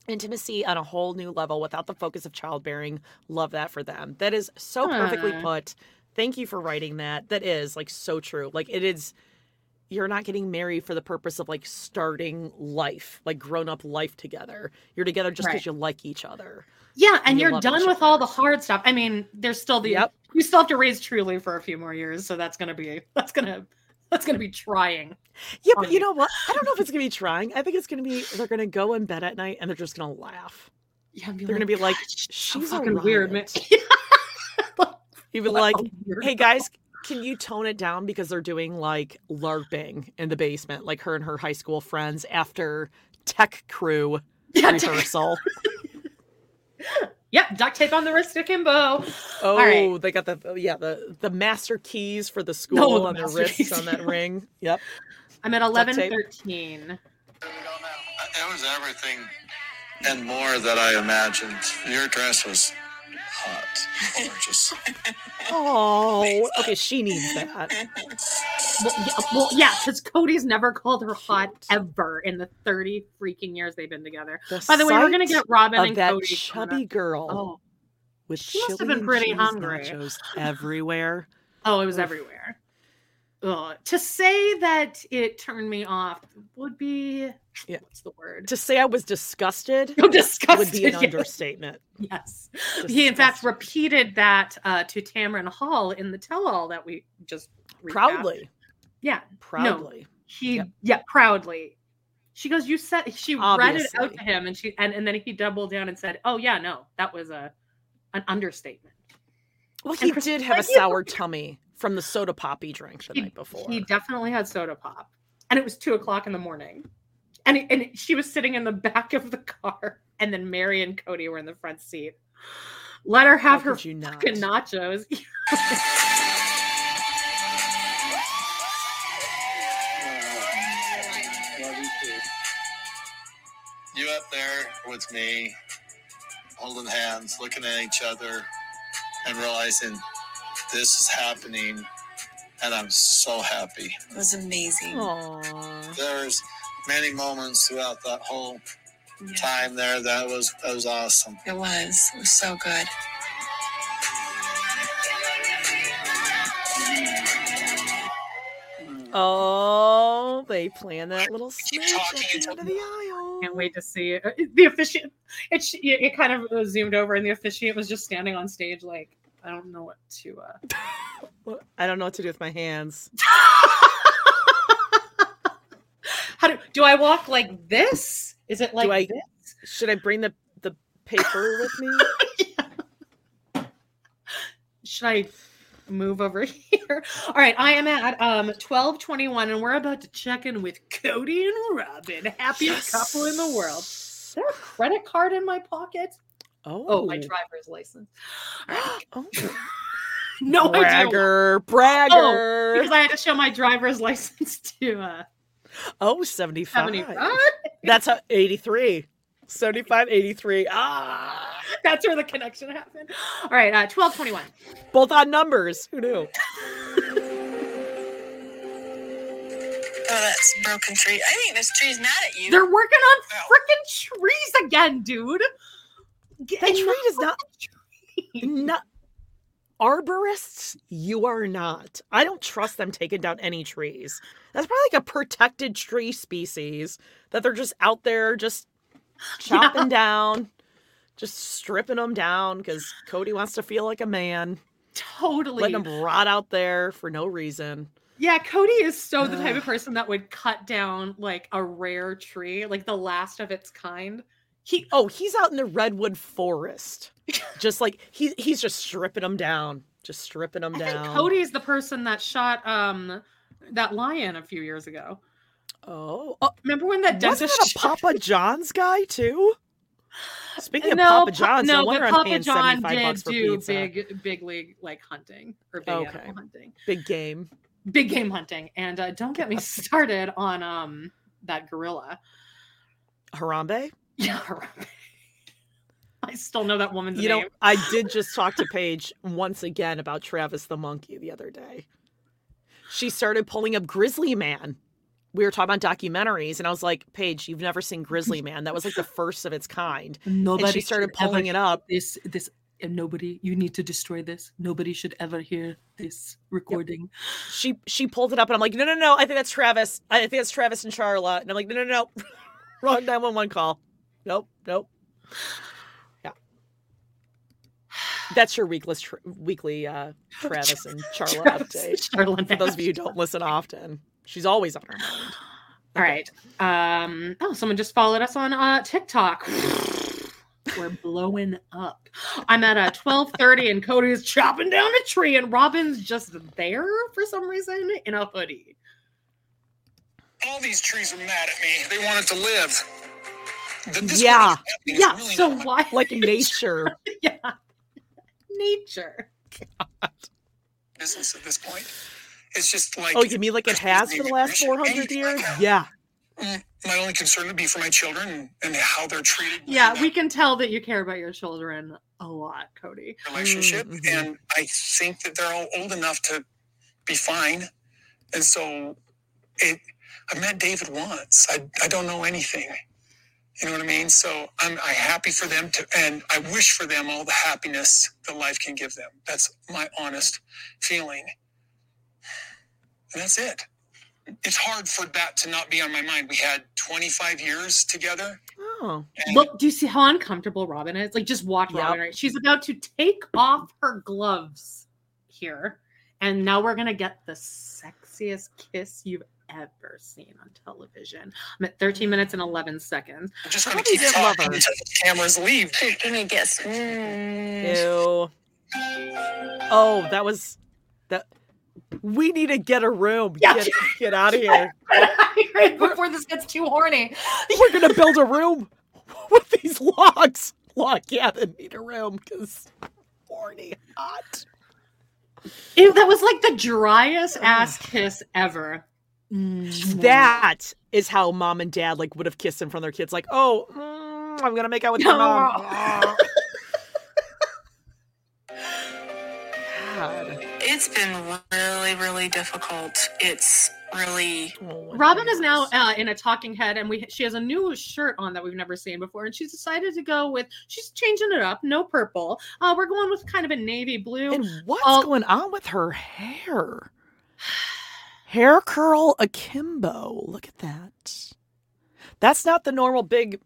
Intimacy on a whole new level without the focus of childbearing. Love that for them. That is so perfectly put. Thank you for writing that. That is like so true. Like it is you're not getting married for the purpose of like starting life, like grown up life together. You're together just because Right. you like each other. Yeah, and you you're done with all the hard stuff. I mean, there's still the Yep. you still have to raise Truely for a few more years, so that's gonna be that's gonna that's gonna be trying. Yeah, but you know what? I don't know if it's gonna be trying. I think it's gonna be they're gonna go in bed at night and they're just gonna laugh. Yeah, They're gonna be like, "God, so she's fucking a weird, man. riot." Even like, hey guys, can you tone it down because they're doing like LARPing in the basement, like her and her high school friends after tech crew Yeah, tech- rehearsal. Yep, duct tape on the wrist akimbo. Oh, All right. Oh, they got the oh, yeah the the master keys for the school No, the on their wrists keys. on that ring. Yep. I'm at Duct eleven tape. thirteen. It was everything and more that I imagined. Your dress was hot, gorgeous. Oh, okay. She needs that. Well, yeah, well, yeah, because Kody's never called her hot ever in the 30 freaking years they've been together. The By the way, we're gonna get Robyn of and that Kody. chubby girl Oh, with She must have been pretty cheese hungry. nachos everywhere. oh, it was everywhere. Ugh. To say that it turned me off would be Yeah. what's the word? To say I was disgusted Oh, disgusted. would be an yes. understatement. Yes. He in fact repeated that uh, to Tamron Hall in the tell-all that we just recapped. Proudly. Yeah. Proudly. He yeah, proudly. She goes, You said she read it out to him and she and, and then he doubled down and said, Oh yeah, no, that was a an understatement. Well, he did have a sour tummy from the soda pop he drank the He, night before. he definitely had soda pop. And it was two o'clock in the morning. And, and she was sitting in the back of the car, and then Meri and Kody were in the front seat. Let her have How her could you not? fucking nachos. You up there with me, holding hands, looking at each other, and realizing this is happening, and I'm so happy. It was amazing. Aww. There's many moments throughout that whole time there that was that was awesome. It was. It was so good. Oh, they planned that little smooch at the end of the aisle. Can't wait to see it. The officiant, it, it it kind of uh, zoomed over, and the officiant was just standing on stage, like, I don't know what to. uh I don't know what to do with my hands. How do do I walk like this? Is it like I this? should I bring the the paper with me? Should I move over here? All right, I am at um twelve twenty one, and we're about to check in with Kody and Robyn, happiest couple in the world. Is there a credit card in my pocket? Oh, Oh, my driver's license. oh. no idea. bragger, Oh, bragger. because I had to show my driver's license to uh Oh, 75. 75. That's a 83. 75, 83. Ah. That's where the connection happened. All right, uh, twelve twenty one. Both on numbers. Who knew? Oh, that's broken tree. I think this tree's mad at you. They're working on freaking trees again, dude. Get- That tree does not. Not arborists. You are not. I don't trust them taking down any trees. That's probably like a protected tree species that they're just out there just chopping down, just stripping them down because Kody wants to feel like a man, totally. letting them rot out there for no reason. Yeah, Kody is so the type of person that would cut down like a rare tree, like the last of its kind. He Oh, he's out in the redwood forest, just like he he's just stripping them down, just stripping them I down. think Kody's the person that shot um that lion a few years ago. Oh, oh Remember when that wasn't that a shot- Papa John's guy too? Speaking of Papa John's, no, no, wonder but Papa John did do pizza. big, big league like hunting or big Okay. animal hunting, Big game. big game hunting. And uh, don't get me started on um that gorilla. Harambe? Yeah, I still know that woman's You name. know, I did just talk to Paige once again about Travis the monkey the other day. She started pulling up Grizzly Man. We were talking about documentaries, and I was like, Paige, you've never seen Grizzly Man. That was like the first of its kind. Nobody and she started pulling it up. This this and nobody. You need to destroy this. Nobody should ever hear this recording. She she pulled it up, and I'm like, no, no, no. I think that's Travis. I think that's Travis and Charla. And I'm like, no, no, no. Wrong 911 call. Nope, nope. Yeah. That's your weekless tr- weekly uh, Travis and Charla Travis update. Charla For those of you who don't listen often, she's always on her mind. All right. Um. Oh, someone just followed us on uh TikTok. We're blowing up. I'm at a 12:30 and Kody's chopping down a tree and Robyn's just there for some reason in a hoodie. All these trees are mad at me. They wanted to live. Th- this Yeah. is Yeah. really So not why? Like nature. yeah. Nature. business at this point. It's just like Oh, you mean like it has for the last 400 years? Yeah. Mm, my only concern would be for my children and, and how they're treated Yeah, we can tell that you care about your children a lot, Kody. relationship, Mm-hmm. and I think that they're all old enough to be fine. And so, it. I met David once. I I don't know anything. You know what I mean? So I'm I happy for them to, and I wish for them all the happiness that life can give them. That's my honest feeling. And that's it. It's hard for that to not be on my mind. We had 25 years together. Oh. Look, do you see how uncomfortable Robyn is? Like, just watch Yep. Robyn. Right? She's about to take off her gloves here, and now we're gonna get the sexiest kiss you've ever seen on television. I'm at 13 minutes and 11 seconds. I'm just going to keep talking until the cameras leave. Give me a kiss. Mm. Ew. Oh, that was that. We need to get a room. Yeah. Get, get out of here. before this gets too horny. We're gonna build a room with these logs. Log cabin need a room because horny hot. Ew, that was like the driest ass kiss ever. That is how mom and dad like would have kissed in front of their kids. Like, oh, mm, I'm gonna make out with your mom. God. It's been really, really difficult. It's really. Robyn is now uh, in a talking head, and we she has a new shirt on that we've never seen before, and she's decided to go with she's changing it up. No purple. Uh, we're going with kind of a navy blue. And what's All- going on with her hair? Hair curl akimbo. Look at that. That's not the normal big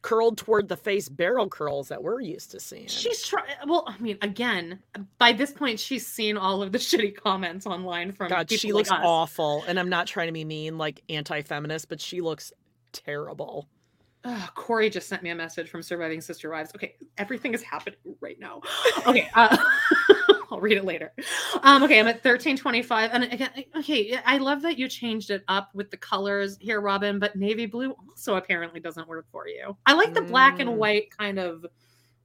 curled toward the face barrel curls that we're used to seeing. She's trying. Well, I mean, again, by this point, she's seen all of the shitty comments online from God, people she like looks us. awful. And I'm not trying to be mean, like anti-feminist, but she looks terrible. Ugh, Corey just sent me a message from Surviving Sister Wives. Okay, everything is happening right now. Okay, uh, I'll read it later. Um, okay, I'm at 1325. And again, okay, I love that you changed it up with the colors here, Robyn, but navy blue also apparently doesn't work for you. I like the black and Mm. white kind of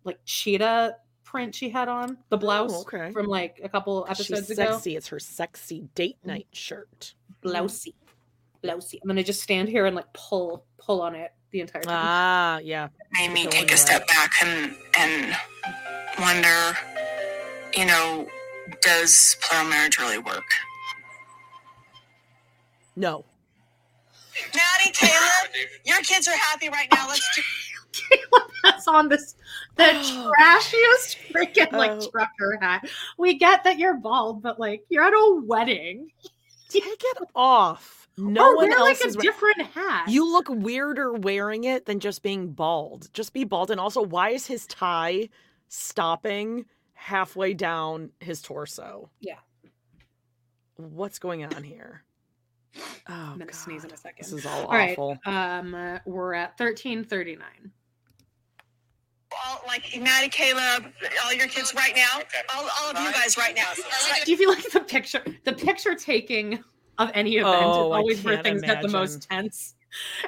like cheetah print she had on the blouse Oh, okay. from like a couple episodes She's ago. sexy. It's her sexy date night shirt. Blousey. Blousey. I'm gonna just stand here and like pull pull on it the entire time. Ah, yeah. made me take a step back and and wonder, you know, does plural marriage really work? No. Maddie, Caleb, your kids are happy right now. Let's do. Caleb That's on this the trashiest freaking like Oh. trucker hat. We get that you're bald, but like you're at a wedding. Take it off. No or one wear, else like is a we- different hat. You look weirder wearing it than just being bald. Just be bald. And also, why is his tie stopping halfway down his torso? Yeah. What's going on here? Oh, I'm gonna sneeze in a second. This is all All right. awful. Um uh, we're at 1339. All, like Maddie, Caleb, all your kids right now. All, all of you guys right now. Do you feel like the picture the picture taking of any event Oh, is always where can't things get the most tense?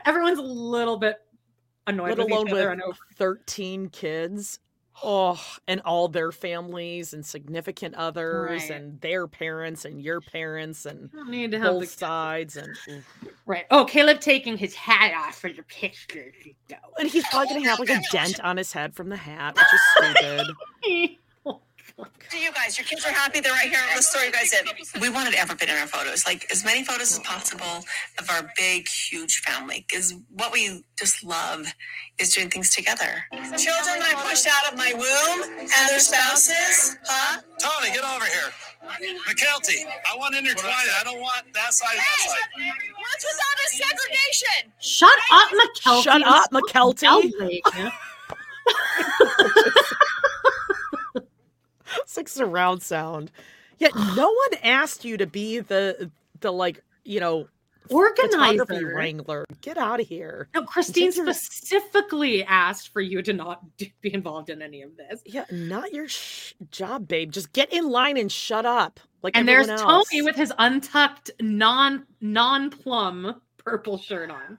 Everyone's a little bit annoyed let with alone each other. with 13 kids. Oh, and all their families and significant others Right. and their parents and your parents and need to have both the- sides and Right. Oh, Caleb taking his hat off for the picture. And he's probably gonna have like a dent on his head from the hat, which is stupid. To you guys, your kids are happy. They're right here. The story you guys did. We wanted every bit in our photos, like as many photos as possible of our big, huge family. Because what we just love is doing things together. Children I pushed out of my womb and their spouses, huh? Tony, get over here. Mykelti, I want intertwined. I don't want that side and that side. What's with all this segregation? Shut up, Mykelti. Shut up, so Mykelti. yelling. it's like surround sound. Yet no one asked you to be the the like you know photography Organizer. wrangler. Get out of here. No, Christine your- specifically asked for you to not be involved in any of this. Yeah, not your sh- job, babe. Just get in line and shut up. Like and there's everyone else. Tony with his untucked, non non plum purple shirt on.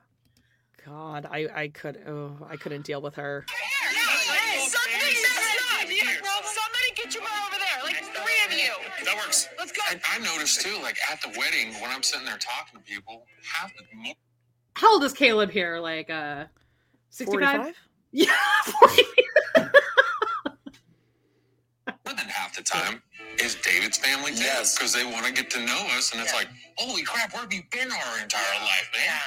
God, I I could oh I couldn't deal with her. Hey, something messed up. Yeah, somebody get your girl over there. Like three of you. That works. Let's go. I, I noticed too, like at the wedding, when I'm sitting there talking to people, half the more How old is Caleb here? Like uh 65? 45? Yeah, More than half the time is David's family too. Yes. Because they want to get to know us, and it's Yeah. like, holy crap, where have you been our entire life, man?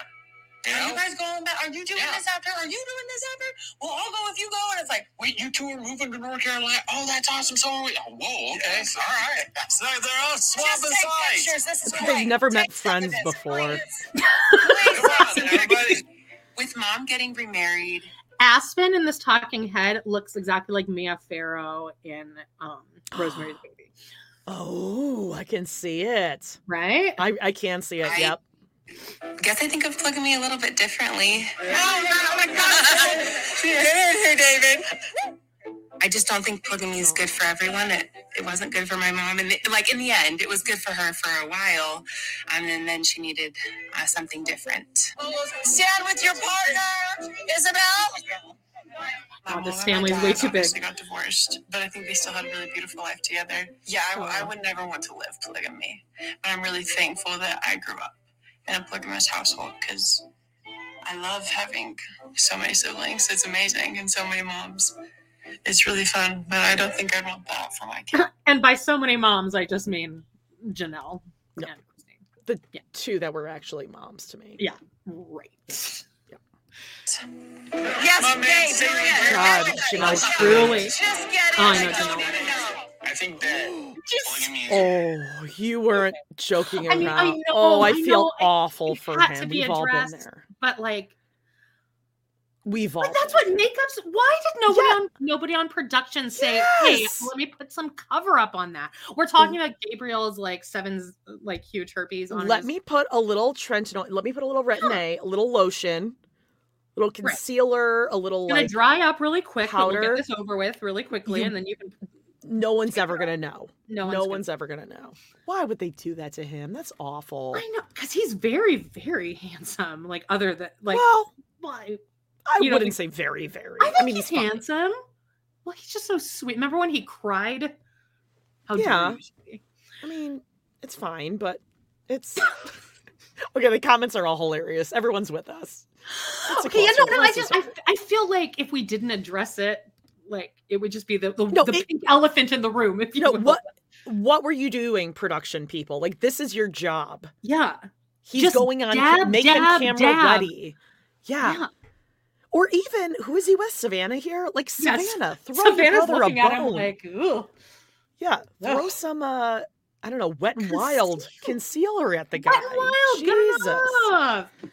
You Are know? you guys going back? Are you doing Yeah. this after? Are you doing this after? Well, I'll go if you go. And it's like, Wait, you two are moving to North Carolina? Oh, that's awesome. So are we. Oh, whoa, okay. Yes. All right. So they're all just swapping take sides. pictures. This is They've great. never met Take friends before. please. Everybody. With mom getting remarried, Aspen in this talking head looks exactly like Mia Farrow in um Rosemary's Baby. Oh, I can see it. Right? I I can see it. I- Yep. Guess I think of polygamy a little bit differently. Oh my God! Here, here, David. I just don't think polygamy is good for everyone. It, it wasn't good for my mom, and it- like in the end, it was good for her for a while, um, and then she needed uh, something different. Stand with your partner, Ysabel. God, My this family's way too big. They got divorced, but I think they still had a really beautiful life together. Yeah, I would never want to live polygamy, but I'm really thankful that I grew up in a polygamous household because I love having so many siblings. It's amazing, and so many moms. It's really fun, but I don't think I'd want that for my kid. And by so many moms, I just mean Janelle No. and Christine. The two that were actually moms to me. Yeah. Right. Yes, My man, Dave, say there he is. God, Everybody, Janelle truly- Just get it. Oh, I know don't Janelle. even know. I think that polygamy is Oh, you weren't joking I mean, I around. know, oh, I, I feel know, awful it for had to him. be We've all been addressed. there. But like We've all. But that's what makeup's. Why did nobody on nobody on production say, "Hey, let me put some cover up on that"? We're talking about Gabriel's like seven's like huge herpes on. Let his- me put a little Trentinol. Let me put a little Retin A, a little lotion, a little Right. concealer, a little like. dry up really quick. but We'll powder. get this over with really quickly, You- and then you can. No one's ever gonna know. No No one's one's, gonna- ever gonna know. Why would they do that to him? That's awful. I know because he's very, very handsome. Like other than like, well, why? I you wouldn't we- say very, very. I think mean, he's, he's handsome. Well, he's just so sweet. Remember when he cried? How Yeah. I mean, it's fine, but it's okay. The comments are all hilarious. Everyone's with us. Okay, yeah, no, no, I just I, I feel like if we didn't address it, like it would just be the the, No, the it- pink elephant in the room. If you you know what? What were you doing, production people? Like this is your job. Yeah, He's Just going on dab, make him dab, camera dab. ready. Yeah. Yeah. Or even who is he with? Savannah here? Like Yes. Savannah, throw Savannah's your brother a looking at him bone. like, Ugh. yeah, throw Ugh. some uh I don't know, wet and wild concealer at the guy. Wet and wild, Jesus.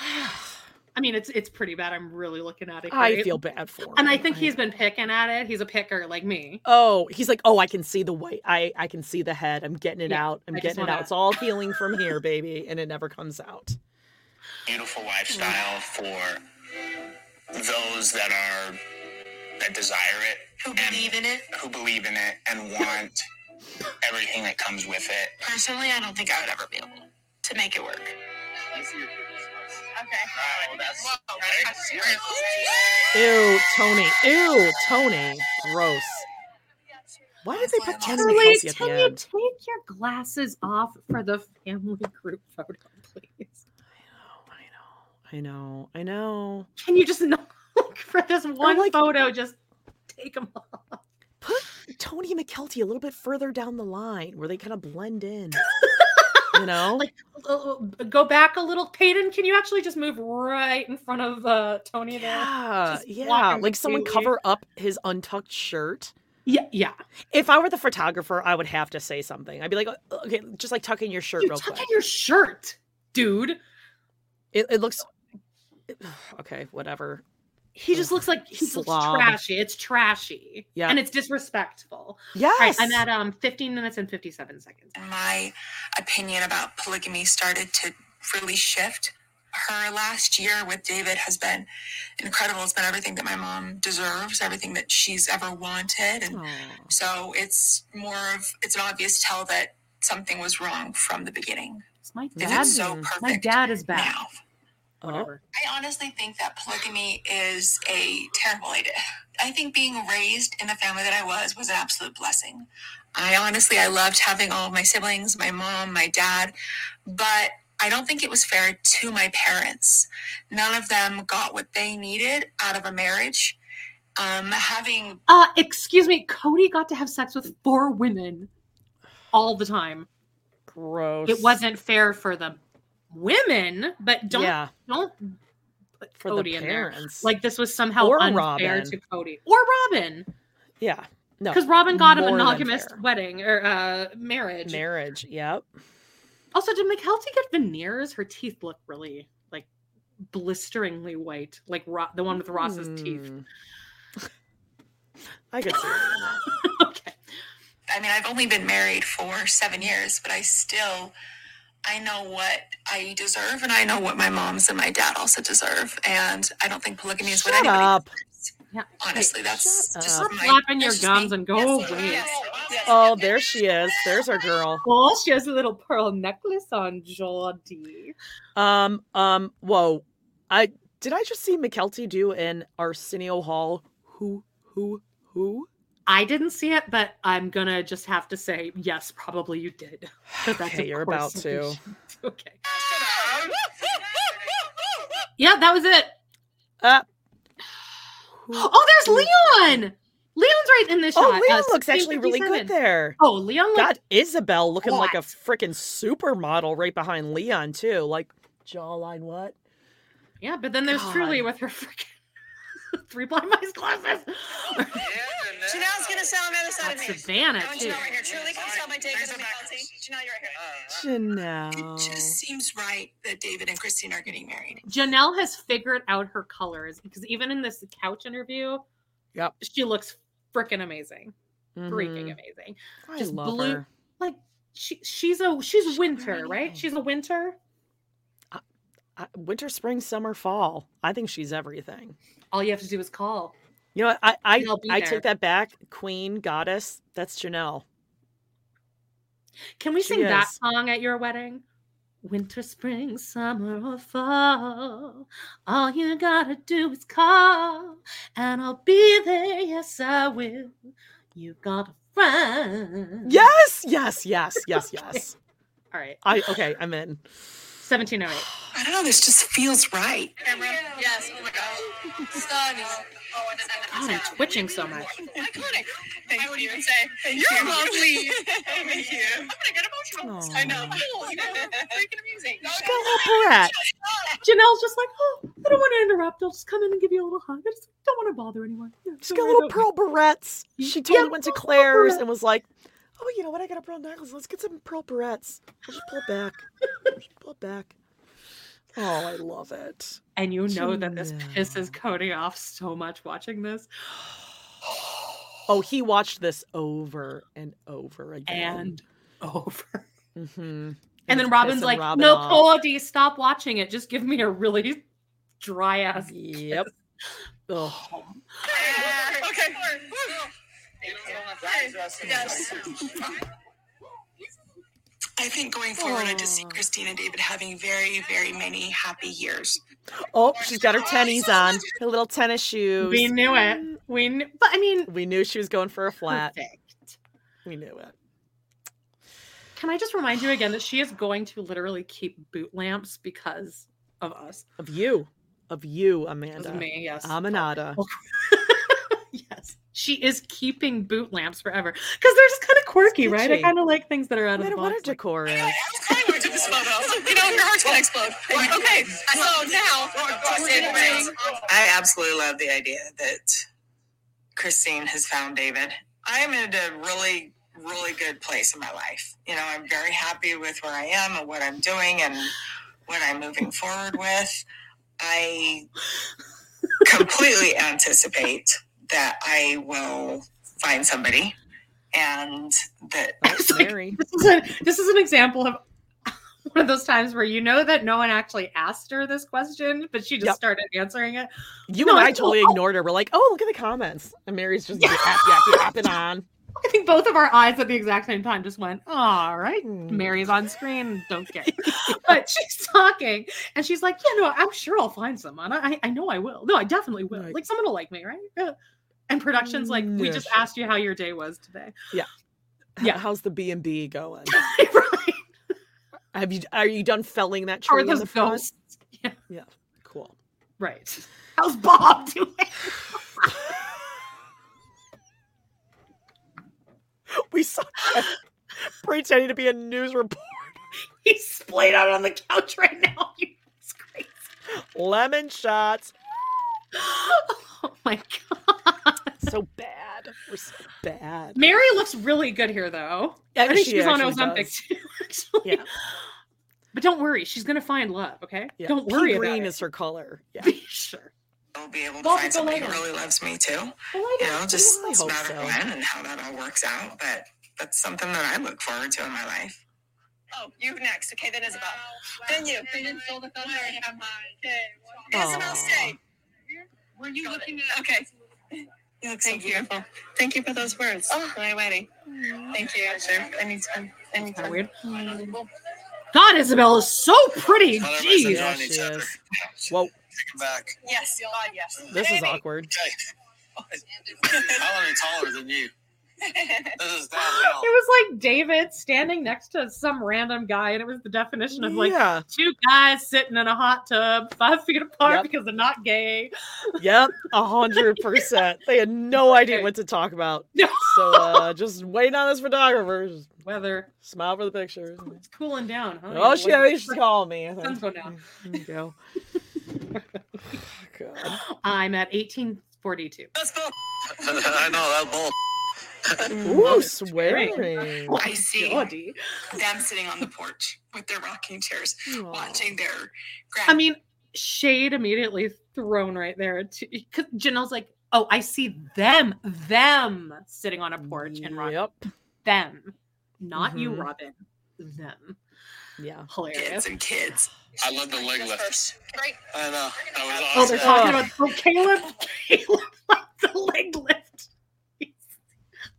Enough. I mean, it's it's pretty bad. I'm really looking at it. I feel bad for him. and I think he's been picking at it. He's a picker like me. Oh, he's like, oh, I can see the white. I I can see the head. I'm getting it Yeah, out. I'm I just getting it out. It's all healing from here, baby, and it never comes out. beautiful lifestyle for those that are that desire it, Who believe in it? who believe in it, and want everything that comes with it. Personally, I don't think I would ever be able to make it work. Ew, Tony. Ew, Tony. Gross. Wwhy did they put Tony Charlie, Mykelti at the can you end? take your glasses off for the family group photo, please? I know. I know. I know, I know. Can you just not for this one like- photo? Just take them off. Put Tony Mykelti a little bit further down the line where they kind of blend in. you know? Like go back a little. Paedon, can you actually just move right in front of uh, Tony there? Yeah, block yeah. Like someone completely. cover up his untucked shirt. Yeah, yeah. If I were the photographer, I would have to say something. I'd be like, "Uh, okay, just like tuck in your shirt You real tuck quick. in your shirt, dude. It, it looks okay. Whatever. He just looks like he looks trashy. It's trashy. Yeah. And it's disrespectful. Yes. All right, I'm at um 15 minutes and 57 seconds. my opinion about polygamy started to really shift. Her last year with David has been incredible. It's been everything that my mom deserves, everything that she's ever wanted. And so it's more of it's an obvious tell that something was wrong from the beginning. My If dad, it's so my dad is back. now. Whatever. I honestly think that polygamy is a terrible idea. I think being raised in the family that I was was an absolute blessing. I honestly, I loved having all of my siblings, my mom, my dad, but I don't think it was fair to my parents. None of them got what they needed out of a marriage. Um, having Uh, excuse me, Kody got to have sex with four women all the time. Gross. It wasn't fair for the women, but don't Yeah. don't put For the Kody in there. Like this was somehow Or unfair Robyn. to Kody or Robyn, Yeah. No. because Robyn got a monogamous fair. wedding or uh, marriage. marriage. Yep. Also, did Mykelti get veneers? Her teeth look really like blisteringly white, like Ro- the one with Ross's teeth. Hmm. I could see it. I mean, I've only been married for seven years, but I still, I know what I deserve, and I know what my moms and my dad also deserve. And I don't think polygamy is what Shut anybody. up. Yeah. Honestly, that's Shut just up. my, Flapping your that's just gums me. and go away. Oh, there she is. There's our girl. Oh, she has a little pearl necklace on, Geordie. Um, um, whoa. I did I just see Mykelti do an Arsenio Hall who who who? I didn't see it, but I'm gonna just have to say yes, probably you did. that's Okay, you're about to. Okay. Yeah, that was it. Uh, oh, there's Leon. Leon's right in this oh, shot. Oh, Leon uh, looks actually really good there. Oh, Leon looked Got Ysabel looking like a freaking supermodel right behind Leon too. Like jawline what? Yeah, but then there's Truely with her freaking three blind mice glasses. Janelle's gonna sell on the other side of That's me. Savannah, I want too. Janelle right here. Truely, come sit on my David and Mykelti. Janelle, you're right here. Janelle. It just seems right that David and Christine are getting married. Janelle has figured out her colors because even in this couch interview, Yep. she looks freaking amazing. Freaking Mhm. amazing. I Just love blue her. like she she's a she's winter, right? She's a winter. I, winter, spring, summer, fall. I think she's everything. All you have to do is call. You know, what? I I, there. take that back. Queen, goddess. That's Janelle. Can we She sing that song at your wedding? Winter, spring, summer, or fall. All you gotta do is call, and I'll be there. Yes, I will. You got a friend. Yes, yes, yes, yes, yes. All right. I okay. I'm in. 1708. I don't know. This just feels right. Yes. Oh my God. Stunning. God, I'm twitching so much. Iconic. I would even say, Thank you're you. lovely. Thank you. I'm gonna get emotional. I know. Cool. You know, freaking amazing. She's got a little Barrette. Janelle's just like, oh, I don't want to interrupt. I'll just come in and give you a little hug. I just don't want to bother anyone. Yeah, She's don't got worry little pearl me." barrettes. She totally Yeah, went to Claire's and was like, "Oh, you know what? I got a pearl necklace. Let's get some pearl barrettes. I'll just pull it back. I'll just pull it back." Oh, I love it. And you know that this Janelle. pisses Kody off so much watching this. Oh, he watched this over and over again. And over. hmm And then Robyn's like, no, Kody, stop watching it. Just give me a really dry ass. Yep. Ugh. Okay. Yes. I I think going forward, I just see Christine and David having very, very many happy years. Oh, she's got her tennies on, her little tennis shoes. We knew it. We knew, but I mean, We knew she was going for a flat. perfect. We knew it. Can I just remind you again that she is going to literally keep boot lamps because of us? Of you. Of you, Amanda. of me, yes. Aminata. yes. She is keeping boot lamps forever because they're just kind of quirky, right? I kind of like things that are out of the Amanda, what box. her decor is. I took this photo. You know, your heart's gonna explode. Okay, so now I absolutely love the idea that Christine has found David. I'm in a really, really good place in my life. You know, I'm very happy with where I am and what I'm doing and what I'm moving forward with. I completely anticipate that I will find somebody and that Meri. this is, a, this is an example of one of those times where you know that no one actually asked her this question, but she just Yep. started answering it. You No, and I it's- totally oh, ignored her. We're like, oh, look at the comments. And Meri's just yap, yap, yapping on. I think both of our eyes at the exact same time just went, all right, Hmm. Meri's on screen, don't care. but she's talking and she's like, yeah, no, I'm sure I'll find someone. I, I know I will. No, I definitely will. Right. Like someone will like me, right? And production's like, we Yeah, just sure. asked you how your day was today. Yeah. Yeah. How's the B and B going? right. Have you are you done felling that tree are those ghosts? Yeah. Yeah. Cool. Right. How's Bob doing? We saw Jeff pretending to be a news reporter. He's splayed out on the couch right now. It's crazy. Lemon shots. Oh my god. So bad. We're so bad. Meri looks really good here though. Yeah, I think she she's on actually Ozempic does. too, actually. Yeah. But don't worry, she's gonna find love, okay? Yeah. Don't Pea worry green about is her color. Yeah. it. sure. I'll be able to Well, find it's a somebody who really loves me too. Well, I You don't- know, just I it's a matter of so. when and how that all works out. But that's something that I look forward to in my life. Oh, you next. Okay, then Ysabel. Then you. Ysabel, Aw. stay. Were you looking at? Okay. You look so beautiful. Thank you for those words. Oh, my wedding. Thank you. Sure. Anytime. Anytime. weird. God, Ysabel is so pretty. Not Jeez. Yeah, she is. Whoa, Take it back. Yes. God, yes. this is awkward. Okay. I'm only taller than you. This is It was like David standing next to some random guy, and it was the definition of like yeah. two guys sitting in a hot tub, five feet apart Yep. because they're not gay. Yep. A hundred percent. They had no idea what to talk about. So uh just waiting on this photographer. Just Weather, smile for the pictures. it's cooling down, huh? Oh, she, Like- she's calling me. I think. Sun's going down. There you go. God. I'm at 1842. Let's go. I know that bull. Ooh, swearing. I see Bloody. them sitting on the porch with their rocking chairs, Aw. watching their. Grand- I mean, shade immediately thrown right there. Because Janelle's like, oh, I see them, them sitting on a porch and rock. Yep. Them, not you, Mhm. Robyn. Them. Yeah. hilarious. kids and kids. I love the leg lift. First. Right. I know. That was Oh, they're talking Oh. about oh, Caleb. Caleb liked the leg lift.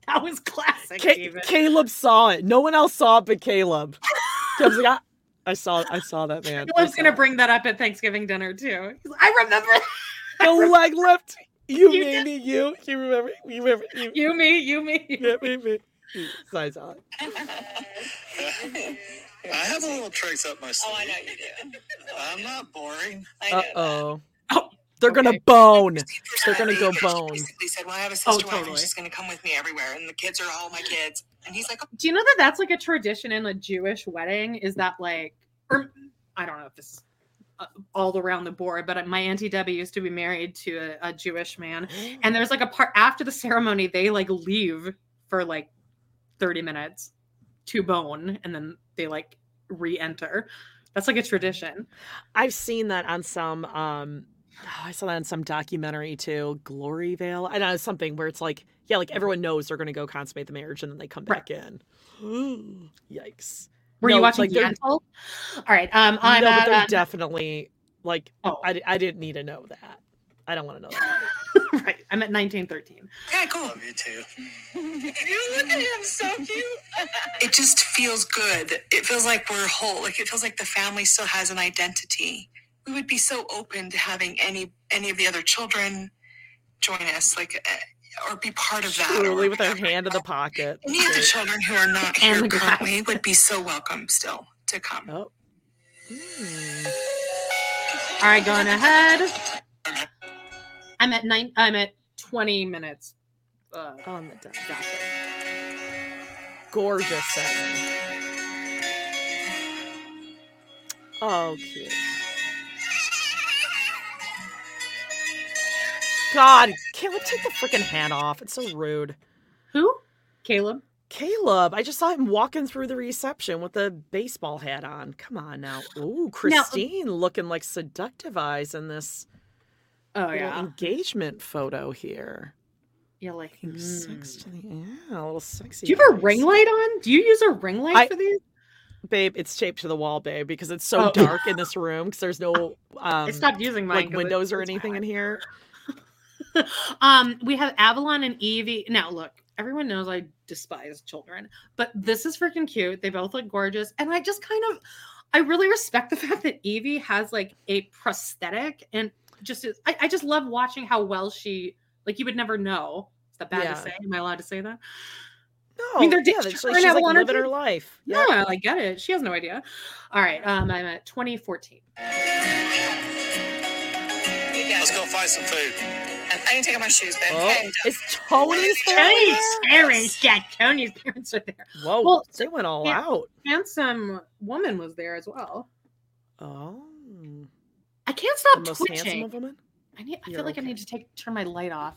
That was classic, Ca- Caleb saw it. No one else saw it but Caleb. Caleb's like, I, I saw I saw that man. I Caleb's gonna it." bring that up at Thanksgiving dinner too. Like, I remember the leg lift. You, You made me you. You remember you remember you, you, me, you, me. yeah, me, me. So I saw. I have a little tricks up my sleeve. Oh, I know you do. I'm not boring. I know. Uh oh. Oh, They're gonna bone. They're gonna go personality, bone. He basically said, "Well, I have a Oh, sister wife, totally. and she's going to come with me everywhere, and the kids are all my kids." And he's like, Do you know that that's like a tradition in a Jewish wedding? Is that like, or I don't know if this is uh, all around the board, but my auntie Debbie used to be married to a, a Jewish man, and there's like a part after the ceremony they like leave for like 30 minutes to bone, and then they like re-enter. That's like a tradition. I've seen that on some um oh, I saw that in some documentary too, Glory Vale. I know something where it's like, yeah, like everyone knows they're gonna go consummate the marriage and then they come back in. Yikes. Were No, you watching like, they're- All right, um, I'm no, but they're uh, definitely like Oh. I, I didn't need to know that. I don't want to know that. right. I'm at 1913. Okay, cool. Love you too. you look at him so cute. it just feels good. It feels like we're whole. Like it feels like the family still has an identity. We would be so open to having any any of the other children join us, like, uh, or be part of that. Truely Or with her hand in the pocket. any of the children who are not And here the guy. currently would be so welcome still to come. Oh. All right, going ahead. I'm at nine. I'm at 20 minutes. Uh, on the dot. Gorgeous setting. Oh, cute. God, Caleb, take the freaking hat off. It's so rude. Who? Caleb. Caleb, I just saw him walking through the reception with a baseball hat on. Come on now. Ooh, Christine looking like seductive eyes in this Oh yeah. engagement photo here. Yeah, like. Looking sex to the yeah, a little sexy. Do you have a ring light on? Do you use a ring light I- for these? babe? It's taped to the wall, babe, because it's so Oh. dark in this room. Because there's no um, I stopped using mine. like windows or anything in here. um, we have Avalon and Evie. Now, look, everyone knows I despise children, but this is freaking cute. They both look gorgeous, and I just kind of, I really respect the fact that Evie has like a prosthetic, and just is, I, I just love watching how well she, like, you would never know. Is that bad Yeah. to say? Am I allowed to say that? No, I mean, they're yeah, she's, like, and she's Avalon living her dating. life. No, I get it. She has no idea. All right, um, I'm at 2014. Let's go find some food. I need to take off my shoes, babe. Oh, Okay, it's Tony's Tony's family? parents, yeah, Tony's parents are there. Whoa, Well, they went all yeah. out. Handsome woman was there as well. Oh, I can't the stop most twitching. handsome of women. I need. I You're feel like I need to take turn my light off.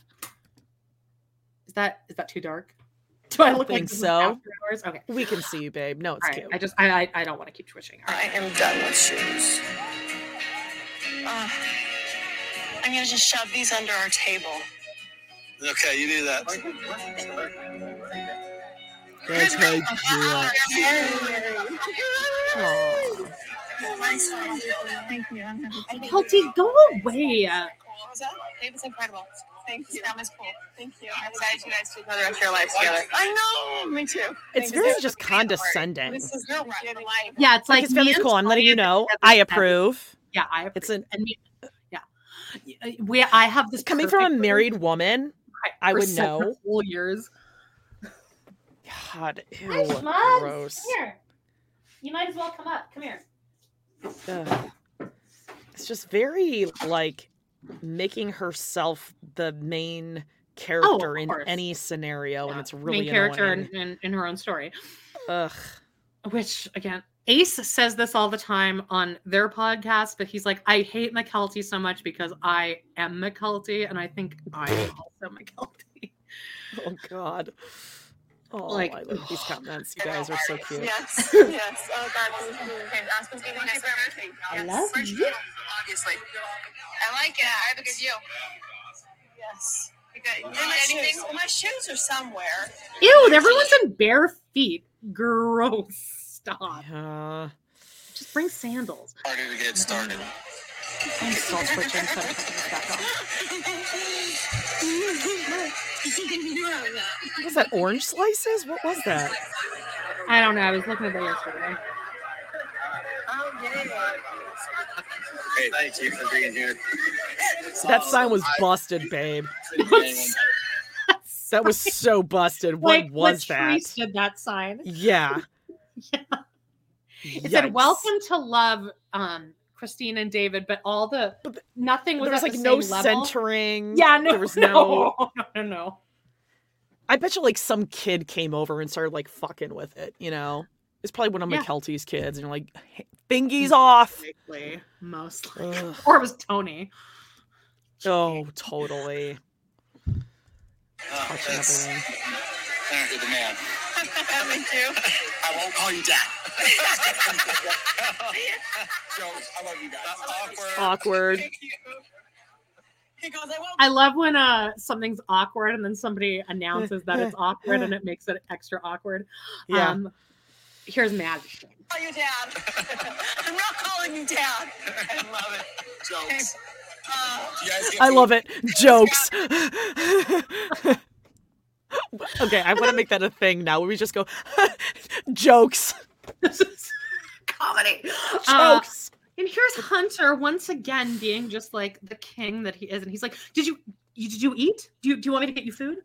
Is that is that too dark? Do I don't look like think this so. hours? Okay. We can see you, babe. No, it's All right. cute. I just I I, I don't want to keep twitching. All I am done with shoes. Uh, I'm gonna just shove these under our table. Okay, you do that. That's how you do it. Thank you. I'm happy. Kelty, go away. What was that? It was incredible. Thank you. That was cool. Thank you. I'm excited you guys to go the rest of your lives together. I know. Me too. It's Thank very just condescending. This is real life. yeah, it's Like like his me family's and cool. I'm letting you know. I approve. Yeah, I approve. It's an and me, yeah. Uh, we I have this coming from a perfect married woman. I for would know. Whole years. God, ew, Hi, Schmucks. gross. Here. You might as well come up. Come here. Ugh. It's just very like making herself the main oh, character in any scenario, and it's really main character in, in, in her own story. Ugh. Which again, Ace says this all the time on their podcast, but he's like, I hate Mykelti so much because I am Mykelti, and I think I am also Mykelti. Oh God. Oh, Like- I love these comments. You guys are so cute. Yes. yes. Oh God. this is really good. I'm to be nice birthday. I love you. Obviously. I like it. I have a good you. Yes. You got, you need anything? Well, my shoes are somewhere. Ew, everyone's in bare feet. Gross. Stop. Yeah. Just bring sandals. Party to get started. I'm still twitching. so I have to put this back on. What was that? Orange slices? What was that? I don't know. I was looking at that yesterday. Hey, thank you for being here. That sign was busted, babe. That was so busted. What Like, was Latrice that? Did that sign? Yeah. It said "Welcome to love." Um, Christine and David, but all the nothing was There was at like the no same level. centering. Yeah, no, There was no. no, no, no, no. I bet you like some kid came over and started like fucking with it. You know, it's probably one of Yeah. Mykelti's kids, and you're like, "Hey, "Fingies off." Likely, mostly, Ugh. or it was Tony. Oh, totally. Oh, Touching that's, everything. you're the man. Me too. I won't call you dad. Jokes. I love you guys. Awkward. Awkward. He goes, I. I love when uh something's awkward and then somebody announces that it's awkward and it makes it extra awkward. Yeah. Um, here's Madison. call you dad. I'm not calling you dad. I love it. Jokes. You guys get I love it. Jokes. okay, I want to make that a thing now where we just go jokes. comedy. Uh, Jokes. and here's Hunter once again being just like the king that he is, and he's like, "Did you, you did you eat? Do you do you want me to get you food?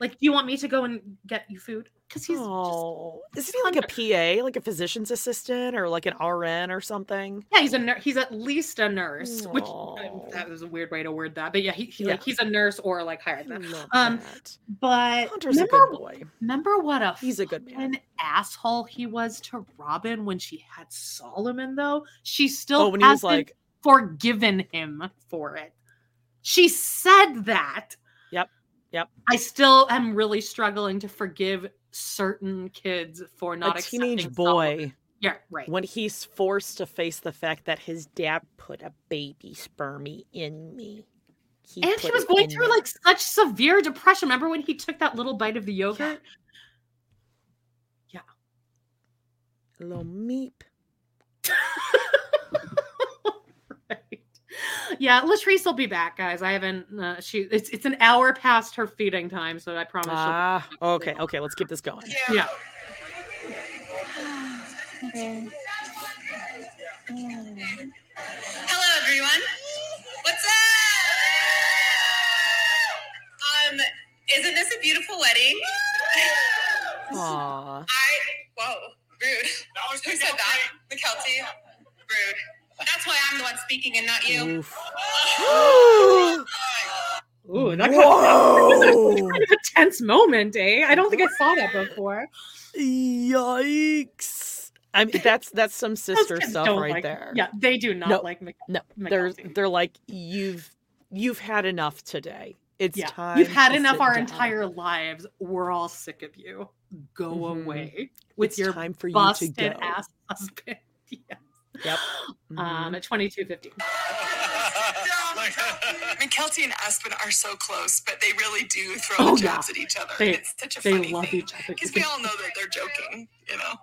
Like, do you want me to go and get you food? Because he's oh, is he like a PA, like a physician's assistant, or like an RN or something? yeah, he's a nur- he's at least a nurse, which that was a weird way to word that, but yeah, he, he Yeah. like he's a nurse or like higher than Um, that. but Hunter's a remember, good boy. remember what a He's a good man. asshole he was to Robyn when she had Solomon though. She still Oh, when he was like- forgiven him for it. She said that. Yep. Yep. I still am really struggling to forgive certain kids for not a teenage boy. Yeah, right. When he's forced to face the fact that his dad put a baby spermie in me. and he was going through me. like such severe depression. Remember when he took that little bite of the yogurt? Yeah. A little meep. Yeah, Latrice will be back, guys. I haven't. Uh, she it's it's an hour past her feeding time, so I promise. she'll Ah, back okay, okay. Let's keep this going. Yeah. Hello, everyone. What's up? Um, isn't this a beautiful wedding? Aww. I whoa, rude. Who said that? Mykelti. Rude. That's why I'm the one speaking and not you. Oof. Ooh, that Whoa! kind of a tense moment, eh? I don't think I saw that before. Yikes! I mean, that's that's some sister stuff right like- there. yeah, they do not no, like Mc- No, they're they're like you've you've had enough today. It's Yeah, time. you've had enough our down. entire lives. We're all sick of you. Go Mhm. away with It's your time for you to busted go. ass husband. yes. Yep. Um, at twenty two fifteen. Mykelti and Aspen are so close, but they really do throw Oh, the yeah. jabs at each other. They- it's such a they funny love thing. each other. Because we all know that they're joking, you know.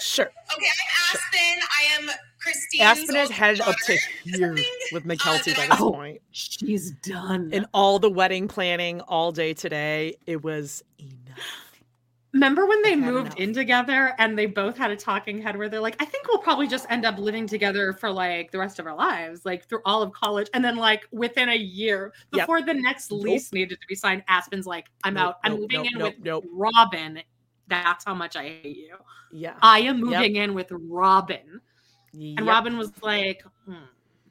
Sure. Okay, I'm Aspen. I am Christine. Aspen has older headed up to here with Mykelti by this Oh, point. She's done. And all the wedding planning all day today, it was enough. Remember when they moved in together and they both had a talking head where they're like, I think we'll probably just end up living together for like the rest of our lives, like through all of college. And then, like, within a year, Yep. before the next lease needed to be signed, Aspen's like, I'm Nope, out. I'm nope, moving in with. Robyn. That's how much I hate you. Yeah. I am moving in with Robyn. And Yep. Robyn was like, hmm,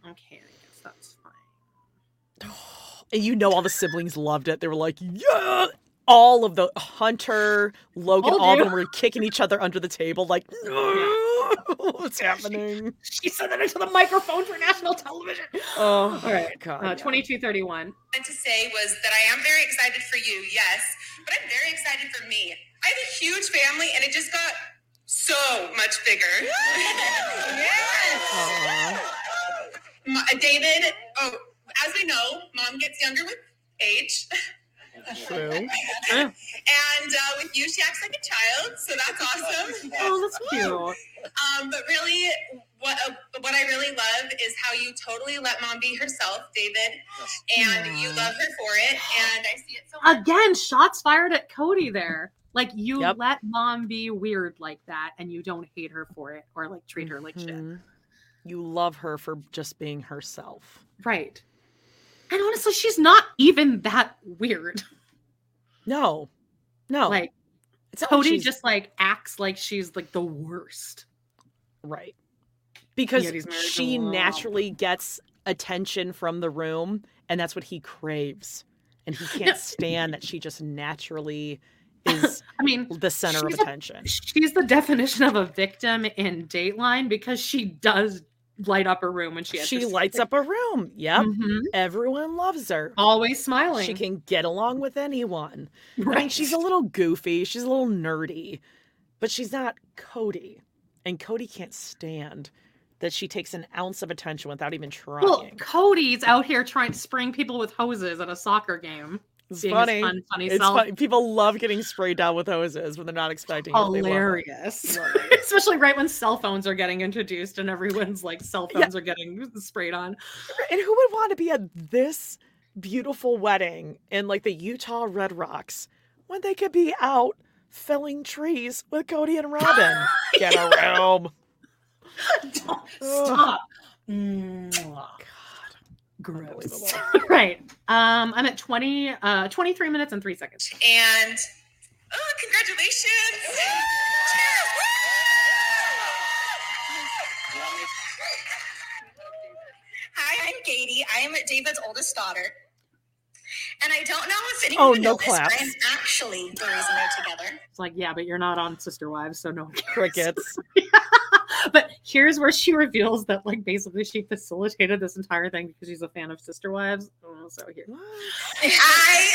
okay, I guess that's fine. And you know all the siblings loved it. They were like, yeah. All of the Hunter, Logan, Told all of them were kicking each other under the table, like, no, what's happening? She said that into the microphone for national television. Oh, All right. God. Uh, yeah. 2231. meant to say was that I am very excited for you, yes, but I'm very excited for me. I have a huge family and it just got so much bigger. yes. Ma- David, oh, as we know, mom gets younger with age. True. and uh, with you, she acts like a child, so that's awesome. Oh, that's cute. Um, but really, what uh, what I really love is how you totally let mom be herself, David, and you love her for it. And I see it so much. Again, shots fired at Kody there. Like you Yep. let mom be weird like that and you don't hate her for it or like treat her like shit. Mhm. You love her for just being herself. Right. And honestly, she's not even that weird. No, no. Like it's not like Kody just like acts like she's like the worst. Right. Because Yet he's married to she naturally gets attention from the room, and that's what he craves. And he can't stand that she just naturally is I mean, the center of she's a- attention. She's the definition of a victim in Dateline because she does light up a room when she has She lights up a room. Yep. Mhm. Everyone loves her. always smiling. She can get along with anyone. I mean, Right. she's a little goofy. She's a little nerdy, but she's not Kody. And Kody can't stand that she takes an ounce of attention without even trying. Well, Kody's out here trying to spring people with hoses at a soccer game. It's being funny. fun, funny it's self. funny. People love getting sprayed down with hoses when they're not expecting it. It. hilarious especially right when cell phones are getting introduced and everyone's like cell phones are getting sprayed on And who would want to be at this beautiful wedding in like the Utah Red Rocks when they could be out felling trees with Kody and Robyn? Get a room. stop Mwah. Gross right um i'm at 20 uh 23 minutes and three seconds And oh, congratulations! Hi, I'm Katie. I am David's oldest daughter. And I don't know if anyone Oh, no know this, but. I'm actually the reason they're together. it's like yeah but you're not on sister wives so no. Crickets. but here's where she reveals that like basically she facilitated this entire thing because she's a fan of sister wives oh, so here I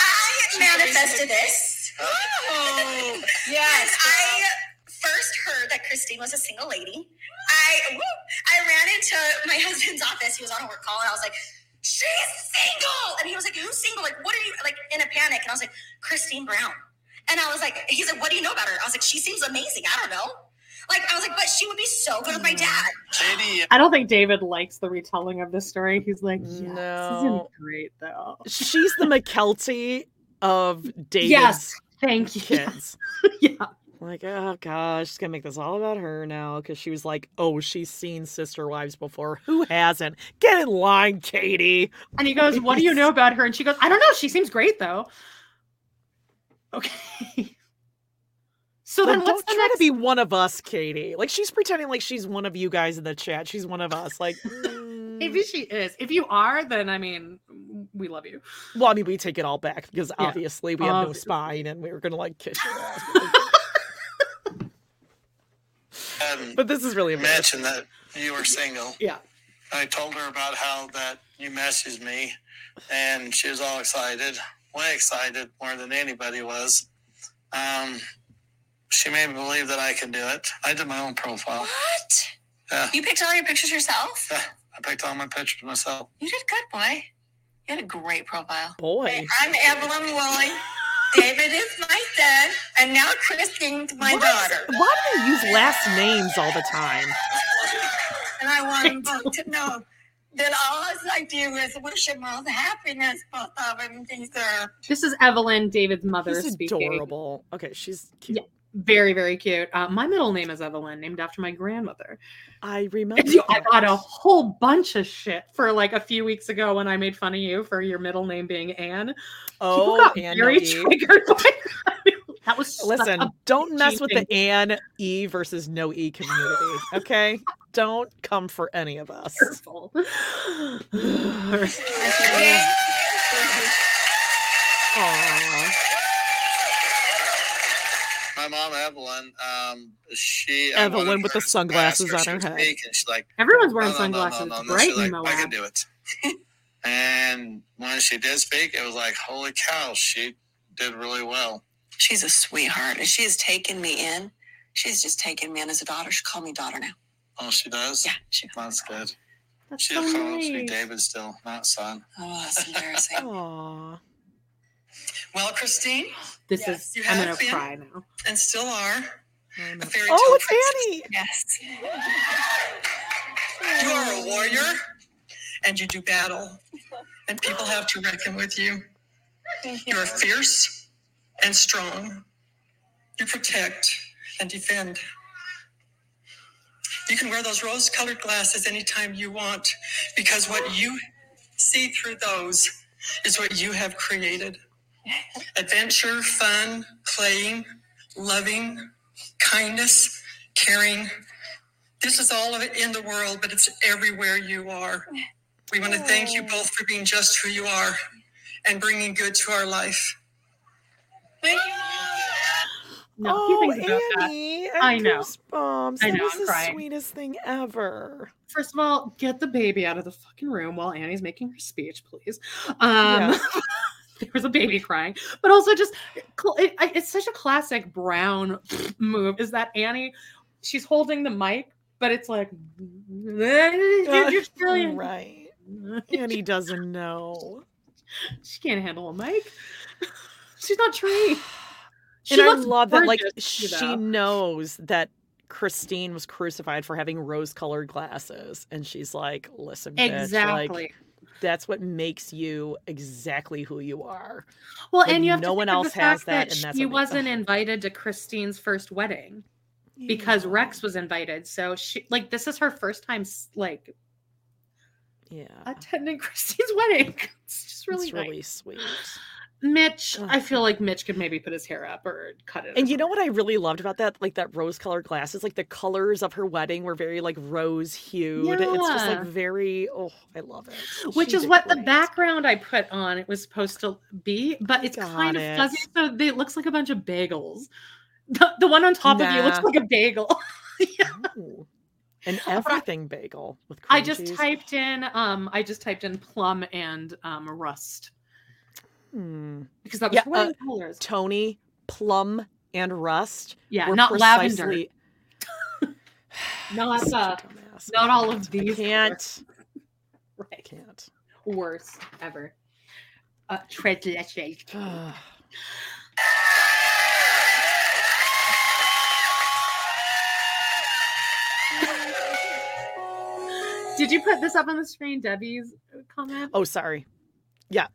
I manifested this. Oh, yes. I first heard that Christine was a single lady. I woo, I ran into my husband's office. He was on a work call, and I was like, "She's single," and he was like, "Who's single? Like, what are you like?" In a panic, and I was like, "Christine Brown." And I was like, "He's like, what do you know about her?" I was like, "She seems amazing." I don't know. Like, I was like, "But she would be so good with my mm. dad." Katie, i don't think david likes the retelling of this story he's like yeah, this isn't great though She's the Mykelti of David's Yes, thank you. kids. yeah. Like, oh gosh, she's gonna make this all about her now because she was like, oh, she's seen Sister Wives before. Who hasn't? Get in line, Katie. And he goes, What do you know about her? And she goes, I don't know. She seems great though. Okay. So Like, then what's don't the try next to be one of us, Katie. Like she's pretending like she's one of you guys in the chat. She's one of us. Like, mm. Maybe she is. If you are, then I mean, we love you. well, I mean, we take it all back because Yeah. obviously we have no spine and we were gonna like kiss your ass. um, but this is really embarrassing. mentioned that you were single. Yeah. I told her about how that you messaged me, and she was all excited, way excited more than anybody was. Um, she made me believe that I could do it. I did my own profile. What? Yeah, You picked all your pictures yourself? yeah. I picked all my pictures myself. You did good, boy. You had a great profile. Boy. I'm Evelyn Woolley. David is my son, and now Christine's my Why, daughter. why do they use last names all the time? And I want them both to know that all I do is wish them all the happiness both of them deserve. This is Evelyn, David's mother She's speaking. adorable. Okay, she's cute. Yeah. Very, very cute. Uh, my middle name is Evelyn, named after my grandmother. I remember. I got a whole bunch of shit for like a few weeks ago when I made fun of you for your middle name being Anne. Oh, People got Anne very Noe. triggered by that. That was such Listen, don't mess with the. Anne E versus no E community. Okay, don't come for any of us. Careful. Aw. My mom, Evelyn, um, she Evelyn with the sunglasses on her head. speak, and she's like, Everyone's wearing "No, no, no, no, sunglasses. no, It's no." bright She's in like, I can do it. and when she did speak, it was like, holy cow, she did really well. She's a sweetheart, and she has taken me in. She's just taken me in as a daughter. She call me daughter now. Oh, she does? Yeah, she That's good. That's She'll so call me nice. David still, not son. Oh, that's embarrassing. Aw. Well, Christine, This Yes, is I'm gonna been. cry now. and still are, a fairy Oh, it's princess. Annie. Yes. You are a warrior, and you do battle, and people have to reckon with you. You are fierce and strong. You protect and defend. You can wear those rose colored glasses anytime you want because what you see through those is what you have created adventure, fun, playing, loving, kindness, caring. This is all of it in the world, but it's everywhere you are. We want to thank you both for being just who you are and bringing good to our life. Thank No, oh, he thinks that. Annie, I know. Goosebumps. I That know, was I'm the crying. sweetest thing ever. First of all, get the baby out of the fucking room while Annie's making her speech, please. Um, Yeah. there was a baby crying, but also just it, it's such a classic Brown move. Is that Annie? She's holding the mic, but it's like you're, right. Annie doesn't know. She can't handle a mic. She's not trained. She and I love that, like, she know. knows that Christine was crucified for having rose-colored glasses, and she's like, "Listen, bitch, Exactly. like, that's what makes you exactly who you are." Well, Like, and you have no to one else the has that, that, and that's she wasn't invited to Christine's first wedding because Rex was invited. So she like this is her first time like yeah attending Christine's wedding. It's just really it's nice. really sweet. Mitch, I feel like Mitch could maybe put his hair up or cut it. And you know what I really loved about that? Like that rose-colored glasses, like the colors of her wedding were very like rose-hued. It's just like very. Oh, I love it. which She is what the background I put on it was supposed to be, but it's kind Got of it. fuzzy, so it looks like a bunch of bagels. The, the one on top of you looks like a bagel. Ooh. An everything bagel with cream I just cheese. typed in um I just typed in plum and um rust Hmm. because that was Yeah, uh, colors. Tony, plum, and rust. Yeah, were not lavender. precisely- Not uh, not all of I these. can't. Right. Can't. Worst ever. Uh, tread Did you put this up on the screen, Debbie's comment? Oh, sorry. Yeah.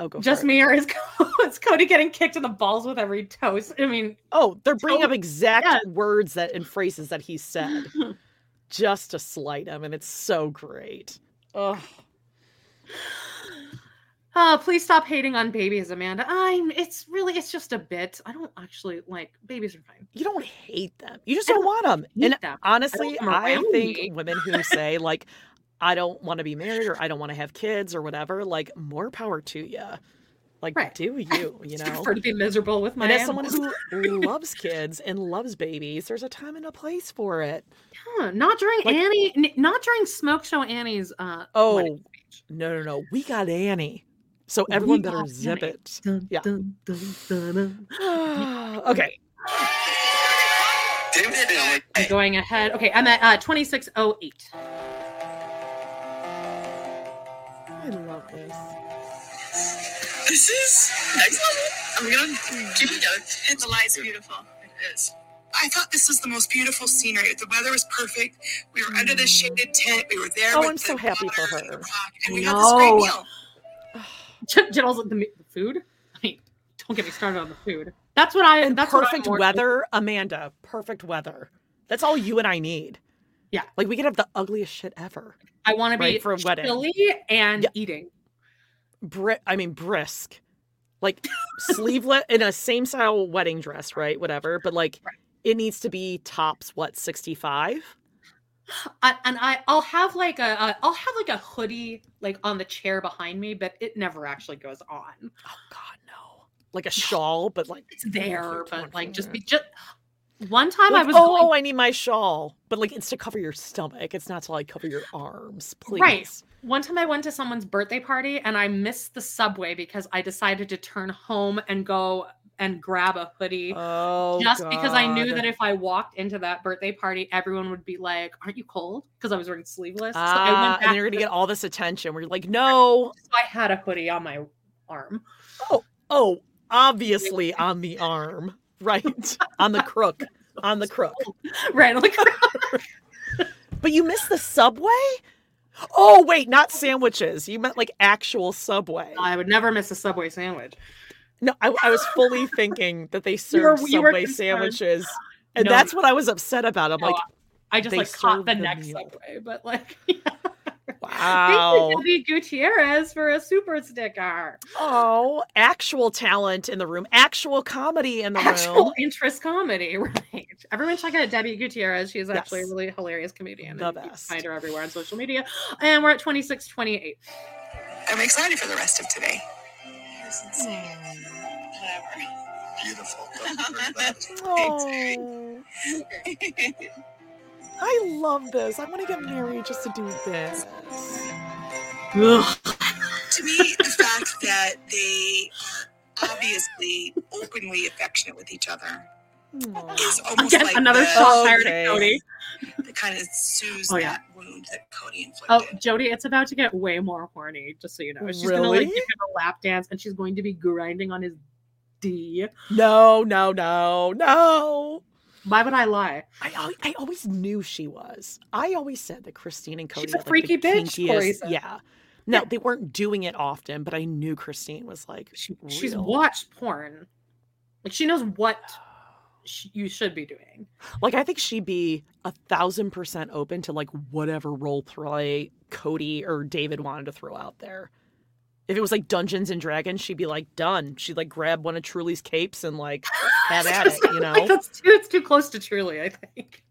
Oh, go. Just me or is, is Kody getting kicked in the balls with every toast? I mean, Oh, they're bringing up exact words that and phrases that he said, just to slight him, and it's so great. Oh, oh, please stop hating on babies, Amanda. I'm. It's really. It's just a bit. I don't actually like babies are fine. you don't hate them. You just don't don't want them. And them. honestly, I around think women who say like, "I don't want to be married" or "I don't want to have kids" or whatever, like, more power to you. Like, Right. do you? You I know. prefer to be miserable with my. And as someone who loves kids and loves babies, there's a time and a place for it. Huh, not during Like- Annie. Not during Smoke Show Annie's. Uh, Oh, no, no, no. We got Annie. So everyone better zip Annie. it. Dun, Yeah. dun, dun. okay. I'm going ahead. Okay, I'm at uh, 2608. I love this. This is next level. I'm gonna keep it going. And the light's beautiful. It is. I thought this was the most beautiful scenery. The weather was perfect. We were under the mm. shaded tent. We were there. Oh, with I'm so happy for water and her. rock, And we had this great No. meal. J- Jittle's the, the food. I mean, don't get me started on the food. That's what I. And that's what I'm perfect more- weather, Amanda. Perfect weather. That's all you and I need. Yeah. Like we could have the ugliest shit ever. I want to be Right, for a wedding. chilly and Yeah. eating. Bri- I mean brisk. Like sleeveless in a same style wedding dress, right? Whatever. But like it needs to be tops what, 65? And I, I'll have like a, a, I'll have like a hoodie like on the chair behind me, but it never actually goes on. Oh god, no. Like a shawl, but like It's there, but like just be just. One time Like, I was oh, going, oh, I need my shawl. But like it's to cover your stomach. It's not to like cover your arms. Please. Right. One time I went to someone's birthday party and I missed the subway because I decided to turn home and go and grab a hoodie. Oh, just because I knew that if I walked into that birthday party, everyone would be like, Aren't you cold? Because I was wearing sleeveless. so I Ah, back and you're gonna to- get all this attention. We're like, no. so I had a hoodie on my arm. Oh, oh, obviously on the arm, right? on the crook, on the crook. Right. on the crook. But you missed the subway. Oh wait, not sandwiches. You meant like actual subway. I would never miss a subway sandwich. No, I, I was fully thinking that they You were- served you were subway concerned. sandwiches, and No. that's what I was upset about. I'm No, like, I just like caught the next meal. subway, but like wow. Thank you, Debbie Gutierrez, for a super sticker. Oh, actual talent in the room, actual comedy in the Actual room. interest comedy, right? Everyone check out Debbie Gutierrez. She's actually Yes. a really hilarious comedian. The and you can best. Find her everywhere on social media. And we're at 26, 28. I'm excited for the rest of today. Beautiful. Don't worry about it. Oh, I love this. I want to get married just to do this. to me, the fact that they are obviously openly affectionate with each other is almost Again, like another the, shot fired at Kody. that kind of soothes Oh, yeah. that wound that Kody inflicted. Oh, Jody, it's about to get way more horny, just so you know. She's gonna like give him a lap dance and she's going to be grinding on his D. No, no, no, no. Why would I lie? I I always knew she was. I always said that Christine and Kody She's a were, like, the freaky bitch, kinkiest- Yeah. No, they weren't doing it often, but I knew Christine was like She's watched porn. Like she knows what sh- you should be doing. Like I think she'd be a thousand percent open to like whatever role play Kody or David wanted to throw out there. If it was like Dungeons and Dragons, she'd be like done. She'd like grab one of Truely's capes and like have at it, you know? Like, that's too, it's too close to Truely, I think.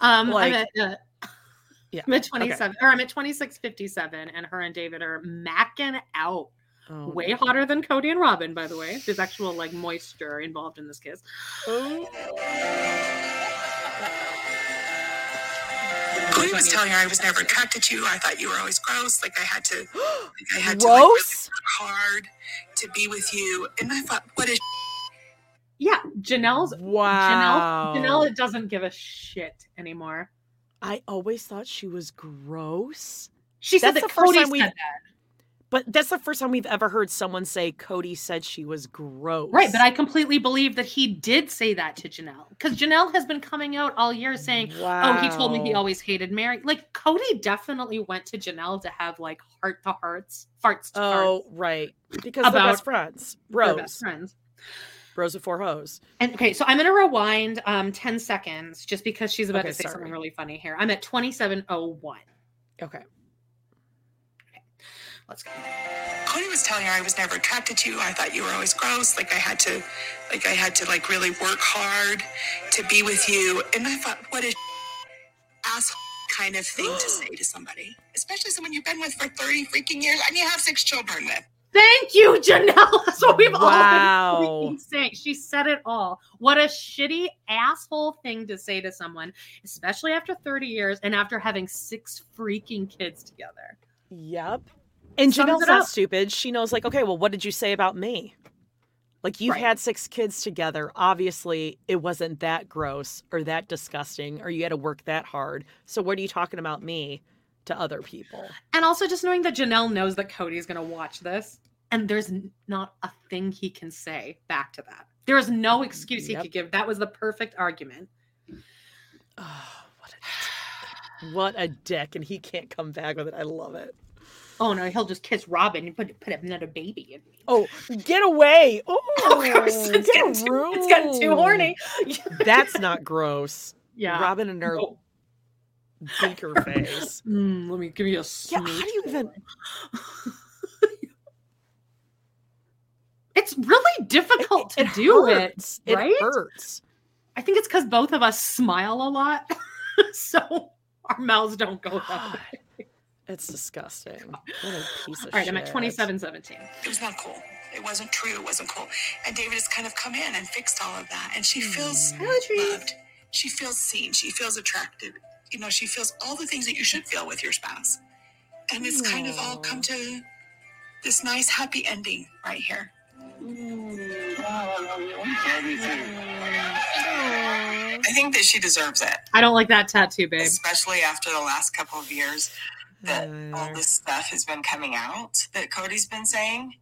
Um, Like- I'm at, uh, Yeah. I'm at okay. 27, or I'm at 2657, and her and David are macking out. Oh, Way no. hotter than Kody and Robyn, by the way. There's actual like moisture involved in this kiss. Kody was telling her I was never attracted to you. I thought you were always gross. Like I had to, like I had to like, really Gross? work hard to be with you. And I thought, what is? Yeah, Janelle's Wow. Janelle. Janelle doesn't give a shit anymore. I always thought she was gross. She said That's that the first Kody time said we've- that. But that's the first time we've ever heard someone say Kody said she was gross. Right, but I completely believe that he did say that to Janelle because Janelle has been coming out all year saying, "Oh, he told me he always hated Meri." Like Kody definitely went to Janelle to have like heart to hearts, farts to Oh, farts right. Because they're About best friends. best friends. Bros with four hoes. And okay, so I'm gonna rewind um 10 seconds just because she's about Okay, to say sorry. something really funny here. I'm at 2701. Okay. Let's go. Kody was telling her I was never attracted to you. I thought you were always gross. Like I had to, like I had to like really work hard to be with you. And I thought, what a asshole kind of thing to say to somebody, especially someone you've been with for 30 freaking years and you have six children with. Thank you, Janelle. That's what we've Wow. all been saying. She said it all. What a shitty asshole thing to say to someone, especially after 30 years and after having six freaking kids together. Yep. And Janelle's not stupid. She knows, like, okay, well, what did you say about me? Like, you've Right. had six kids together. Obviously, it wasn't that gross or that disgusting, or you had to work that hard. So, what are you talking about me to other people? And also just knowing that Janelle knows that Kody's going to watch this and there's not a thing he can say back to that. There is no excuse he Yep. could give. That was the perfect argument. Oh, what a dick. what a dick. And he can't come back with it. I love it. Oh no, he'll just kiss Robyn and put put another baby in me. Oh, get away. Oh, Of course, it's get getting, too, it's getting too horny. That's not gross. Yeah. Robyn and her No. beaker face. Mm, let me give you a Yeah, how do you even? It's really difficult to it do hurts. it, It hurts. I think it's because both of us smile a lot, so our mouths don't go that way. It's disgusting. What a piece of All right, I'm at twenty-seven seventeen. It was not cool. It wasn't true. It wasn't cool. And David has kind of come in and fixed all of that. And she feels mm. loved. She feels seen. She feels attracted. You know, she feels all the things that you should feel with your spouse. And it's kind of all come to this nice, happy ending right here. Mm. I think that she deserves it. I don't like that tattoo, babe. especially after the last couple of years that all this stuff has been coming out that Kody's been saying.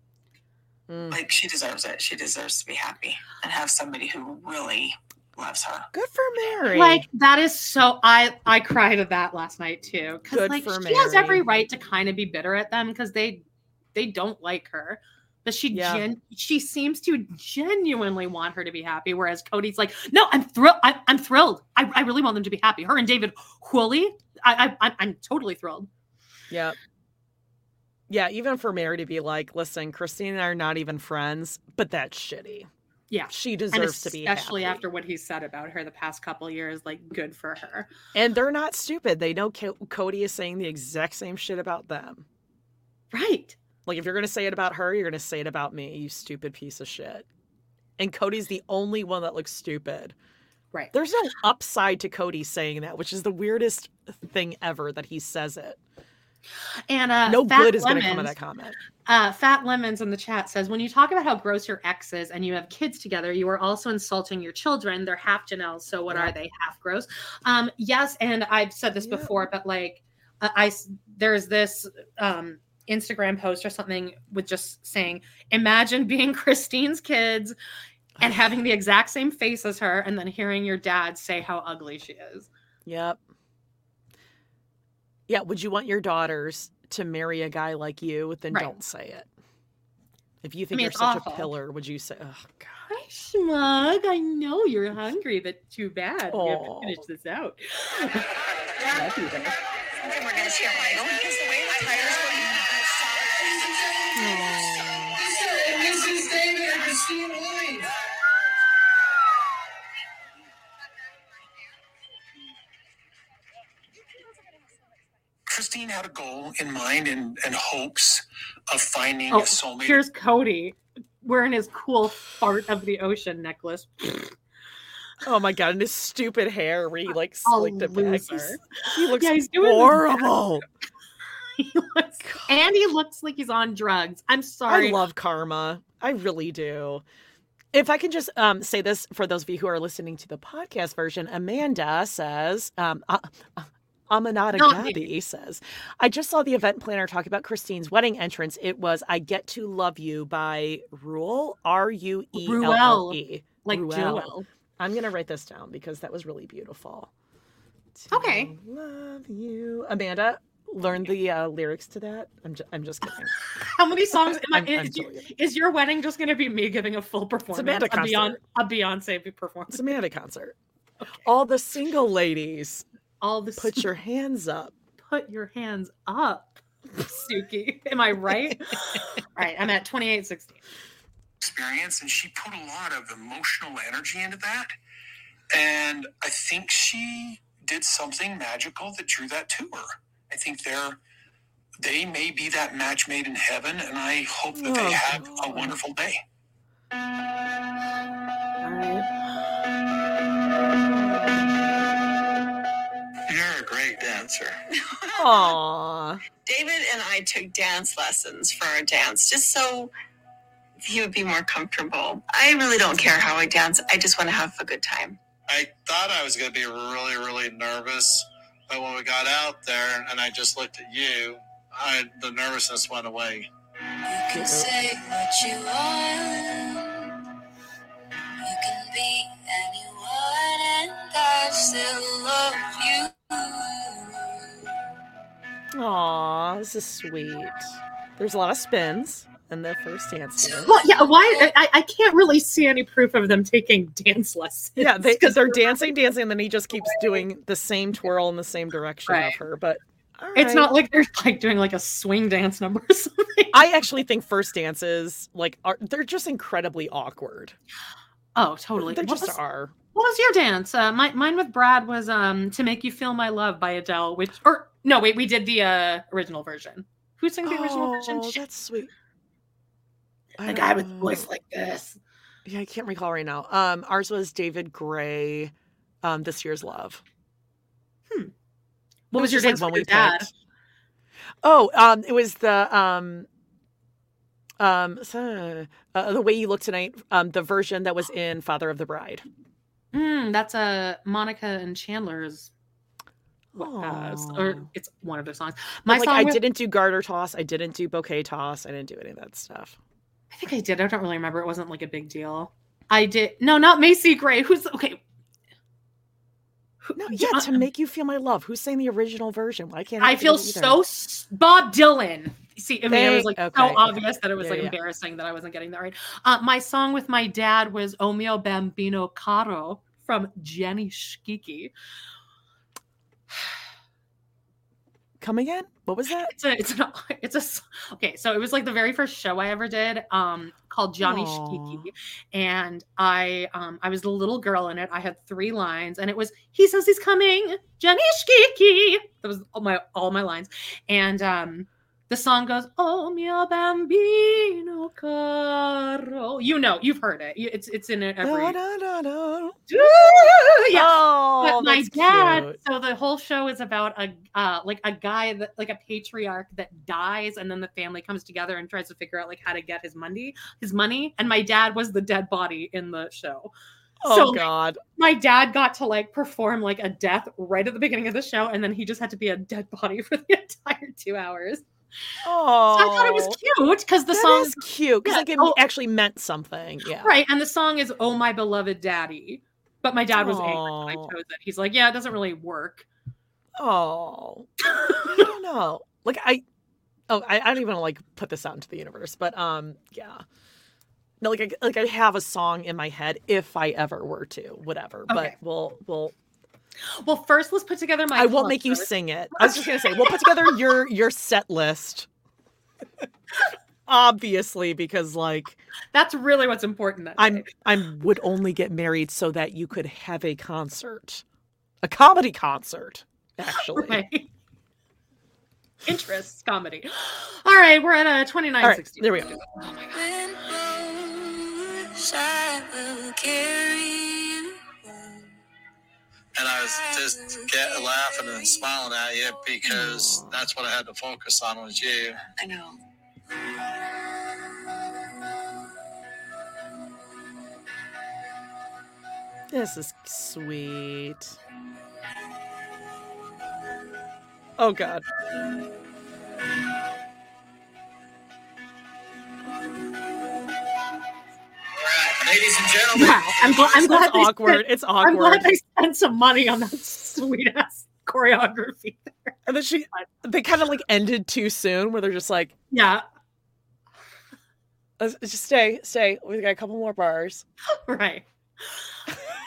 Mm. Like she deserves it. She deserves to be happy and have somebody who really loves her. Good for Meri. Like that is so. I I cried at that last night too. Because Good like for she has every right to kind of be bitter at them because they they don't like her. But she Yeah. gen- she seems to genuinely want her to be happy, whereas Kody's like, no, I'm thrilled. I- I'm thrilled. I-, I really want them to be happy. Her and David Woolley, I, I I'm totally thrilled. Yeah. Yeah, even for Meri to be like, listen, Christine and I are not even friends, but that's shitty. Yeah, She deserves to be especially happy. after what he said about her the past couple years. Like, good for her. And they're not stupid. They know Co- Kody is saying the exact same shit about them. Right. Like, if you're going to say it about her, you're going to say it about me, you stupid piece of shit. And Kody's the only one that looks stupid. Right. There's no upside to Kody saying that, which is the weirdest thing ever that he says it. And uh, no Fat good is going to come of that comment. Uh, Fat Lemons in the chat says, when you talk about how gross your ex is and you have kids together, you are also insulting your children. They're half Janelle, so what are they? Half gross. Um, yes, and I've said this before, but like, uh, I there's this um Instagram post or something with just saying, imagine being Christine's kids and having the exact same face as her, and then hearing your dad say how ugly she is. Yep. Yeah. Would you want your daughters to marry a guy like you? Then Right. don't say it. If you think mean, you're such awful. a pillar, would you say, oh, God. Hi, Schmug. I know you're hungry, but too bad. We have to finish this out. Something we're gonna share right because the way the tires were. This David and Christine Christine had a goal in mind and, and hopes of finding Oh, a soulmate. here's Kody wearing his cool fart of the ocean necklace. Oh my god, and his stupid hair where he like slicked it back. He looks Yeah, he's horrible. He looks, and he looks like he's on drugs. I'm sorry. I love karma. I really do. If I can just um, say this for those of you who are listening to the podcast version, Amanda says, um, uh, uh, Aminata Not me. Says, I just saw the event planner talk about Christine's wedding entrance. It was I Get to Love You by Ruelle, R U E L L E. like. Joel. I'm going to write this down because that was really beautiful. Okay. Love you. Amanda, learn the uh, lyrics to that. I'm, ju- I'm just kidding. How many songs am I, I'm- I'm is, is your wedding just going to be me giving a full performance? Amanda a, Beyonce, concert. a Beyonce performance. It's Amanda concert. All the single ladies, All the put your hands up. put your hands up, Suki. Am I right? All right, I'm at 2816. experience and she put a lot of emotional energy into that and i think she did something magical that drew that to her i think they're they may be that match made in heaven and i hope that they Oh, have a wonderful day You're dancer. Aww. David and I took dance lessons for our dance just so he would be more comfortable. I really don't care how I dance. I just want to have a good time. I thought I was going to be really, really nervous, but when we got out there and I just looked at you, I, the nervousness went away. You can say what you want. You can be anyone, and I still love you. Aw, this is sweet. There's a lot of spins in the first dance. Well, yeah, why? I, I can't really see any proof of them taking dance lessons. Yeah, because they're dancing, dancing, and then he just keeps doing the same twirl in the same direction Right. of her. But It's right. not like they're like doing like a swing dance number or something. I actually think first dances like are they're just incredibly awkward. Oh, totally. They What just was- are. What was your dance? Uh, my, mine with Brad was um "To Make You Feel My Love" by Adele, which or no, wait, we did the uh, original version. Who sang the original version? Oh, Shit. that's sweet. The guy with the voice like this. Yeah, I can't recall right now. Um, ours was David Gray, um, This Year's Love. Hmm. What was your just, like, dance one we dad? picked. Oh, um, it was the um, um, uh, the way you look tonight. Um, the version that was in Father of the Bride. Mm, that's a Monica and Chandler's. Uh, or it's one of their songs. But, My like song I with- didn't do garter toss. I didn't do bouquet toss. I didn't do any of that stuff. I think I did. I don't really remember. It wasn't like a big deal. I did. No, not Macy Gray. Who's okay? No, yeah, to make you feel my love. Who's saying the original version? Why can't I, I feel of it either? so s- Bob Dylan. See, I mean, it was like okay, so okay. obvious that it was Yeah, like yeah. embarrassing that I wasn't getting that right. Uh, my song with my dad was "O mio bambino caro" from Gianni Schicchi. Come again? What was that? It's a, it's an, it's a, okay. So it was like the very first show I ever did, um, called Gianni Aw. Schicchi, and I, um, I was the little girl in it. I had three lines, and it was "He says he's coming, Gianni Schicchi." That was all my all my lines, and um, the song goes, "Oh mio bambino caro." You know, you've heard it. It's it's in it every. Da, da, da, da. yeah. Oh, but my dad. cute. So the whole show is about a uh, like a guy that like a patriarch that dies, and then the family comes together and tries to figure out like how to get his money, his money. And my dad was the dead body in the show. Oh So, like, God. my dad got to like perform like a death right at the beginning of the show, and then he just had to be a dead body for the entire two hours. Oh, So I thought it was cute because the song is cute because Yeah, like it oh. actually meant something. Yeah. right, and the song is "Oh My Beloved Daddy," but my dad was angry when I chose it. He's like, "Yeah, it doesn't really work." Oh, I don't know. Like I, oh, I, I don't even like put this out into the universe, but um, yeah. No, like I, like I have a song in my head if I ever were to, whatever. But we'll we'll. Well, first let's put together my. I won't make you concert. sing it. I was just gonna say we'll put together your your set list. Obviously, because like That's really what's important. That I'm. I'm would only get married so that you could have a concert, a comedy concert. Actually, Right. Interests comedy. All right, we're at a twenty nine All right, there we go. When roads I will carry you. And I was just get, laughing and smiling at you because that's what I had to focus on was you. I know. This is sweet. Oh god. Ladies and gentlemen, Wow, I'm, gl- I'm glad It's awkward. Spent, It's I'm awkward. glad they spent some money on that sweet ass choreography. And then she they kind of like ended too soon where they're just like, Yeah, "Let's- just stay, stay. We got a couple more bars. right.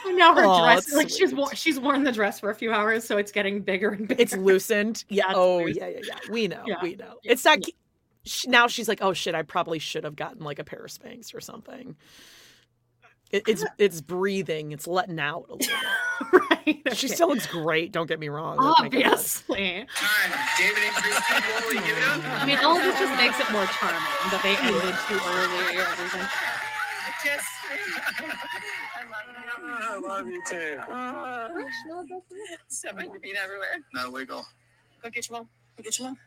And now her Aw, dress, that's like she's worn, she's worn the dress for a few hours, so it's getting bigger and bigger. It's loosened. Yeah. That's oh, loose. yeah, yeah, yeah. We know. Yeah. We know. It's not. She, now she's like, oh shit, I probably should have gotten like a pair of Spanx or something. It, it's it's breathing. It's letting out a little bit. right. She still looks great. Don't get me wrong. My God. obviously. David and Christine, will you give it up? I mean, all of this just makes it more charming that they ended too early or everything. I love you too. Step on your feet everywhere. No wiggle. Go get your mom. Go get your mom.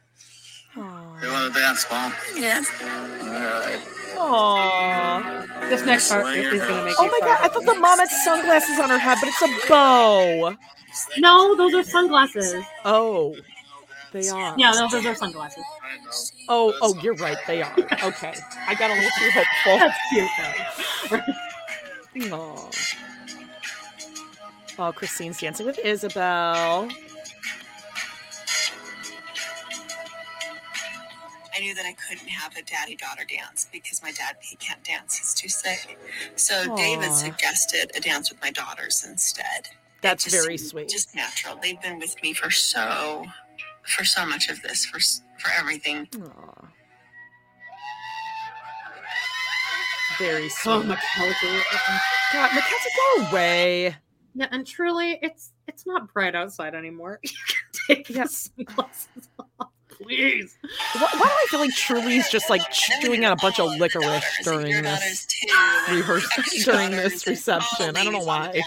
You want to dance, Mom? Yes. All right. Aww. This next part is gonna make Oh you my god! I thought the mom had sunglasses on her head, but it's a bow. No, those are sunglasses. Oh, they are. Yeah, no, those are sunglasses. Oh, oh, you're right. They are. Okay, I got a little too hopeful. That's cute though. Oh. Oh, Christine's dancing with Ysabel. I knew that I couldn't have a daddy daughter dance because my dad he can't dance; he's too sick. So David suggested a dance with my daughters instead. That's Just- very sweet. Just natural. They've been with me for so, for so much of this, for s- for everything. Aw. Very oh, sweet. Oh, Mackenzie. God, Mackenzie, go away. Yeah, and Truely, it's it's not bright outside anymore. You can take the sunglasses off, please. Why, why do I feel like Truely's just like chewing on a bunch of licorice during this rehearsal, during this reception? I don't know why.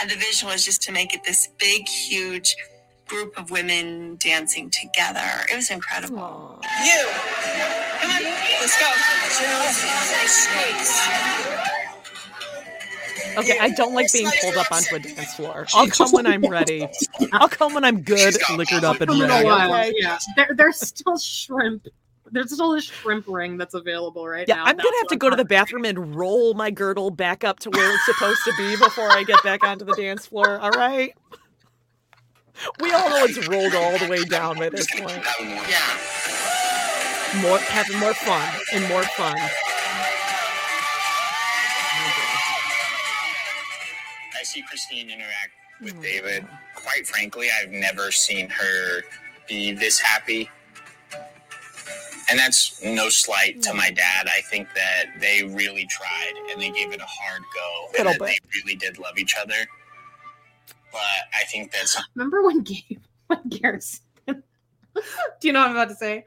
And the vision was just to make it this big, huge group of women dancing together. It was incredible. You. Come on, let's go. Okay, I don't like being pulled up onto a dance floor. I'll come when I'm ready. I'll come when I'm good, liquored up, and In a ready. okay? yeah. There, there's still shrimp. There's still a shrimp ring that's available right Yeah, now. I'm gonna have to go to the bathroom and roll my girdle back up to where it's supposed to be before I get back onto the dance floor. All right. We all know it's rolled all the way down by this point. Yeah. More having more fun and more fun. See Christine interact with oh, David. Quite frankly, I've never seen her be this happy. And that's no slight to my hmm. dad. I think that they really tried and they gave it a hard go. And Little that they really did love each other. But I think that's Remember when Gabe, when Garrison, do you know what I'm about to say?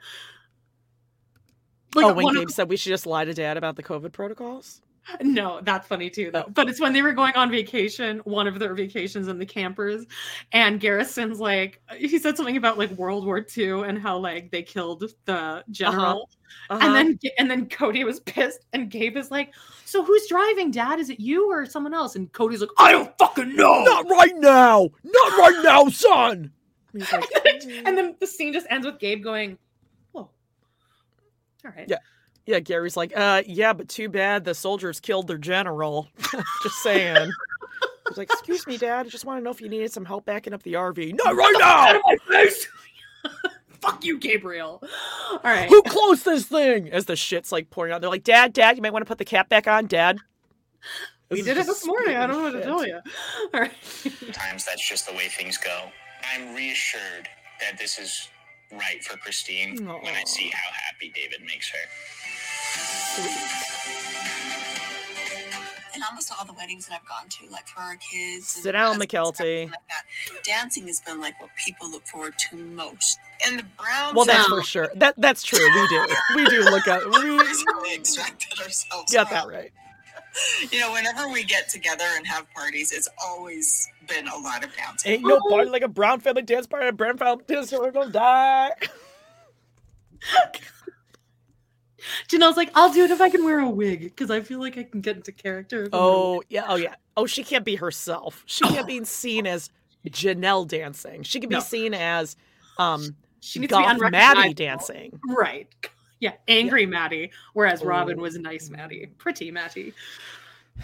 Like oh, when one of- Gabe said we should just lie to dad about the COVID protocols? No, that's funny too, though. But it's when they were going on vacation, one of their vacations in the campers, and Garrison's like, he said something about like World War II and how like they killed the general, Uh-huh. and then and then Kody was pissed, and Gabe is like, "So who's driving, Dad? Is it you or someone else?" And Kody's like, "I don't fucking know." Not right now! Not right now, son! Like, and then the scene just ends with Gabe going, "Whoa, all right." yeah. Yeah, Gary's like, uh, yeah, but too bad the soldiers killed their general. just saying. He's like, excuse me, Dad. I just want to know if you needed some help backing up the RV. Not right Out now! of my face! Fuck you, Gabriel. All right. Who closed this thing? As the shit's like pouring out. They're like, Dad, Dad, you might want to put the cap back on, Dad. We This is did it this morning. I don't know what to shit. tell you. All right. Sometimes that's just the way things go. I'm reassured that this is right for Christine when I see how happy David makes her. And almost all the weddings that I've gone to, like for our kids, Sit down, cousins, Mykelti. like that, dancing has been like what people look forward to most. And the brown. Well, that's for sure. That That's true. We do. We do look at. We really extracted ourselves. got that right. You know, whenever we get together and have parties, it's always been a lot of dancing. Ain't no party like a Brown family dance party. A Brown family dance party. We're gonna die. Janelle's like, I'll do it if I can wear a wig because I feel like I can get into character. if I'm wearing a Oh yeah. Oh yeah. Oh, she can't be herself. She can't be seen as Janelle dancing. She can be No. seen as um She needs to be Maddie dancing. Right. Yeah, angry Maddie, whereas Robyn Oh. was nice Maddie, pretty Maddie.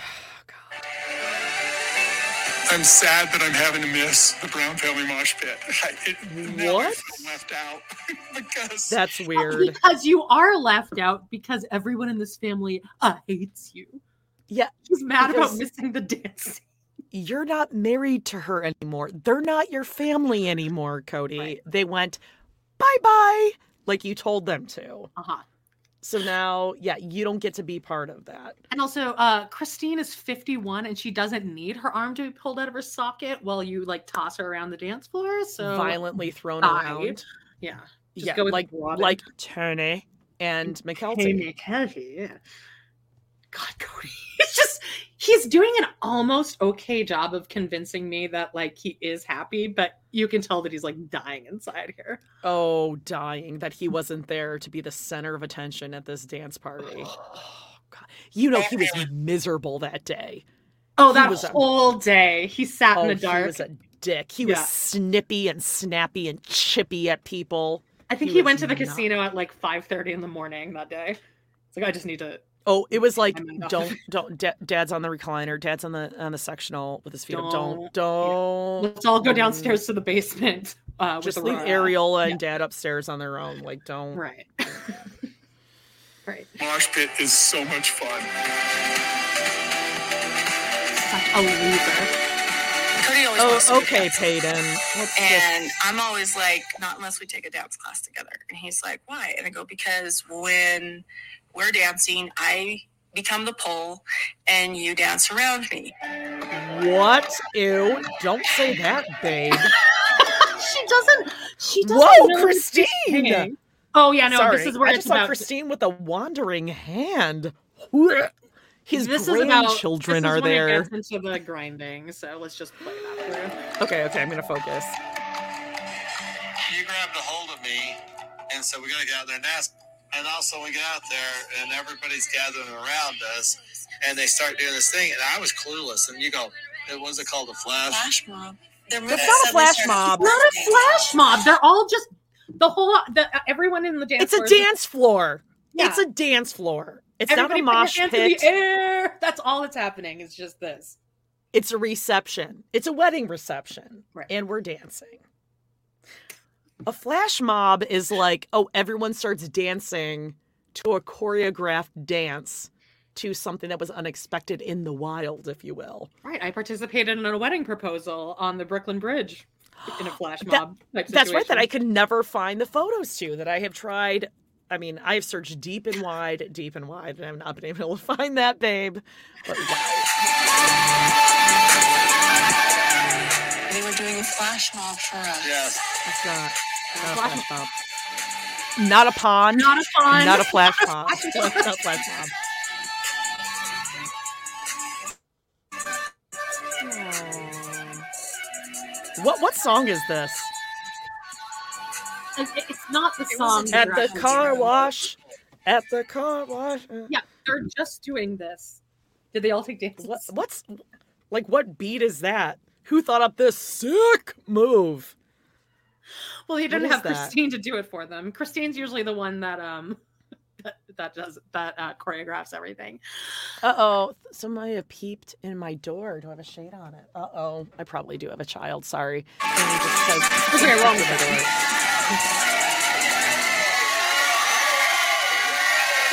I'm sad that I'm having to miss the Brown family mosh pit. I, it, now I What? feel left out because That's weird. Because you are left out because everyone in this family uh, hates you. Yeah. She's mad about missing the dance. You're not married to her anymore. They're not your family anymore, Kody. They went bye bye like you told them to. Uh huh. So now, yeah, you don't get to be part of that. And also, uh, Christine is 51 and she doesn't need her arm to be pulled out of her socket while you like toss her around the dance floor. So Violently thrown around. Yeah. Just yeah, like like Tony and Mykelti. Hey, Mykelti, yeah. God, Kody. He's just he's doing an almost okay job of convincing me that like he is happy, but you can tell that he's like dying inside here. Oh, dying that he wasn't there to be the center of attention at this dance party. Oh, God. You know he was miserable that day. Oh, He that was a- whole day he sat in Oh, the dark. He was a dick. He was snippy and snappy and chippy at people. I think he, was went to the not- casino at like 5:30 in the morning that day. It's like I just need to Oh, it was like don't don't. Da- Dad's on the recliner. Dad's on the on the sectional with his feet up. Don't Don't- don't. let's all go downstairs to the basement. Uh, Just with leave Aurora. Ariella and Dad upstairs on their own. Like don't. Right. right. mosh pit is so much fun. Such a loser. Kody always wants to Oh, okay, dance. Peyton. Let's just. And I'm always like, not unless we take a dance class together. And he's like, why? And I go, because when we're dancing, I become the pole and you dance around me. What? Ew! Don't say that, babe. she doesn't. She doesn't. Whoa, know Christine! Oh yeah, no. Sorry, This is where I it's just saw about. Christine with a wandering hand. His this is about grandchildren this is are when it there. gets into the grinding. So let's just play that through. Okay, okay, I'm gonna focus. You grabbed a hold of me and said, We're going to get out there and dance. And also, we get out there and everybody's gathering around us and they start doing this thing. And I was clueless. And you go, It was it called a flash? Flash mob. They're That's not a flash mob. Not a flash mob. They're all just the whole. The, everyone in the dance. It's a floor is dance floor. Yeah. It's a dance floor. It's Everybody not a put mosh hands in pit. the air. That's all that's happening. It's just this. It's a reception. It's a wedding reception. Right. And we're dancing. A flash mob is like, oh, everyone starts dancing to a choreographed dance to something that was unexpected in the wild, if you will. Right. I participated in a wedding proposal on the Brooklyn Bridge in a flash That- mob. type That's right, that I situation. could never find the photos to, that I have tried. I mean, I have searched deep and wide, deep and wide, and I've not been able to find that, babe. But wow, They were doing a flash mob for us. Yes. it's not, not a Flash- flash mob. Not a pond. Not a pond. Not a flash pond. not a flash pond. Hmm. What what song is this? It- it- It's not the song. At the car doing. wash. At the car wash. Uh. Yeah, they're just doing this. Did they all take dances? What, what's like what beat is that? Who thought up this sick move? Well, he didn't have that? Christine to do it for them. Christine's usually the one that um that, that does that uh, choreographs everything. Uh oh, somebody have peeped in my door. Do I have a shade on it? Uh oh, I probably do have a child. Sorry. And he just says, Okay, well, "Peeped in the door."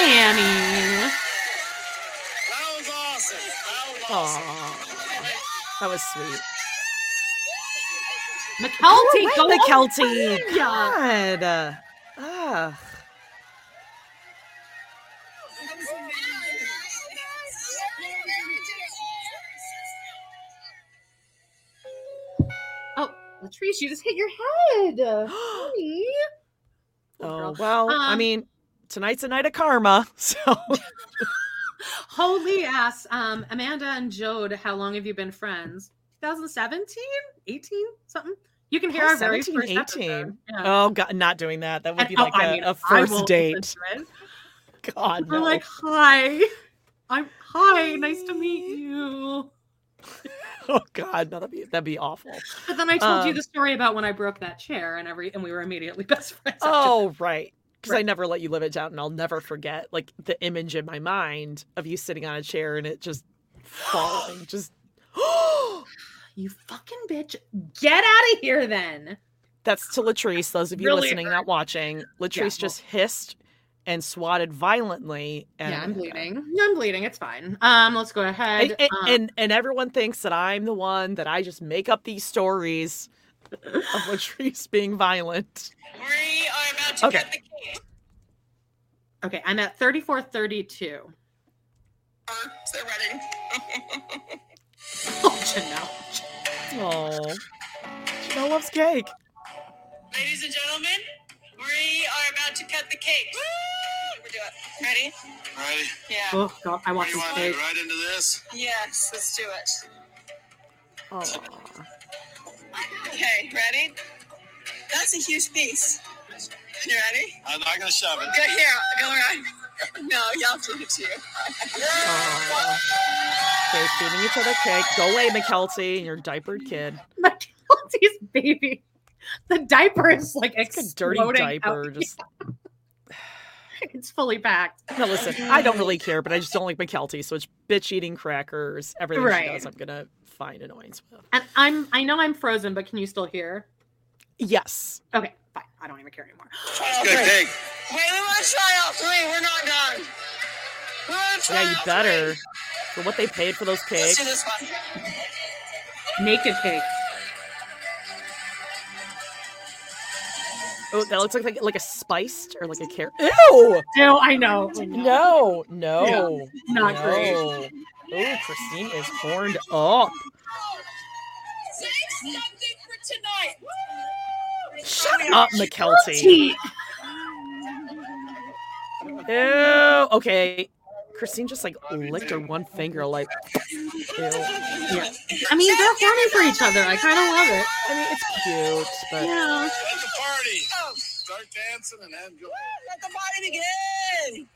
Annie. Aw, that was sweet. Mykelti, Go go Mykelti. God. Uh, Ugh. Oh, Latrice, you just hit your head. Oh girl. well, I Um, mean, tonight's a night of karma, so Holy ass. Um, Amanda and Jode, how long have you been friends? 2017? 18? Something? You can hear our very 17, first 18. episode. Yeah. Oh god, not doing that. That would And- be oh, like I a mean, a I first date. listen to it. God, We're no. like, hi. I'm hi, nice to meet you. oh god, no, that'd be that'd be awful. But then I told you Um, the story about when I broke that chair and every and we were immediately best friends. Oh, right. Because I never let you live it down, and I'll never forget like the image in my mind of you sitting on a chair and it just falling. Just You fucking bitch. Get out of here then. that's to Latrice. Those of you Really listening, not watching, Latrice well- just hissed and swatted violently. And yeah, I'm bleeding. I'm bleeding. It's fine. Um, let's go ahead. And, and, Um, and and everyone thinks that I'm the one that I just make up these stories of Latrice being violent. We are about to Okay. cut the cake. okay, I'm at 3432. Is that ready? Oh, Janelle. Oh, Janelle loves cake. Ladies and gentlemen, we are about to cut the cake. Woo! We do it. Ready? Ready? Yeah. Oh god, I want You this want to cake. get right into this? Yes, let's do it. Oh, Okay, ready? That's a huge piece. You ready? I'm not gonna shove it. Go here. Go around. No, y'all do it too. okay, feeding each other cake. Go away, Mykelti, and your diapered kid. Mykelti's baby. The diaper is like It's like a dirty diaper. out. Just It's fully packed. no, listen. I don't really care, but I just don't like Mykelti. So it's bitch eating crackers. Everything Right. she does, I'm gonna find annoyance with. And I'm I know I'm frozen, but can you still hear? Yes. Okay, fine. I don't even care anymore. It's good cake. Wait, we want to try all three. We're not done. We want to try Yeah, you all better. three. For what they paid for those Let's do this one. Naked cake. Oh, that looks like like, like a spiced or like a carrot. Ew! No, I know. No, no, not no. great. Oh, Christine is horned up. Say something for tonight. Shut up, Mykelti. Ew. Okay. Christine just like licked her one finger, like. Ew. Yeah. I mean, they're horny for each other. I kind of love it. I mean, it's cute, but Yeah. Let the party. Start dancing and enjoy. Let the party begin.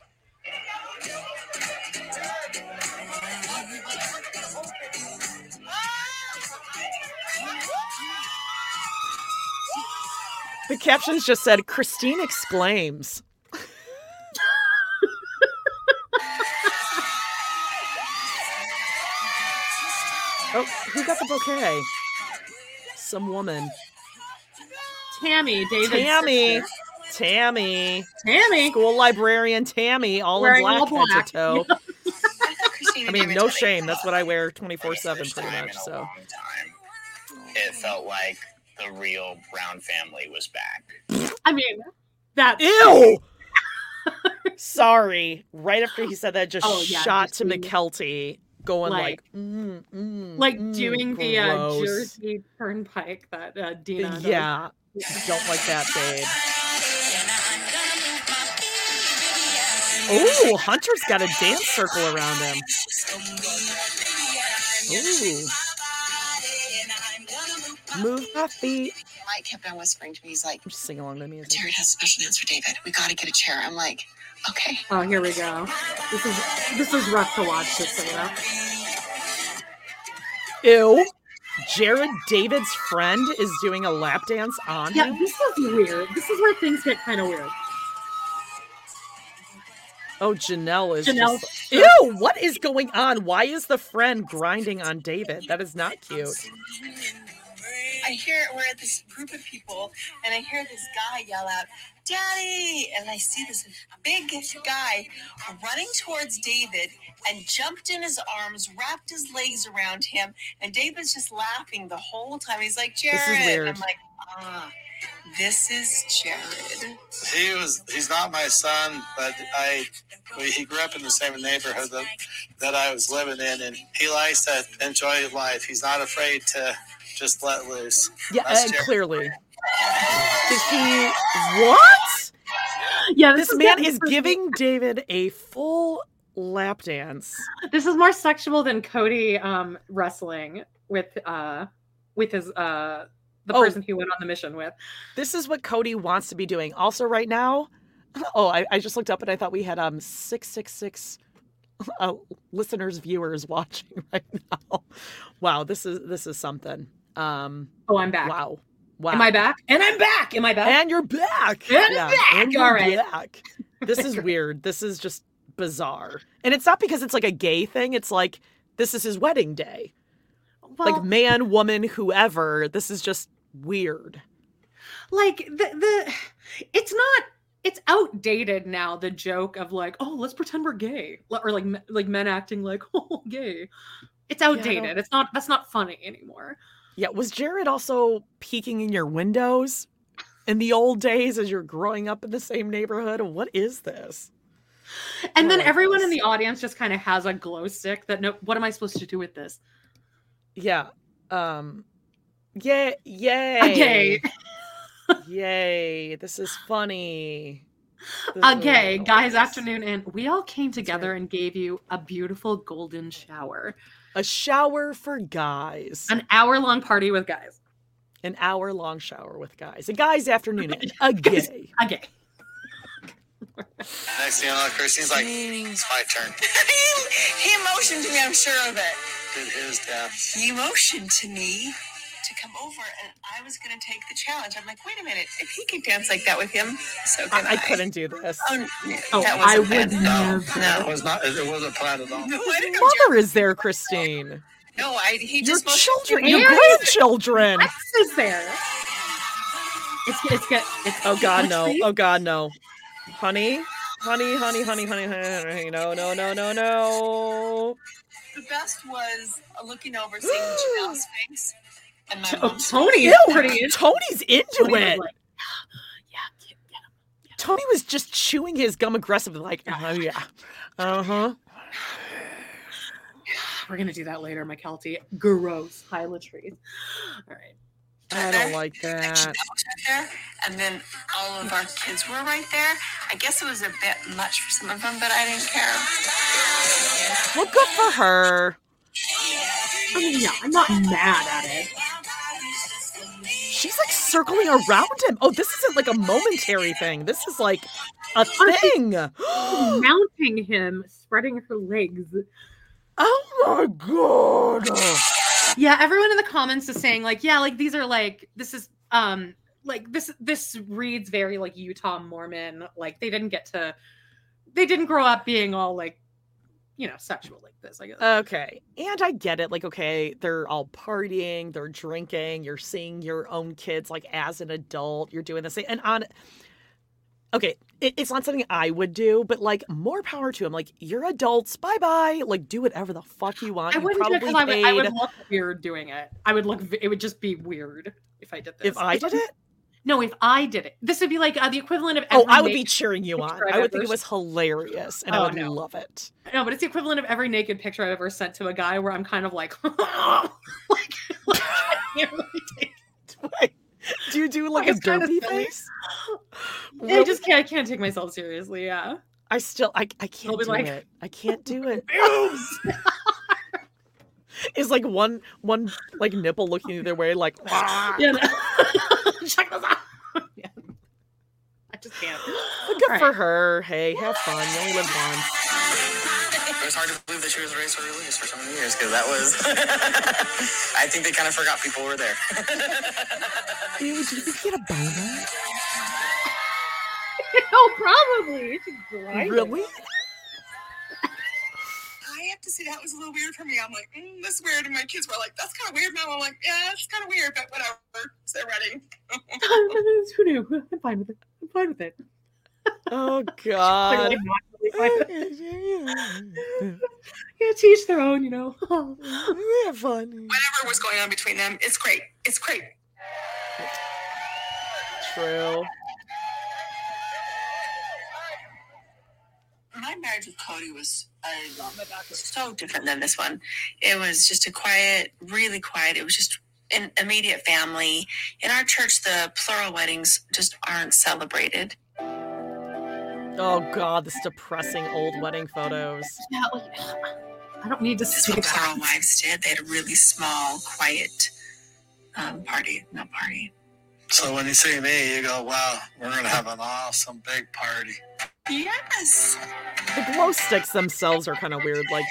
The captions just said Christine exclaims. oh, who got the bouquet? Some woman. Tammy, David's Tammy. sister. Tammy. Tammy. School librarian Tammy, all Wearing in all black, head black. to toe. I mean, no shame. That's what I wear 24 7 pretty much. So, it felt like the real Brown family was back. I mean, that. ew. Sorry. Right after he said that, just Oh, yeah, shot to Mykelti, going like, Like- mm, mm, Like mm, doing the uh. Jersey Turnpike that uh, Dina. does. Yeah. Don't like that, babe. Oh, Hunter's got a dance circle around him. Ooh. Move my feet. Mike kept on whispering to me, he's like, Just sing along to me. Jared has special news for David. We got to get a chair. I'm like, okay. Oh, here we go. This is this is rough to watch. Just so you know. Ew. Jared David's friend is doing a lap dance on Yeah, him. Yeah, this is weird. This is where things get kind of weird. Oh, Janelle is Janelle. just. Ew, what is going on? Why is the friend grinding on David? That is not cute. I hear we're at this group of people, and I hear this guy yell out, "Daddy!" And I see this big guy running towards David and jumped in his arms, wrapped his legs around him, and David's just laughing the whole time. He's like, "Jared," is weird. I'm like, "Ah, this is Jared." He was. He's not my son, but I. We, he grew up in the same neighborhood that, that I was living in, and he likes to enjoy life. He's not afraid to just let loose. Yeah, and clearly. Is he. What? Yeah, This, is man is freaky. giving David a full lap dance. This is more sexual than Kody um wrestling with uh with his uh the Oh. person he went on the mission with. This is what Kody wants to be doing. Also, right now, oh, I, I just looked up and I thought we had um six six six uh, listeners, viewers watching right now. Wow, this is this is something. Um, Oh, I'm back. wow, wow. Am I back? And I'm back. Am I back? And you're back. And I'm back. and you're All right. back. This is weird. This is just bizarre. And it's not because it's like a gay thing. It's like this is his wedding day. Well- like man, woman, whoever. This is just weird. like the the it's not it's outdated now the joke of like oh let's pretend we're gay or like like men acting like oh gay it's outdated don't- it's not that's not funny anymore Yeah, was Jared also peeking in your windows in the old days as you're growing up in the same neighborhood? What is this? and then like everyone in the audience just kind of has a glow stick that no what am i supposed to do with this Yeah. Um Yay yay. Okay. yay. This is funny. This- okay oh, guys afternoon and we all came together and gave you a beautiful golden shower A shower for guys. an hour long party with guys An hour long shower with guys. A guy's afternoon. and A gay. okay Next thing you know, Christine's like, "It's my turn." he, he motioned to me. I'm sure of it. Did his dance. He motioned to me to come over, and I was going to take the challenge. I'm like, wait a minute. If he could dance like that with him, so can I. I couldn't do this. Oh, n- Oh, that I wasn't would planned. never. No, it was not. It wasn't planned at all. No, I didn't know. Mother is there, Christine. No, I, he Your just motioned children, to me. your grandchildren. Lex is there it's it's get it's Oh God, no! Oh God, no! Honey, honey, honey, honey, honey, honey, honey, no, no, no, no, no! The best was looking over, seeing Janelle's face. And my Oh, Tony is pretty into Tony's into Tony it. like, yeah, get- get. Tony was just chewing his gum aggressively, like, oh yeah, uh huh. We're gonna do that later, Mykelti. Gross. Hyla trees. All right. I don't like that. Janelle was right there, and then all of our kids were right there. I guess it was a bit much for some of them, but I didn't care. Well, good for her. I mean, yeah, I'm not mad at it. She's like circling around him. Oh, this isn't like a momentary thing. This is like a thing. Mounting him, spreading her legs. Oh my god. Yeah, everyone in the comments is saying like, yeah, like these are like this is um like this this reads very like Utah Mormon. Like they didn't get to they didn't grow up being all like you know sexual like this. I guess. Okay. And I get it. Like, okay, they're all partying, they're drinking, you're seeing your own kids like as an adult, you're doing the same. And on, okay, it, it's not something I would do, but like more power to them. Like, you're adults, bye bye. Like, do whatever the fuck you want. I wouldn't do it because I would, I would look weird doing it. I would look. It would just be weird if I did this. If I did it? No, if I did it, this would be like uh, the equivalent of. Oh, I would be cheering you on. I would think it was hilarious and Oh, I would no. love it. No, but it's the equivalent of every naked picture I've ever sent to a guy where I'm kind of like, like, like I can't really take Do you do like a derpy face? I just can't. I can't take myself seriously. Yeah. I still I I can't be do like- it. I can't do it. it. Is like one one like nipple looking the other way, like Yeah, no. check this out. Yeah. I just can't. good for her. Hey, have fun. You only live once. It was hard to believe that she was raised for release for so many years because that was. I think they kind of forgot people were there. Ew, did you get a boner? oh, probably. She's grinding. Really? I have to say that was a little weird for me. I'm like, mm, that's weird. And my kids were like, that's kind of weird, Mom. I'm like, yeah, it's kind of weird, but whatever. It's their wedding. Who knew? I'm fine with it. I'm fine with it. Oh God. Like, not really fine. yeah, teach their own, you know. we have fun. Whatever was going on between them, it's great. It's great. True. My marriage with Kody was uh, so different than this one. It was just a quiet, really quiet. It was just an immediate family. In our church, the plural weddings just aren't celebrated. Oh God, this depressing old wedding photos. Yeah, like, I don't need to This is see what it. plural wives did. They had a really small, quiet um, party. Not party. So when you see me, you go, wow, we're going to have an awesome big party. Yes. The glow sticks themselves are kind of weird. Like,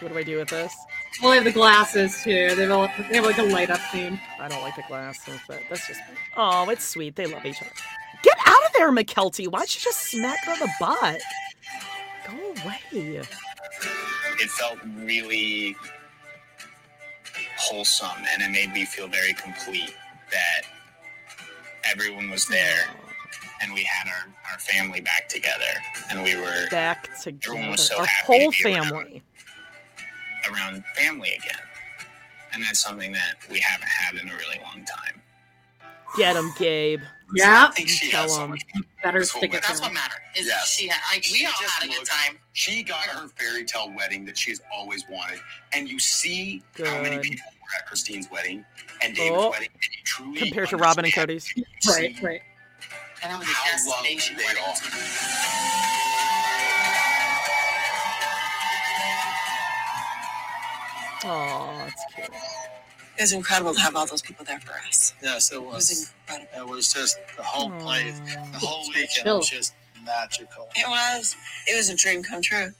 what do I do with this? Well, they have the glasses too. They have, a, they have like a light up theme. I don't like the glasses, but that's just. Oh, it's sweet. They love each other. Get out of there, Mykelti. Why'd you just smack her on the butt? Go away. it felt really wholesome and it made me feel very complete that everyone was there and we had our, our family back together and we were Back everyone together. was so Our happy whole to be around- family. around family again and that's something that we haven't had in a really long time Get him, Gabe. Yeah. I think she Tell has so him. Better stick it wedding. That's what them. mattered. Is Yes. she had, like, we She all had a good time. She got her fairy tale wedding that she's always wanted. And you see how many people were at Christine's wedding and David's Oh. wedding, and you truly Compared to Robyn and Kody's. Right, right. And that was a how destination they wedding. are. Oh, that's cute. It was incredible to have all those people there for us. Yes, it It was was. incredible. It was just the whole place, the whole weekend chill. was just magical. It was. It was a dream come true.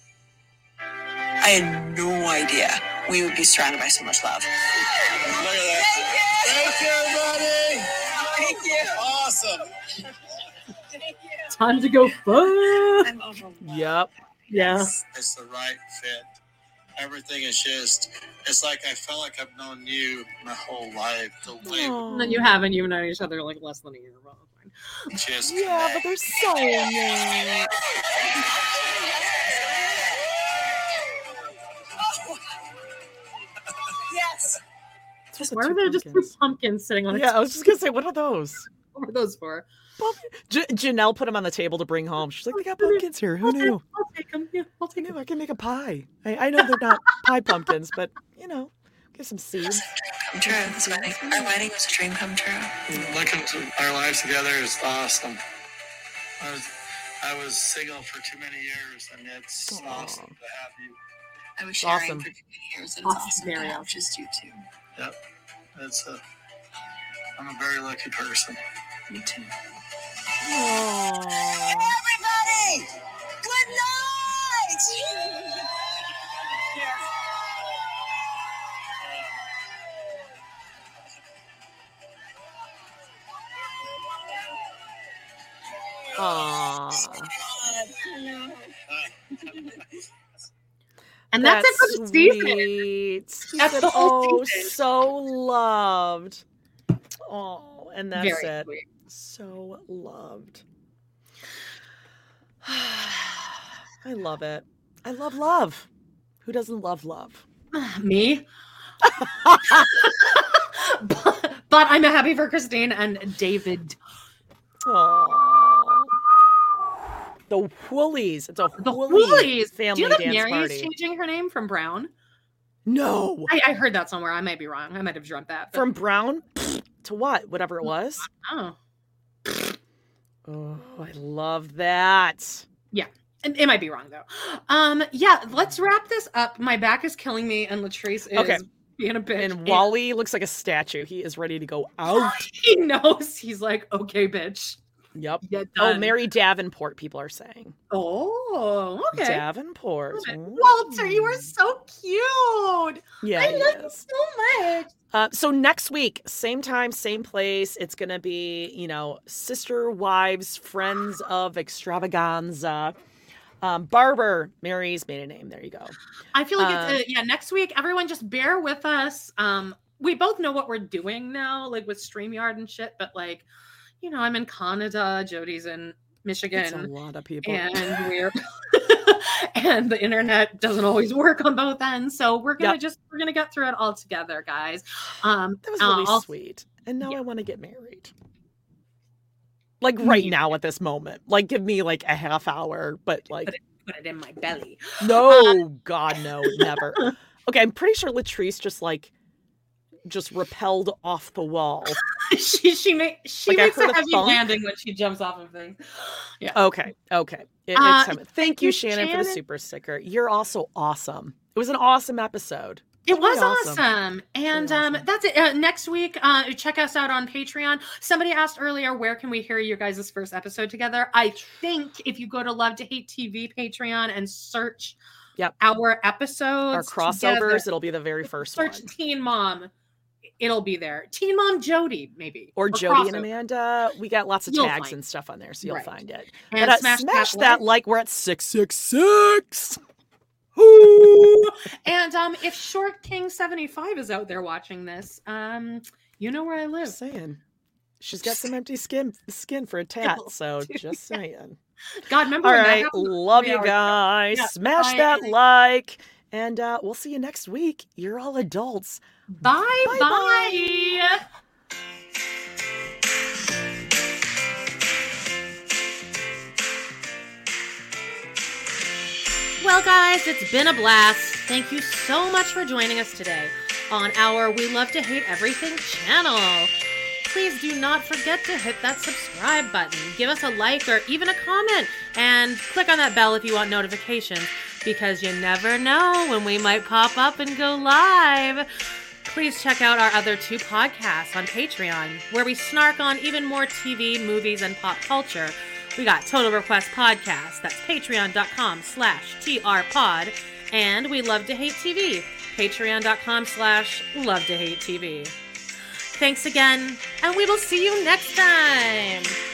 I had no idea we would be surrounded by so much love. Look at that. Thank you, buddy. Thank you. Awesome. Time to go fun. I'm overwhelmed. Yep. Yeah. It's the right fit. Everything is just, it's like I felt like I've known you my whole life. The way And then you haven't even known each other like less than a year. Well, fine. just Yeah, but connect. they're so neat. Yes. Just the Why two are there just two pumpkins. pumpkins sitting on a Yeah, I was just gonna say, what are those? What are those for? J- Janelle put them on the table to bring home. She's like, they got pumpkins here. Who knew? I'll take them. Yeah, I'll take them. I can make a pie. I, I know they're not pie pumpkins, but you know, get some seeds. Come true. This wedding. Our wedding was a dream come true. looking to our lives together is awesome. I was, I was single for too many years, and it's awesome to have you. I was sharing Awesome. for too many years, and it's Awesome, awesome to have just you two. Yep, it's a. I'm a very lucky person. Me too. Everybody, good night. Aww. And that's, it for the season. Sweet. He That's said, the whole oh, season." so loved. Oh, and that's Very it. sweet. So loved. I love it. I love love. Who doesn't love love? Me. but, but I'm happy for Christine and David. Aww. The Woolleys. It's a The Woolleys Woolleys. family Do you know that Meri party. is changing her name from Brown? no. I, I heard that somewhere. I might be wrong. I might have dreamt that. but- From Brown to what? Whatever it was. oh, Oh, I love that. Yeah. And it might be wrong though. Um, yeah, let's wrap this up. My back is killing me, and Latrice is Okay. being a bitch. And Wally looks like a statue. He is ready to go out. he knows he's like, okay, bitch. Yep. Oh. Meri Davenport, people are saying. Oh, okay. Davenport. Walter, you are so cute. Yeah, I love you so much. Uh, so next week, same time, same place. It's gonna be, you know, sister wives, friends of extravaganza. Um, Barber, Meri's maiden name. There you go. I feel like Uh, it's uh, yeah. Next week, everyone just bear with us. Um, we both know what we're doing now, like with Streamyard and shit. But like, you know, I'm in Canada. Jody's in Michigan. It's a lot of people. and we're and the internet doesn't always work on both ends so we're gonna Yep. just we're gonna get through it all together guys um That was uh, really I'll- sweet. And now I want to get married. Like right now at this moment. Like give me like a half hour, but like put it, put it in my belly no, God, no, never. Okay, I'm pretty sure Latrice just like just repelled off the wall. she she make she Like, makes a heavy thunk. landing when she jumps off of things yeah Okay, okay. It- Uh, it's time. Thank you, Shannon, for the super sticker. You're also awesome. It was an awesome episode. It was Really awesome. And um, that's it. Uh, next week, uh, check us out on Patreon. Somebody asked earlier, where can we hear you guys' first episode together? I think if you go to Love to Hate TV Patreon and search yep. our episodes, Our crossovers, together, it'll be the very first search one. Teen Mom, it'll be there. Teen Mom Jody, maybe. Or Jody and. Amanda. We got lots of You'll tags and stuff on there, so you'll Right. find it. And but uh, smash smash, that that, like. like. We're at 666. And um, if Short King 75 is out there watching this, um, you know where I live. Just saying. She's got some empty skin skin for a tat, so just saying. God, remember All that love you guys. Yeah, Smash that like, and uh, we'll see you next week. You're all adults. Bye bye. Well, guys, it's been a blast. Thank you so much for joining us today on our We Love to Hate Everything channel. Please do not forget to hit that subscribe button, give us a like or even a comment, and click on that bell if you want notifications because you never know when we might pop up and go live. Please check out our other two podcasts on Patreon, where we snark on even more TV, movies, and pop culture. We got Total Request Podcast, that's patreon.com slash trpod, and We Love to Hate TV, patreon.com slash love to hate TV. Thanks again, and we will see you next time.